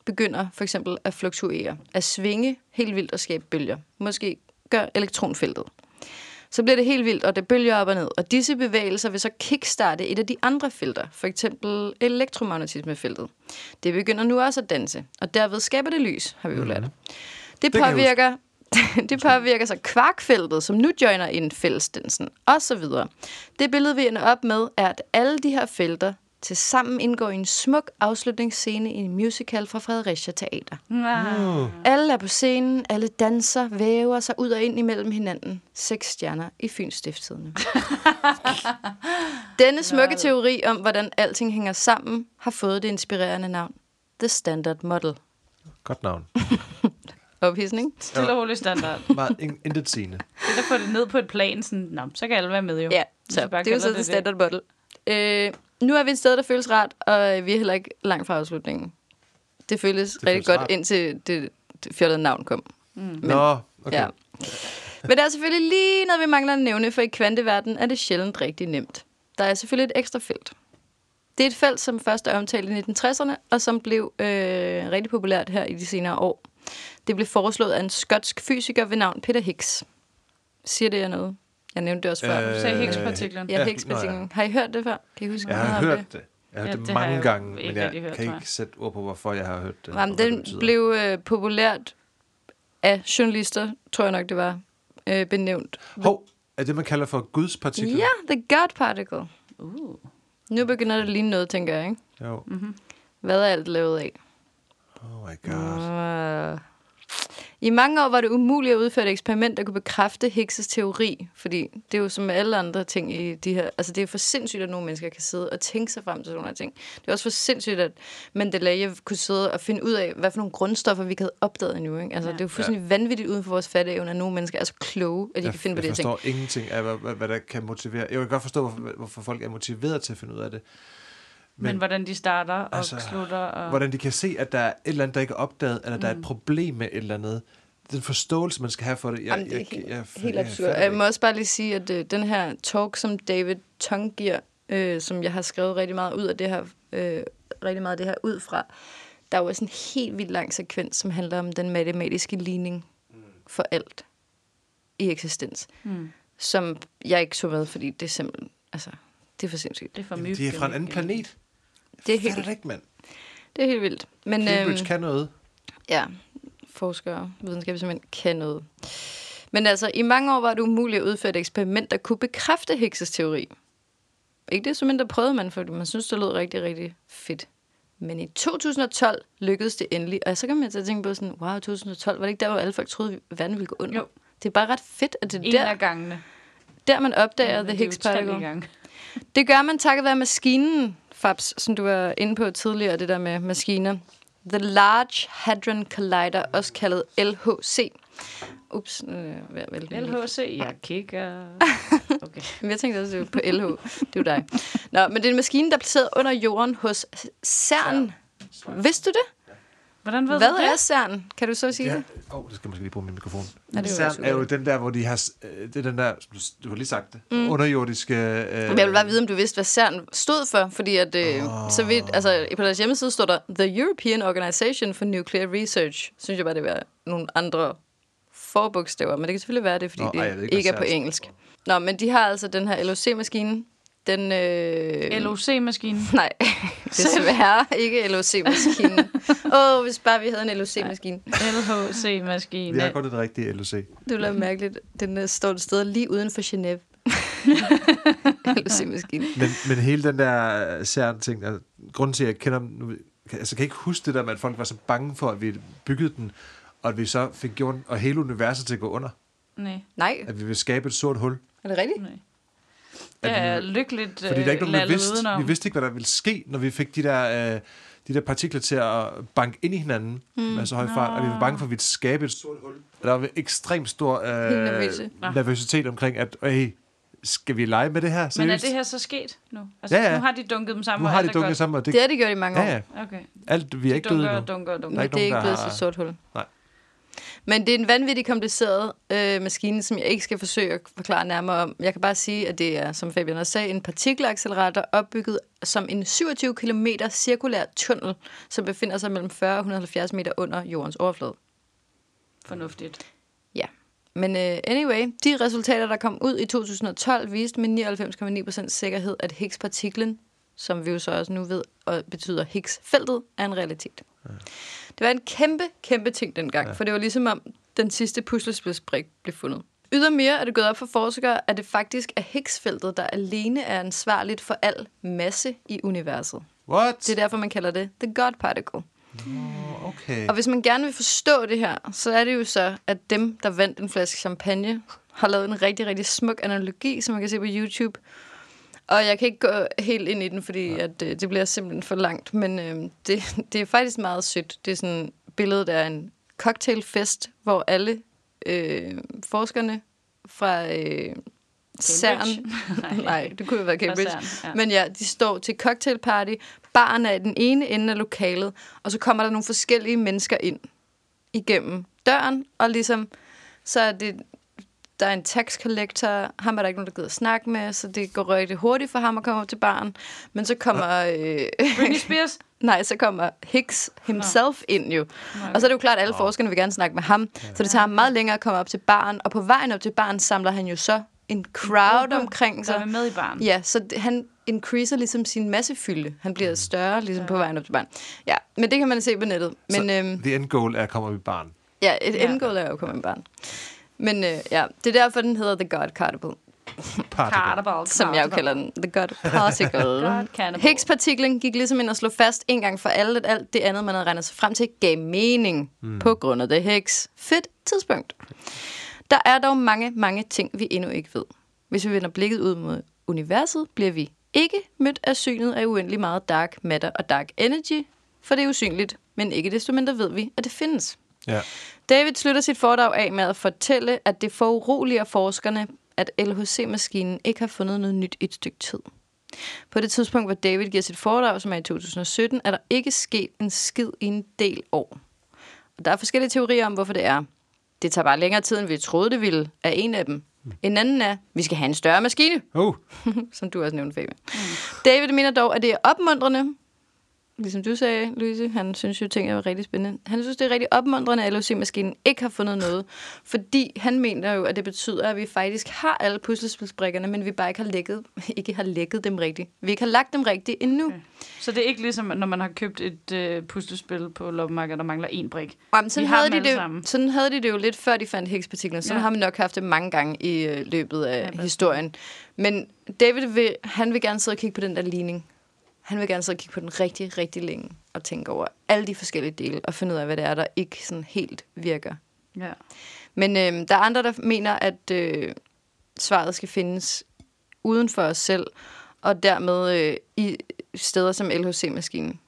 [SPEAKER 3] begynder for eksempel at fluktuere, at svinge helt vildt og skabe bølger. Måske gør elektronfeltet. Så bliver det helt vildt, og det bølger op og ned. Og disse bevægelser vil så kickstarte et af de andre felter, for eksempel elektromagnetismefeltet. Det begynder nu også at danse, og derved skaber det lys, har vi jo lært. Det, påvirker, det påvirker så kvarkfeltet, som nu joiner ind fællesdansen, og så videre. Det billede, vi ender op med, er, at alle de her felter til sammen indgår i en smuk afslutningsscene i en musical fra Fredericia Teater.
[SPEAKER 2] Ah.
[SPEAKER 3] Alle er på scenen, alle danser, væver sig ud og ind imellem hinanden. Seks stjerner i Fyns Stiftstidende. Denne smukke teori om, hvordan alting hænger sammen, har fået det inspirerende navn The Standard Model.
[SPEAKER 1] Godt navn.
[SPEAKER 3] Ophidsning?
[SPEAKER 2] Stille og rolig standard.
[SPEAKER 1] Meget in- intet sigende.
[SPEAKER 2] Det er at få det ned på et plan, sådan, Nå, så kan alle være med jo.
[SPEAKER 3] Ja, så
[SPEAKER 2] bare
[SPEAKER 3] det er jo så The Standard Model. Øh, nu er vi et sted, der føles rart, og vi er heller ikke langt fra afslutningen. Det føles
[SPEAKER 1] Det
[SPEAKER 3] det rigtig
[SPEAKER 1] føles
[SPEAKER 3] godt,
[SPEAKER 1] rart.
[SPEAKER 3] indtil det, det fjollede navn kom.
[SPEAKER 1] Men, Nå, okay.
[SPEAKER 3] Ja. Men der er selvfølgelig lige noget, vi mangler at nævne, for i kvanteverdenen er det sjældent rigtig nemt. Der er selvfølgelig et ekstra felt. Det er et felt, som først er omtalt i 1960'erne, og som blev øh, rigtig populært her i de senere år. Det blev foreslået af en skotsk fysiker ved navn Peter Higgs. Siger det jer noget? Jeg nævnte det også før.
[SPEAKER 1] Øh,
[SPEAKER 2] Du sagde Higgs-partiklen.
[SPEAKER 3] ja,
[SPEAKER 1] ja,
[SPEAKER 3] Higgs
[SPEAKER 1] nå ja.
[SPEAKER 3] partiklen. Har I hørt det før? Kan I huske
[SPEAKER 1] Jeg har hørt det. Jeg har
[SPEAKER 2] Ja,
[SPEAKER 1] hørt det,
[SPEAKER 2] det har
[SPEAKER 1] mange gange, men jeg
[SPEAKER 2] hørt,
[SPEAKER 1] kan ikke sætte ord på, hvorfor jeg har hørt det.
[SPEAKER 3] Jamen,
[SPEAKER 1] det
[SPEAKER 3] den
[SPEAKER 1] betyder.
[SPEAKER 3] blev øh, populært af journalister, tror jeg nok det var, øh, benævnt.
[SPEAKER 1] Hov, er det, man kalder for Guds partikel?
[SPEAKER 3] Ja, the God particle.
[SPEAKER 2] Uh.
[SPEAKER 3] Nu begynder det at ligne noget, tænker jeg, ikke?
[SPEAKER 1] Jo.
[SPEAKER 3] Hvad er alt lavet af?
[SPEAKER 1] Oh my god.
[SPEAKER 3] Uh. I mange år var det umuligt at udføre et eksperiment, der kunne bekræfte Higgs' teori, fordi det er jo som med alle andre ting i de her... Altså, det er for sindssygt, at nogle mennesker kan sidde og tænke sig frem til sådan nogle ting. Det er også for sindssygt, at Mendeleev kunne sidde og finde ud af, hvad for nogle grundstoffer, vi ikke havde opdaget endnu. Ikke? Altså,
[SPEAKER 2] Ja.
[SPEAKER 3] det er jo fuldstændig ja. vanvittigt uden for vores fatteevne, at nogle mennesker er så kloge, at de
[SPEAKER 1] Jeg,
[SPEAKER 3] kan finde på de
[SPEAKER 1] jeg
[SPEAKER 3] her ting.
[SPEAKER 1] forstår ingenting af, hvad, hvad, hvad der kan motivere. Jeg kan godt forstå, hvorfor, hvorfor folk er motiveret til at finde ud af det.
[SPEAKER 2] Men, Men hvordan de starter og
[SPEAKER 1] Altså,
[SPEAKER 2] slutter. Og...
[SPEAKER 1] Hvordan de kan se, at der er et eller andet, der ikke er opdaget, eller der er
[SPEAKER 3] Mm.
[SPEAKER 1] et problem med et eller andet. Den forståelse, man skal have for det. Jeg,
[SPEAKER 3] Jamen, det er
[SPEAKER 1] jeg,
[SPEAKER 3] helt,
[SPEAKER 1] jeg,
[SPEAKER 3] helt
[SPEAKER 1] jeg,
[SPEAKER 3] absurd.
[SPEAKER 1] fatter
[SPEAKER 3] Jeg
[SPEAKER 1] det
[SPEAKER 3] må også bare lige sige, at øh, den her talk, som David Tong giver, øh, som jeg har skrevet rigtig meget ud af det her, øh, rigtig meget af det her ud fra, der er jo også en helt vildt lang sekvens, som handler om den matematiske ligning for alt i eksistens,
[SPEAKER 2] Hmm.
[SPEAKER 3] som jeg ikke så med, fordi det er simpelthen, altså, det er for sindssygt.
[SPEAKER 2] Det er for
[SPEAKER 1] Jamen, de er fra en anden planet.
[SPEAKER 3] Det er helt,
[SPEAKER 1] det ikke, mand.
[SPEAKER 3] det er helt vildt. Men,
[SPEAKER 1] Cambridge
[SPEAKER 3] øhm,
[SPEAKER 1] kan noget.
[SPEAKER 3] Ja, forskere, simpelthen kan noget. Men altså, i mange år var det umuligt at udføre et eksperiment, der kunne bekræfte Higgs' teori. Ikke det, som mindre prøvede man, fordi man synes, det lød rigtig, rigtig fedt. Men i 2012 lykkedes det endelig, og så kan man til at tænke på sådan, wow, 2012, var det ikke der, hvor alle folk troede, at verden ville gå under?
[SPEAKER 2] Jo.
[SPEAKER 3] Det er bare ret fedt, at det er
[SPEAKER 2] En
[SPEAKER 3] der.
[SPEAKER 2] af gangene.
[SPEAKER 3] der, man opdager
[SPEAKER 2] Ja,
[SPEAKER 3] The
[SPEAKER 2] det er
[SPEAKER 3] Higgs particle.
[SPEAKER 2] gange.
[SPEAKER 3] Det gør man takket være maskinen, Fabs, som du var inde på tidligere, det der med maskiner. The Large Hadron Collider, også kaldet LHC. Ups, nu er jeg min
[SPEAKER 2] LHC, jeg kigger. Okay.
[SPEAKER 3] Jeg tænkte også, på LH. Det er dig. Nå, men det er en maskine, der er placeret under jorden hos CERN. Vidste du det?
[SPEAKER 2] Hvordan ved
[SPEAKER 3] Hvad
[SPEAKER 2] du det?
[SPEAKER 3] er CERN? Kan du så sige
[SPEAKER 1] Ja.
[SPEAKER 3] det?
[SPEAKER 1] Åh, oh, det skal man måske lige bruge min mikrofon.
[SPEAKER 3] Ja, det er jo
[SPEAKER 1] CERN er jo den der, hvor de har... øh, Det er den der, du, du har lige sagt det, mm. underjordiske... Øh,
[SPEAKER 3] Jeg vil bare vide, om du vidste, hvad CERN stod for, fordi at, øh, så vidt, altså, på deres hjemmeside står der The European Organization for Nuclear Research. Synes jeg bare, det var nogle andre forbogstaver, men det kan selvfølgelig være det, fordi
[SPEAKER 1] Nå, ej,
[SPEAKER 3] det
[SPEAKER 1] ved ikke,
[SPEAKER 3] ikke, er på engelsk. Nå, men de har altså den her LOC-maskine. Den, øh,
[SPEAKER 2] LOC-maskine.
[SPEAKER 3] Nej, desværre ikke LOC-maskinen. Åh, oh, hvis bare vi havde en LOC-maskine.
[SPEAKER 2] LHC-maskine.
[SPEAKER 1] Vi har godt det rigtige LOC.
[SPEAKER 3] Det ville være mærkeligt. Den øh, står et sted lige uden for Genève. LOC-maskinen.
[SPEAKER 1] Men, men hele den der øh, CERN-ting, altså, grunden til, at jeg kender dem, nu, kan- altså, kan jeg ikke huske det der med, at folk var så bange for, at vi byggede den, og at vi så fik gjort og hele universet til at gå under.
[SPEAKER 2] Nej,
[SPEAKER 3] Nej,
[SPEAKER 1] At vi vil skabe et sort hul.
[SPEAKER 3] er det rigtigt?
[SPEAKER 2] nej. Er
[SPEAKER 1] vi-
[SPEAKER 2] lykkeligt
[SPEAKER 1] Fordi der er ikke nogen, der
[SPEAKER 2] lallet
[SPEAKER 1] vidste,
[SPEAKER 2] udenom.
[SPEAKER 1] vi vidste ikke, hvad der ville ske, når vi fik de der, øh, de der partikler til at banke ind i hinanden mm. med så høj fart, og vi var bange for, at vi ville skabe et sort hul. Der var ekstremt stor øh,
[SPEAKER 3] nervøse.
[SPEAKER 1] Nervøsitet omkring, at hey, skal vi lege med det her?
[SPEAKER 2] Men er
[SPEAKER 1] Seriøst?
[SPEAKER 2] det her så sket nu? Altså,
[SPEAKER 1] Ja, ja.
[SPEAKER 2] Nu har de dunket dem sammen,
[SPEAKER 1] Nu
[SPEAKER 2] og
[SPEAKER 1] har de dunket
[SPEAKER 2] godt.
[SPEAKER 1] sammen, og det,
[SPEAKER 3] Det har de gjort i mange år.
[SPEAKER 1] ja, ja.
[SPEAKER 2] Okay.
[SPEAKER 1] Alt, vi er
[SPEAKER 2] De
[SPEAKER 1] ikke døde
[SPEAKER 2] og dunker og dunker.
[SPEAKER 1] Der er
[SPEAKER 3] Men det er ikke
[SPEAKER 1] nogen, der
[SPEAKER 3] blevet
[SPEAKER 1] har-
[SPEAKER 3] til sort hul.
[SPEAKER 1] Nej.
[SPEAKER 3] Men det er en vanvittig kompliceret øh, maskine, som jeg ikke skal forsøge at forklare nærmere om. Jeg kan bare sige, at det er, som Fabian også sagde, en partikelaccelerator opbygget som en 27 km cirkulær tunnel, som befinder sig mellem 40 og 170 meter under jordens overflade.
[SPEAKER 2] Fornuftigt.
[SPEAKER 3] Ja. Men uh, anyway, de resultater, der kom ud i 2012, viste med 99,9% sikkerhed, at Higgs-partiklen, som vi jo så også nu ved, og betyder Higgs-feltet, er en realitet. Ja. Det var en kæmpe, kæmpe ting dengang, ja. for det var ligesom om den sidste puslespilsbrik blev fundet. Ydermere er det gået op for forskere, at det faktisk er Higgs-feltet, der alene er ansvarligt for al masse i universet.
[SPEAKER 1] What?
[SPEAKER 3] Det er derfor, man kalder det The God Particle.
[SPEAKER 1] Okay.
[SPEAKER 3] Og hvis man gerne vil forstå det her, så er det jo så, at dem, der vandt en flaske champagne, har lavet en rigtig, rigtig smuk analogi, som man kan se på YouTube. Og jeg kan ikke gå helt ind i den, fordi at, øh, det bliver simpelthen for langt. Men øh, det, det er faktisk meget sødt. Det er sådan et billede, der er en cocktailfest, hvor alle øh, forskerne fra øh, CERN... Nej, det kunne jo være Cambridge.
[SPEAKER 2] CERN, ja.
[SPEAKER 3] Men ja, de står til cocktailparty. Baren er i den ene ende af lokalet, og så kommer der nogle forskellige mennesker ind igennem døren, og ligesom, så er det, der er en tax collector, ham er der ikke nogen, der gider at snakke med, så det går rigtig hurtigt for ham at komme op til baren. Men så kommer, øh,
[SPEAKER 2] Britney Spears?
[SPEAKER 3] nej, så kommer Hicks himself ind jo. Og så er det jo klart, at alle forskerne vil gerne snakke med ham, så det tager ham meget længere at komme op til baren, og på vejen op til baren samler han jo så en crowd omkring
[SPEAKER 2] Der
[SPEAKER 3] sig.
[SPEAKER 2] er med i barn.
[SPEAKER 3] Ja, så det, han increaser ligesom sin massefylde. Han bliver større ligesom på vejen op til barn. Ja, men det kan man se på nettet. Men
[SPEAKER 1] så,
[SPEAKER 3] øhm,
[SPEAKER 1] the end goal er at komme op i barn.
[SPEAKER 3] ja, et
[SPEAKER 2] Ja.
[SPEAKER 3] endgoal er jo at komme med barn. Men øh, ja, det er derfor, den hedder The God Particle,
[SPEAKER 1] Particle.
[SPEAKER 2] Carnival.
[SPEAKER 3] som jeg jo kalder den. The God Particle. Higgs-partiklen gik ligesom ind og slog fast en gang for alle, at alt det andet, man havde regnet sig frem til, gav mening mm. på grund af det Higgs. Fedt tidspunkt. Der er dog mange, mange ting, vi endnu ikke ved. Hvis vi vender blikket ud mod universet, bliver vi ikke mødt af synet af uendelig meget dark matter og dark energy, for det er usynligt, men ikke desto mindre ved vi, at det findes.
[SPEAKER 1] Ja.
[SPEAKER 3] David slutter sit foredrag af med at fortælle, at det foruroliger forskerne, at LHC-maskinen ikke har fundet noget nyt i et stykke tid. På det tidspunkt, hvor David giver sit foredrag, som er i 2017, er der ikke sket en skid i en del år. Og der er forskellige teorier om, hvorfor det er. Det tager bare længere tid, end vi troede, det ville, er en af dem. En anden er, vi skal have en større maskine,
[SPEAKER 1] Oh,
[SPEAKER 3] som du også nævnte, Fabian. David mener dog, at det er opmuntrende, ligesom du sagde, Louise, han synes jo, ting er rigtig spændende. Han synes, det er rigtig opmuntrende, at LOC-maskinen ikke har fundet noget, fordi han mener jo, at det betyder, at vi faktisk har alle puslespilsbrikkerne, men vi bare ikke har lækket, ikke har lækket dem rigtigt. Vi ikke har lagt dem rigtigt endnu. Okay.
[SPEAKER 2] Så det er ikke ligesom, når man har købt et øh, puslespil på loppemarkedet, der mangler en brik.
[SPEAKER 3] Jamen, sådan,
[SPEAKER 2] Vi
[SPEAKER 3] havde de det,
[SPEAKER 2] sammen.
[SPEAKER 3] jo, sådan havde de det jo lidt før de fandt Higgs-partiklen. Sådan
[SPEAKER 2] Ja.
[SPEAKER 3] har man nok haft det mange gange i øh, løbet af
[SPEAKER 2] ja,
[SPEAKER 3] historien. Men David vil, han vil gerne sidde og kigge på den der ligning. Han vil gerne sidde og kigge på den rigtig, rigtig længe og tænke over alle de forskellige dele og finde ud af, hvad det er, der ikke sådan helt virker.
[SPEAKER 2] Ja.
[SPEAKER 3] Men øh, der er andre, der mener, at øh, svaret skal findes uden for os selv, og dermed øh, i steder som LHC-maskinen.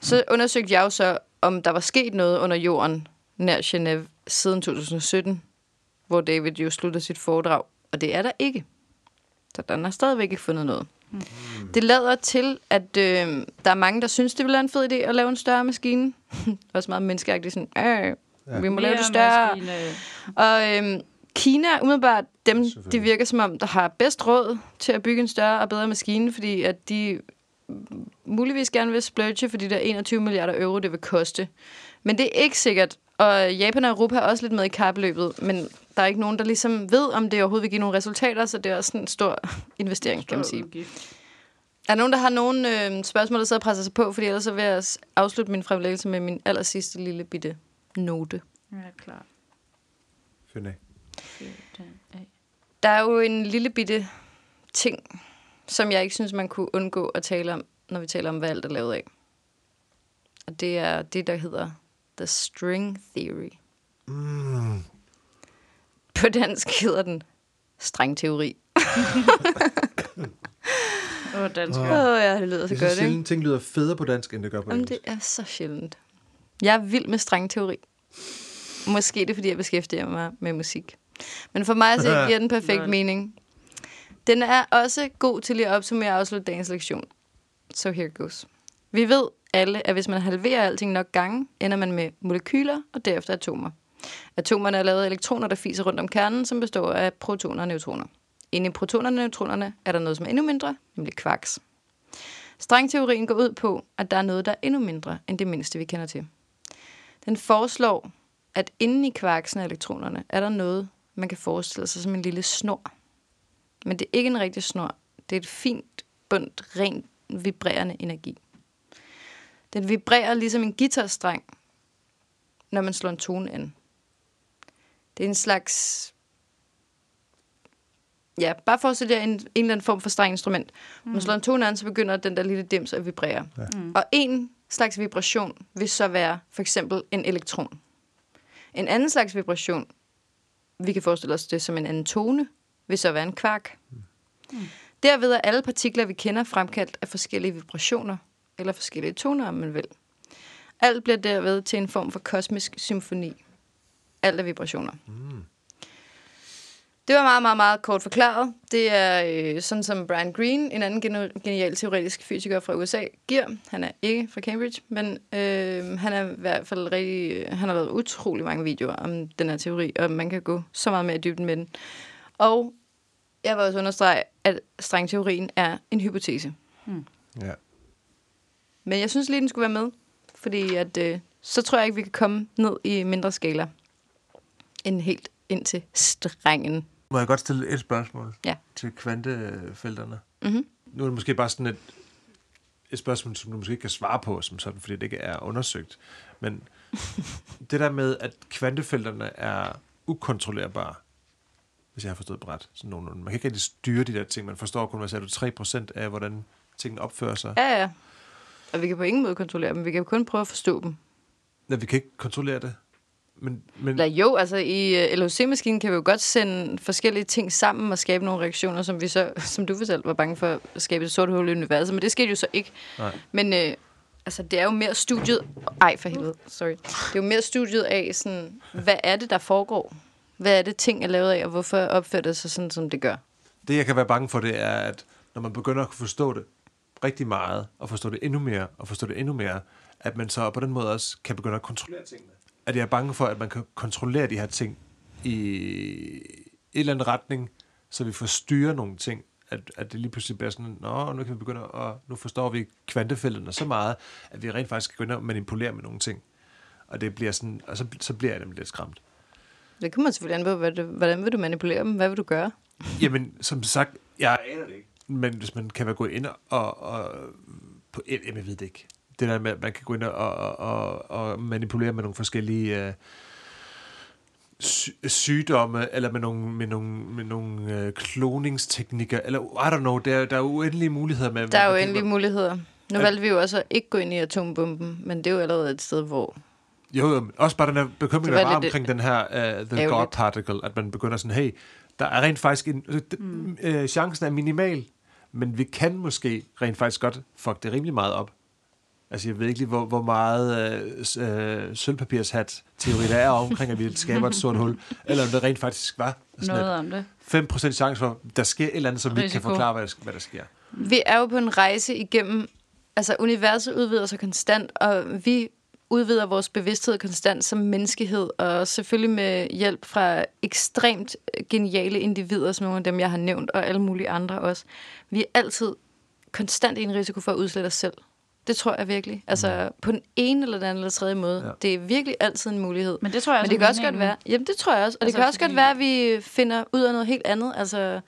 [SPEAKER 3] Så undersøgte jeg jo så, om der var sket noget under jorden nær Genève siden 2017, hvor David jo slutter sit foredrag, og det er der ikke. Så den har stadigvæk ikke fundet noget. Mm. Det lader til, at øh, der er mange, der synes, det ville være en fed idé at lave en større maskine. Også meget menneskeagtigt, sådan, øh, ja. vi må lave det større.
[SPEAKER 2] Maskine.
[SPEAKER 3] Og øhm, Kina er umiddelbart dem, det virker som om, der har bedst råd til at bygge en større og bedre maskine, fordi at de muligvis gerne vil splurge for de der 21 milliarder euro, det vil koste. Men det er ikke sikkert, og Japan og Europa er også lidt med i kapløbet, men der er ikke nogen, der ligesom ved, om det overhovedet vil give nogle resultater, så det er også en stor investering, kan man sige. Er der nogen, der har nogle øh, spørgsmål, der sidder og presser sig på? Fordi ellers så vil jeg afslutte min fremlæggelse med min aller sidste lille bitte note.
[SPEAKER 2] Ja, klart.
[SPEAKER 1] Find af.
[SPEAKER 3] Der er jo en lille bitte ting, som jeg ikke synes, man kunne undgå at tale om, når vi taler om, hvad alt er lavet af. Og det er det, der hedder The String Theory.
[SPEAKER 1] Mm.
[SPEAKER 3] På dansk hedder den strengteori.
[SPEAKER 2] Åh, oh, dansk.
[SPEAKER 3] Åh, oh, ja, det lyder så
[SPEAKER 1] er
[SPEAKER 3] godt, ikke?
[SPEAKER 1] sjældent, ting lyder federe på dansk, end det gør på
[SPEAKER 3] Jamen,
[SPEAKER 1] engelsk.
[SPEAKER 3] det er så sjældent. Jeg er vild med strengteori. Måske er det, fordi jeg beskæftiger mig med musik. Men for mig så giver den perfekt mening. Den er også god til lige at opsummere og afslutte dagens lektion. So here goes. Vi ved alle, at hvis man halverer alting nok gange, ender man med molekyler og derefter atomer. Atomerne er lavet af elektroner, der fiser rundt om kernen, som består af protoner og neutroner. Inde i protonerne og neutronerne er der noget, som er endnu mindre, nemlig kvarks. Strengteorien går ud på, at der er noget, der er endnu mindre end det mindste, vi kender til. Den foreslår, at inde i kvarksen af elektronerne er der noget, man kan forestille sig som en lille snor. Men det er ikke en rigtig snor. Det er et fint, bundt, rent, vibrerende energi. Den vibrerer ligesom en guitarstreng, når man slår en tone an. Det er en slags... Ja, bare forestil jer en, en eller anden form for strengeinstrument. Når man slår en tone an, så begynder den der lille dims at vibrere. Ja. Mm. Og en slags vibration vil så være for eksempel en elektron. En anden slags vibration, vi kan forestille os det som en anden tone, vil så være en kvark. Mm. Derved er alle partikler, vi kender, fremkaldt af forskellige vibrationer, eller forskellige toner, om man vil. Alt bliver derved til en form for kosmisk symfoni. Alt er vibrationer. Mm. Det var meget, meget, meget kort forklaret. Det er øh, sådan, som Brian Greene, en anden genu- genial teoretisk fysiker fra USA, giver. Han er ikke fra Cambridge, men øh, han er i hvert fald rigtig... øh, Han har lavet utrolig mange videoer om den her teori, og man kan gå så meget mere i dybden med den. Og jeg vil også understrege, at strengteorien er en hypotese.
[SPEAKER 1] Ja.
[SPEAKER 3] Men jeg synes lige, den skulle være med, fordi at, øh, så tror jeg ikke, vi kan komme ned i mindre skala end helt ind til strengen.
[SPEAKER 1] Må jeg godt stille et spørgsmål
[SPEAKER 3] Ja.
[SPEAKER 1] til kvantefelterne?
[SPEAKER 3] Mhm.
[SPEAKER 1] Nu er det måske bare sådan et, et spørgsmål, som du måske ikke kan svare på, som sådan, fordi det ikke er undersøgt. Men det der med, at kvantefelterne er ukontrollerbare, hvis jeg har forstået det ret, sådan nogenlunde. Man kan ikke rigtig styre de der ting. Man forstår kun, hvad sagde du, 3% af, hvordan tingene opfører sig.
[SPEAKER 3] Ja, ja. Og vi kan på ingen måde kontrollere dem. Vi kan kun prøve at forstå dem.
[SPEAKER 1] Ja, vi kan ikke kontrollere det. Men, men
[SPEAKER 3] Eller jo, altså i uh, LHC-maskinen kan vi jo godt sende forskellige ting sammen og skabe nogle reaktioner, som vi så, som du fortalte, var bange for at skabe et sort hul i universet. Men det skete jo så ikke.
[SPEAKER 1] nej.
[SPEAKER 3] Men øh, altså, det er jo mere studiet... Ej, for helvede, sorry. Det er jo mere studiet af, sådan, hvad er det, der foregår? Hvad er det, ting er lavet af, og hvorfor opfører det sig sådan, som det gør?
[SPEAKER 1] Det, jeg kan være bange for, det er, at når man begynder at kunne forstå det rigtig meget, og forstå det endnu mere, og forstå det endnu mere, at man så på den måde også kan begynde at kontrollere tingene. At jeg er bange for, at man kan kontrollere de her ting i en eller anden retning, så vi får styre nogle ting, at, at det lige pludselig bliver sådan, nå, nu kan vi begynde at, nu forstår vi kvantefeltene så meget, at vi rent faktisk kan ind og manipulere med nogle ting. Og det bliver sådan, og så, så bliver jeg nemlig lidt skræmt.
[SPEAKER 3] Det kommer selvfølgelig an på, hvordan vil du manipulere dem? Hvad vil du gøre?
[SPEAKER 1] Jamen, som sagt, jeg aner det ikke. Men hvis man kan være gå ind og... og på, jamen, jeg ved det ikke. Det der med, at man kan gå ind og, og, og, og manipulere med nogle forskellige øh, sy- sygdomme, eller med nogle, med nogle, med nogle øh, kloningsteknikker, eller I don't know, der, der er uendelige muligheder med...
[SPEAKER 3] Der er jo
[SPEAKER 1] man
[SPEAKER 3] muligheder. Nu
[SPEAKER 1] Ja.
[SPEAKER 3] valgte vi jo også at ikke gå ind i atombomben, men det er jo allerede et sted, hvor...
[SPEAKER 1] Jo, også bare den her bekymring, der
[SPEAKER 3] var
[SPEAKER 1] omkring den her uh, The God
[SPEAKER 3] ærgerligt.
[SPEAKER 1] Particle, at man begynder sådan, hey, Der er rent faktisk en... Mm. Øh, chancen er minimal, men vi kan måske rent faktisk godt fuck det rimelig meget op. Altså, jeg ved ikke lige, hvor, hvor meget øh, øh, sølvpapirshat-teori der er omkring, at vi skaber et sort hul, eller om det rent faktisk var sådan
[SPEAKER 2] Noget
[SPEAKER 1] et
[SPEAKER 2] om det.
[SPEAKER 1] 5% chance for, der sker et eller andet, som vi ikke kan forklare, hvad der, hvad der sker.
[SPEAKER 3] Vi er jo på en rejse igennem... Altså, universet udvider sig konstant, og vi udvider vores bevidsthed konstant som menneskehed, og selvfølgelig med hjælp fra ekstremt geniale individer, som nogle af dem, jeg har nævnt, og alle mulige andre også. Vi er altid konstant i en risiko for at udslette os selv. Det tror jeg virkelig. Altså, på den ene eller den anden eller tredje måde.
[SPEAKER 1] Ja.
[SPEAKER 3] Det er virkelig altid en mulighed.
[SPEAKER 2] Men det tror jeg
[SPEAKER 3] Men
[SPEAKER 2] også
[SPEAKER 3] det
[SPEAKER 2] er
[SPEAKER 3] kan også godt være. Jamen, det tror jeg også. Og
[SPEAKER 2] Altså,
[SPEAKER 3] det kan også godt være, at vi finder ud af noget helt andet. Altså,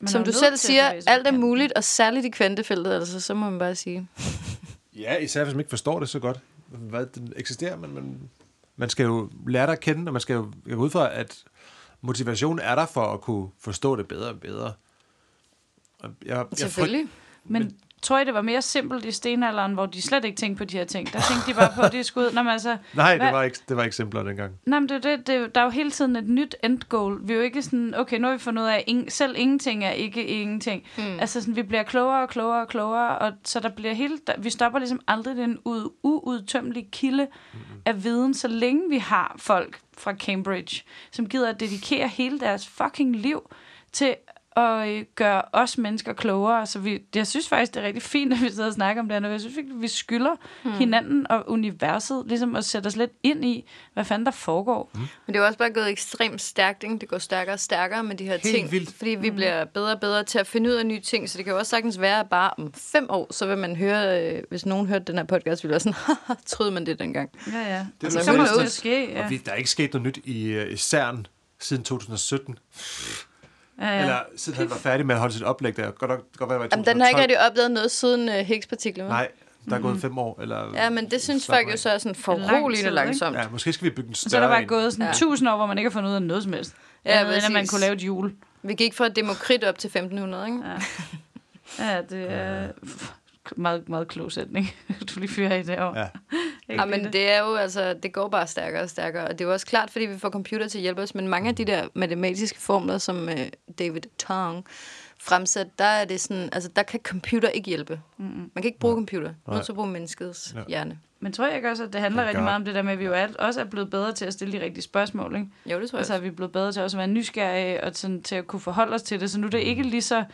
[SPEAKER 2] Man
[SPEAKER 3] som du selv siger, alt er muligt, og særligt i kvantefeltet, altså, så må man bare sige.
[SPEAKER 1] Ja, især hvis man ikke forstår det så godt, hvad den eksisterer, men man, man skal jo lære dig at kende, og man skal jo går ud fra, at motivation er der for at kunne forstå det bedre og bedre. Og Jeg, jeg
[SPEAKER 3] Selvfølgelig.
[SPEAKER 2] Men tror I, det var mere simpelt i stenalderen, hvor de slet ikke tænkte på de her ting? Der tænkte de bare på, at det skulle ud. Nå, men altså,
[SPEAKER 1] Nej,
[SPEAKER 2] Hvad-
[SPEAKER 1] det var, ikke, det var ikke simplere dengang.
[SPEAKER 2] Nej, men det, er det, det, er der er jo hele tiden et nyt endgoal. Vi er jo ikke sådan, okay, nu har vi fundet ud af, at ingen, selv ingenting er ikke ingenting. Mm. Altså sådan, vi bliver klogere og klogere og klogere, og så der bliver hele, der, vi stopper ligesom aldrig den ud, uudtømmelige kilde mm. af viden, så længe vi har folk fra Cambridge, som gider at dedikere hele deres fucking liv til at øh, gøre os mennesker klogere. Så vi, jeg synes faktisk, det er rigtig fint, at vi sidder og snakker om det her. Jeg synes virkelig, vi skylder mm. hinanden og universet ligesom at sætte os lidt ind i, hvad fanden der foregår. Mm.
[SPEAKER 3] Men det er jo også bare gået ekstremt stærkt, ikke? Det går stærkere og stærkere med de her
[SPEAKER 1] Helt
[SPEAKER 3] ting.
[SPEAKER 1] vildt.
[SPEAKER 3] Fordi vi bliver bedre og bedre til at finde ud af nye ting, så det kan jo også sagtens være, at bare om fem år, så vil man høre, øh, hvis nogen hørte den her podcast, ville være sådan, "Haha, troede man det dengang?
[SPEAKER 2] Ja, ja.
[SPEAKER 1] Det
[SPEAKER 2] Det
[SPEAKER 1] er
[SPEAKER 2] så
[SPEAKER 1] jo
[SPEAKER 2] det
[SPEAKER 3] knows?
[SPEAKER 2] ske, ja.
[SPEAKER 1] Og vi, der er ikke sket noget nyt i, øh, i CERN siden 2017.
[SPEAKER 2] ja,
[SPEAKER 1] Ja.
[SPEAKER 2] ja.
[SPEAKER 1] Eller siden han var færdig med at holde sit oplæg der. Godt nok, godt være,
[SPEAKER 3] Jamen, den har ikke
[SPEAKER 1] 2012.
[SPEAKER 3] rigtig opdaget noget siden uh, Higgs-partikler. vel?
[SPEAKER 1] Nej, der er gået fem år. Eller
[SPEAKER 3] Ja, men det synes folk jo så er sådan
[SPEAKER 2] Lang
[SPEAKER 3] foruroligende
[SPEAKER 2] ikke?
[SPEAKER 3] langsomt.
[SPEAKER 1] Ja, måske skal vi bygge en større
[SPEAKER 2] Så er der bare gået sådan
[SPEAKER 3] Ja.
[SPEAKER 2] tusind år, hvor man ikke har fundet ud af noget som helst.
[SPEAKER 3] Ja,
[SPEAKER 2] Ja, end at man kunne lave et jul.
[SPEAKER 3] Vi gik fra Demokrit op til 1500, ikke?
[SPEAKER 2] Ja. Ja, det er meget, meget klog sætning. du lige fyrer i det år.
[SPEAKER 1] Ja.
[SPEAKER 3] Ja, men det er jo altså, det går bare stærkere og stærkere. Og det er jo også klart, fordi vi får computer til at hjælpe os, men mange af de der matematiske formler, som uh, David Tong fremsat, der er det sådan, altså der kan computer ikke hjælpe. Mm-hmm. Man kan ikke bruge computer. Man er til at bruge menneskets
[SPEAKER 1] Ja.
[SPEAKER 3] hjerne.
[SPEAKER 2] Men tror jeg ikke også, at det handler
[SPEAKER 1] Oh
[SPEAKER 2] rigtig meget om det der med, at vi jo alt, også er blevet bedre til at stille de rigtige spørgsmål, ikke?
[SPEAKER 3] Jo, det tror jeg.
[SPEAKER 2] Altså, at vi er blevet bedre til også at være nysgerrige og sådan, til at kunne forholde os til det. Så nu er det ikke lige så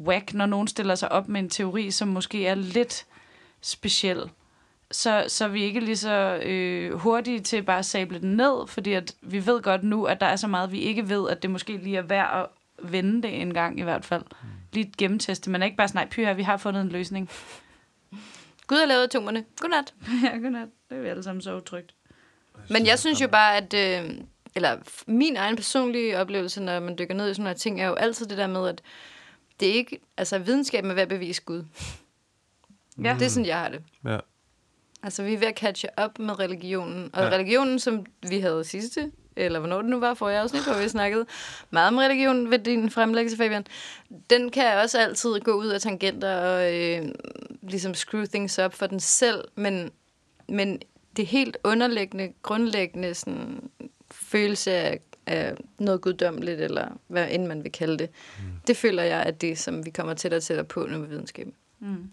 [SPEAKER 2] whack, når nogen stiller sig op med en teori, som måske er lidt speciel. Så, så er vi ikke lige så øh, hurtige til bare at sable den ned, fordi at vi ved godt nu, at der er så meget, vi ikke ved, at det måske lige er værd at vende det en gang i hvert fald. Lige gennemteste. Men ikke bare sådan, nej, pyha, vi har fundet en løsning.
[SPEAKER 3] Gud har lavet atomerne. Godnat.
[SPEAKER 2] ja, godnat. Det er vi alle sammen så utrygt.
[SPEAKER 3] Men jeg synes jo bare, at... Øh, eller min egen personlige oplevelse, når man dykker ned i sådan nogle ting, er jo altid det der med, at det er ikke... Altså, videnskaben er ved at bevise Gud.
[SPEAKER 2] Ja.
[SPEAKER 3] Det er sådan, jeg har det.
[SPEAKER 1] Ja.
[SPEAKER 3] Altså, vi er ved at catche op med religionen. Og
[SPEAKER 1] ja.
[SPEAKER 3] religionen, som vi havde sidste, eller hvornår det nu var, for jeg afsnit, hvor vi snakkede meget om religion ved din fremlæggelse, Fabian. Den kan også altid gå ud af tangenter og øh, ligesom screw things up for den selv, men, men det helt underliggende, grundlæggende sådan, følelse af, af noget guddommeligt, eller hvad end man vil kalde det, mm. det føler jeg, at det, som vi kommer tættere og tættere på nu med videnskaben.
[SPEAKER 2] Mm.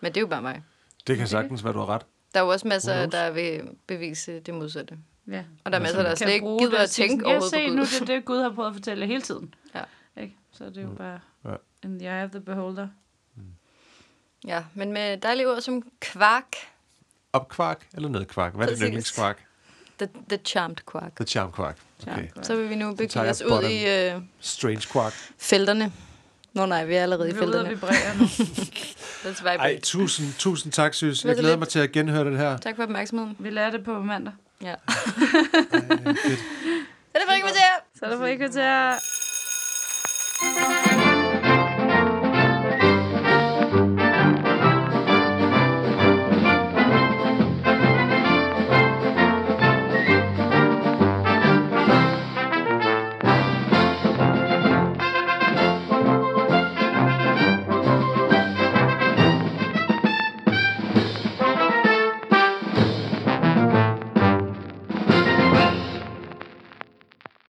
[SPEAKER 3] Men det er jo bare mig.
[SPEAKER 1] Det kan sagtens være, du har ret.
[SPEAKER 3] Der er jo også masser, der vil bevise det modsatte.
[SPEAKER 2] Ja.
[SPEAKER 3] Og der er masser, der slet ikke gider
[SPEAKER 2] det
[SPEAKER 3] at tænke overhovedet
[SPEAKER 2] se
[SPEAKER 3] på
[SPEAKER 2] nu,
[SPEAKER 3] Gud.
[SPEAKER 2] det er det, Gud har prøvet at fortælle hele tiden.
[SPEAKER 3] Ja.
[SPEAKER 2] Ikke? Så det er jo bare
[SPEAKER 1] Ja.
[SPEAKER 2] in the eye of the beholder.
[SPEAKER 3] Ja, men med dejlige ord som kvark,
[SPEAKER 1] Opkvark eller nedkvark? Hvad er det yndlingskvark?
[SPEAKER 3] the, the charmed kvark,
[SPEAKER 1] The charm kvark. Okay.
[SPEAKER 3] Så vil vi nu begive os ud i øh,
[SPEAKER 1] Strange kvark.
[SPEAKER 3] felterne. Nå nej, vi er allerede i
[SPEAKER 2] Vi er ude
[SPEAKER 3] felterne.
[SPEAKER 2] nu.
[SPEAKER 1] Ej, tusind, tusind tak, Sys. Jeg glæder mig til at genhøre det her.
[SPEAKER 3] Tak for opmærksomheden.
[SPEAKER 2] Vi lærer det på mandag.
[SPEAKER 3] Ja.
[SPEAKER 1] Ej, fedt.
[SPEAKER 3] Er det for ikke, vi ser?
[SPEAKER 2] Så er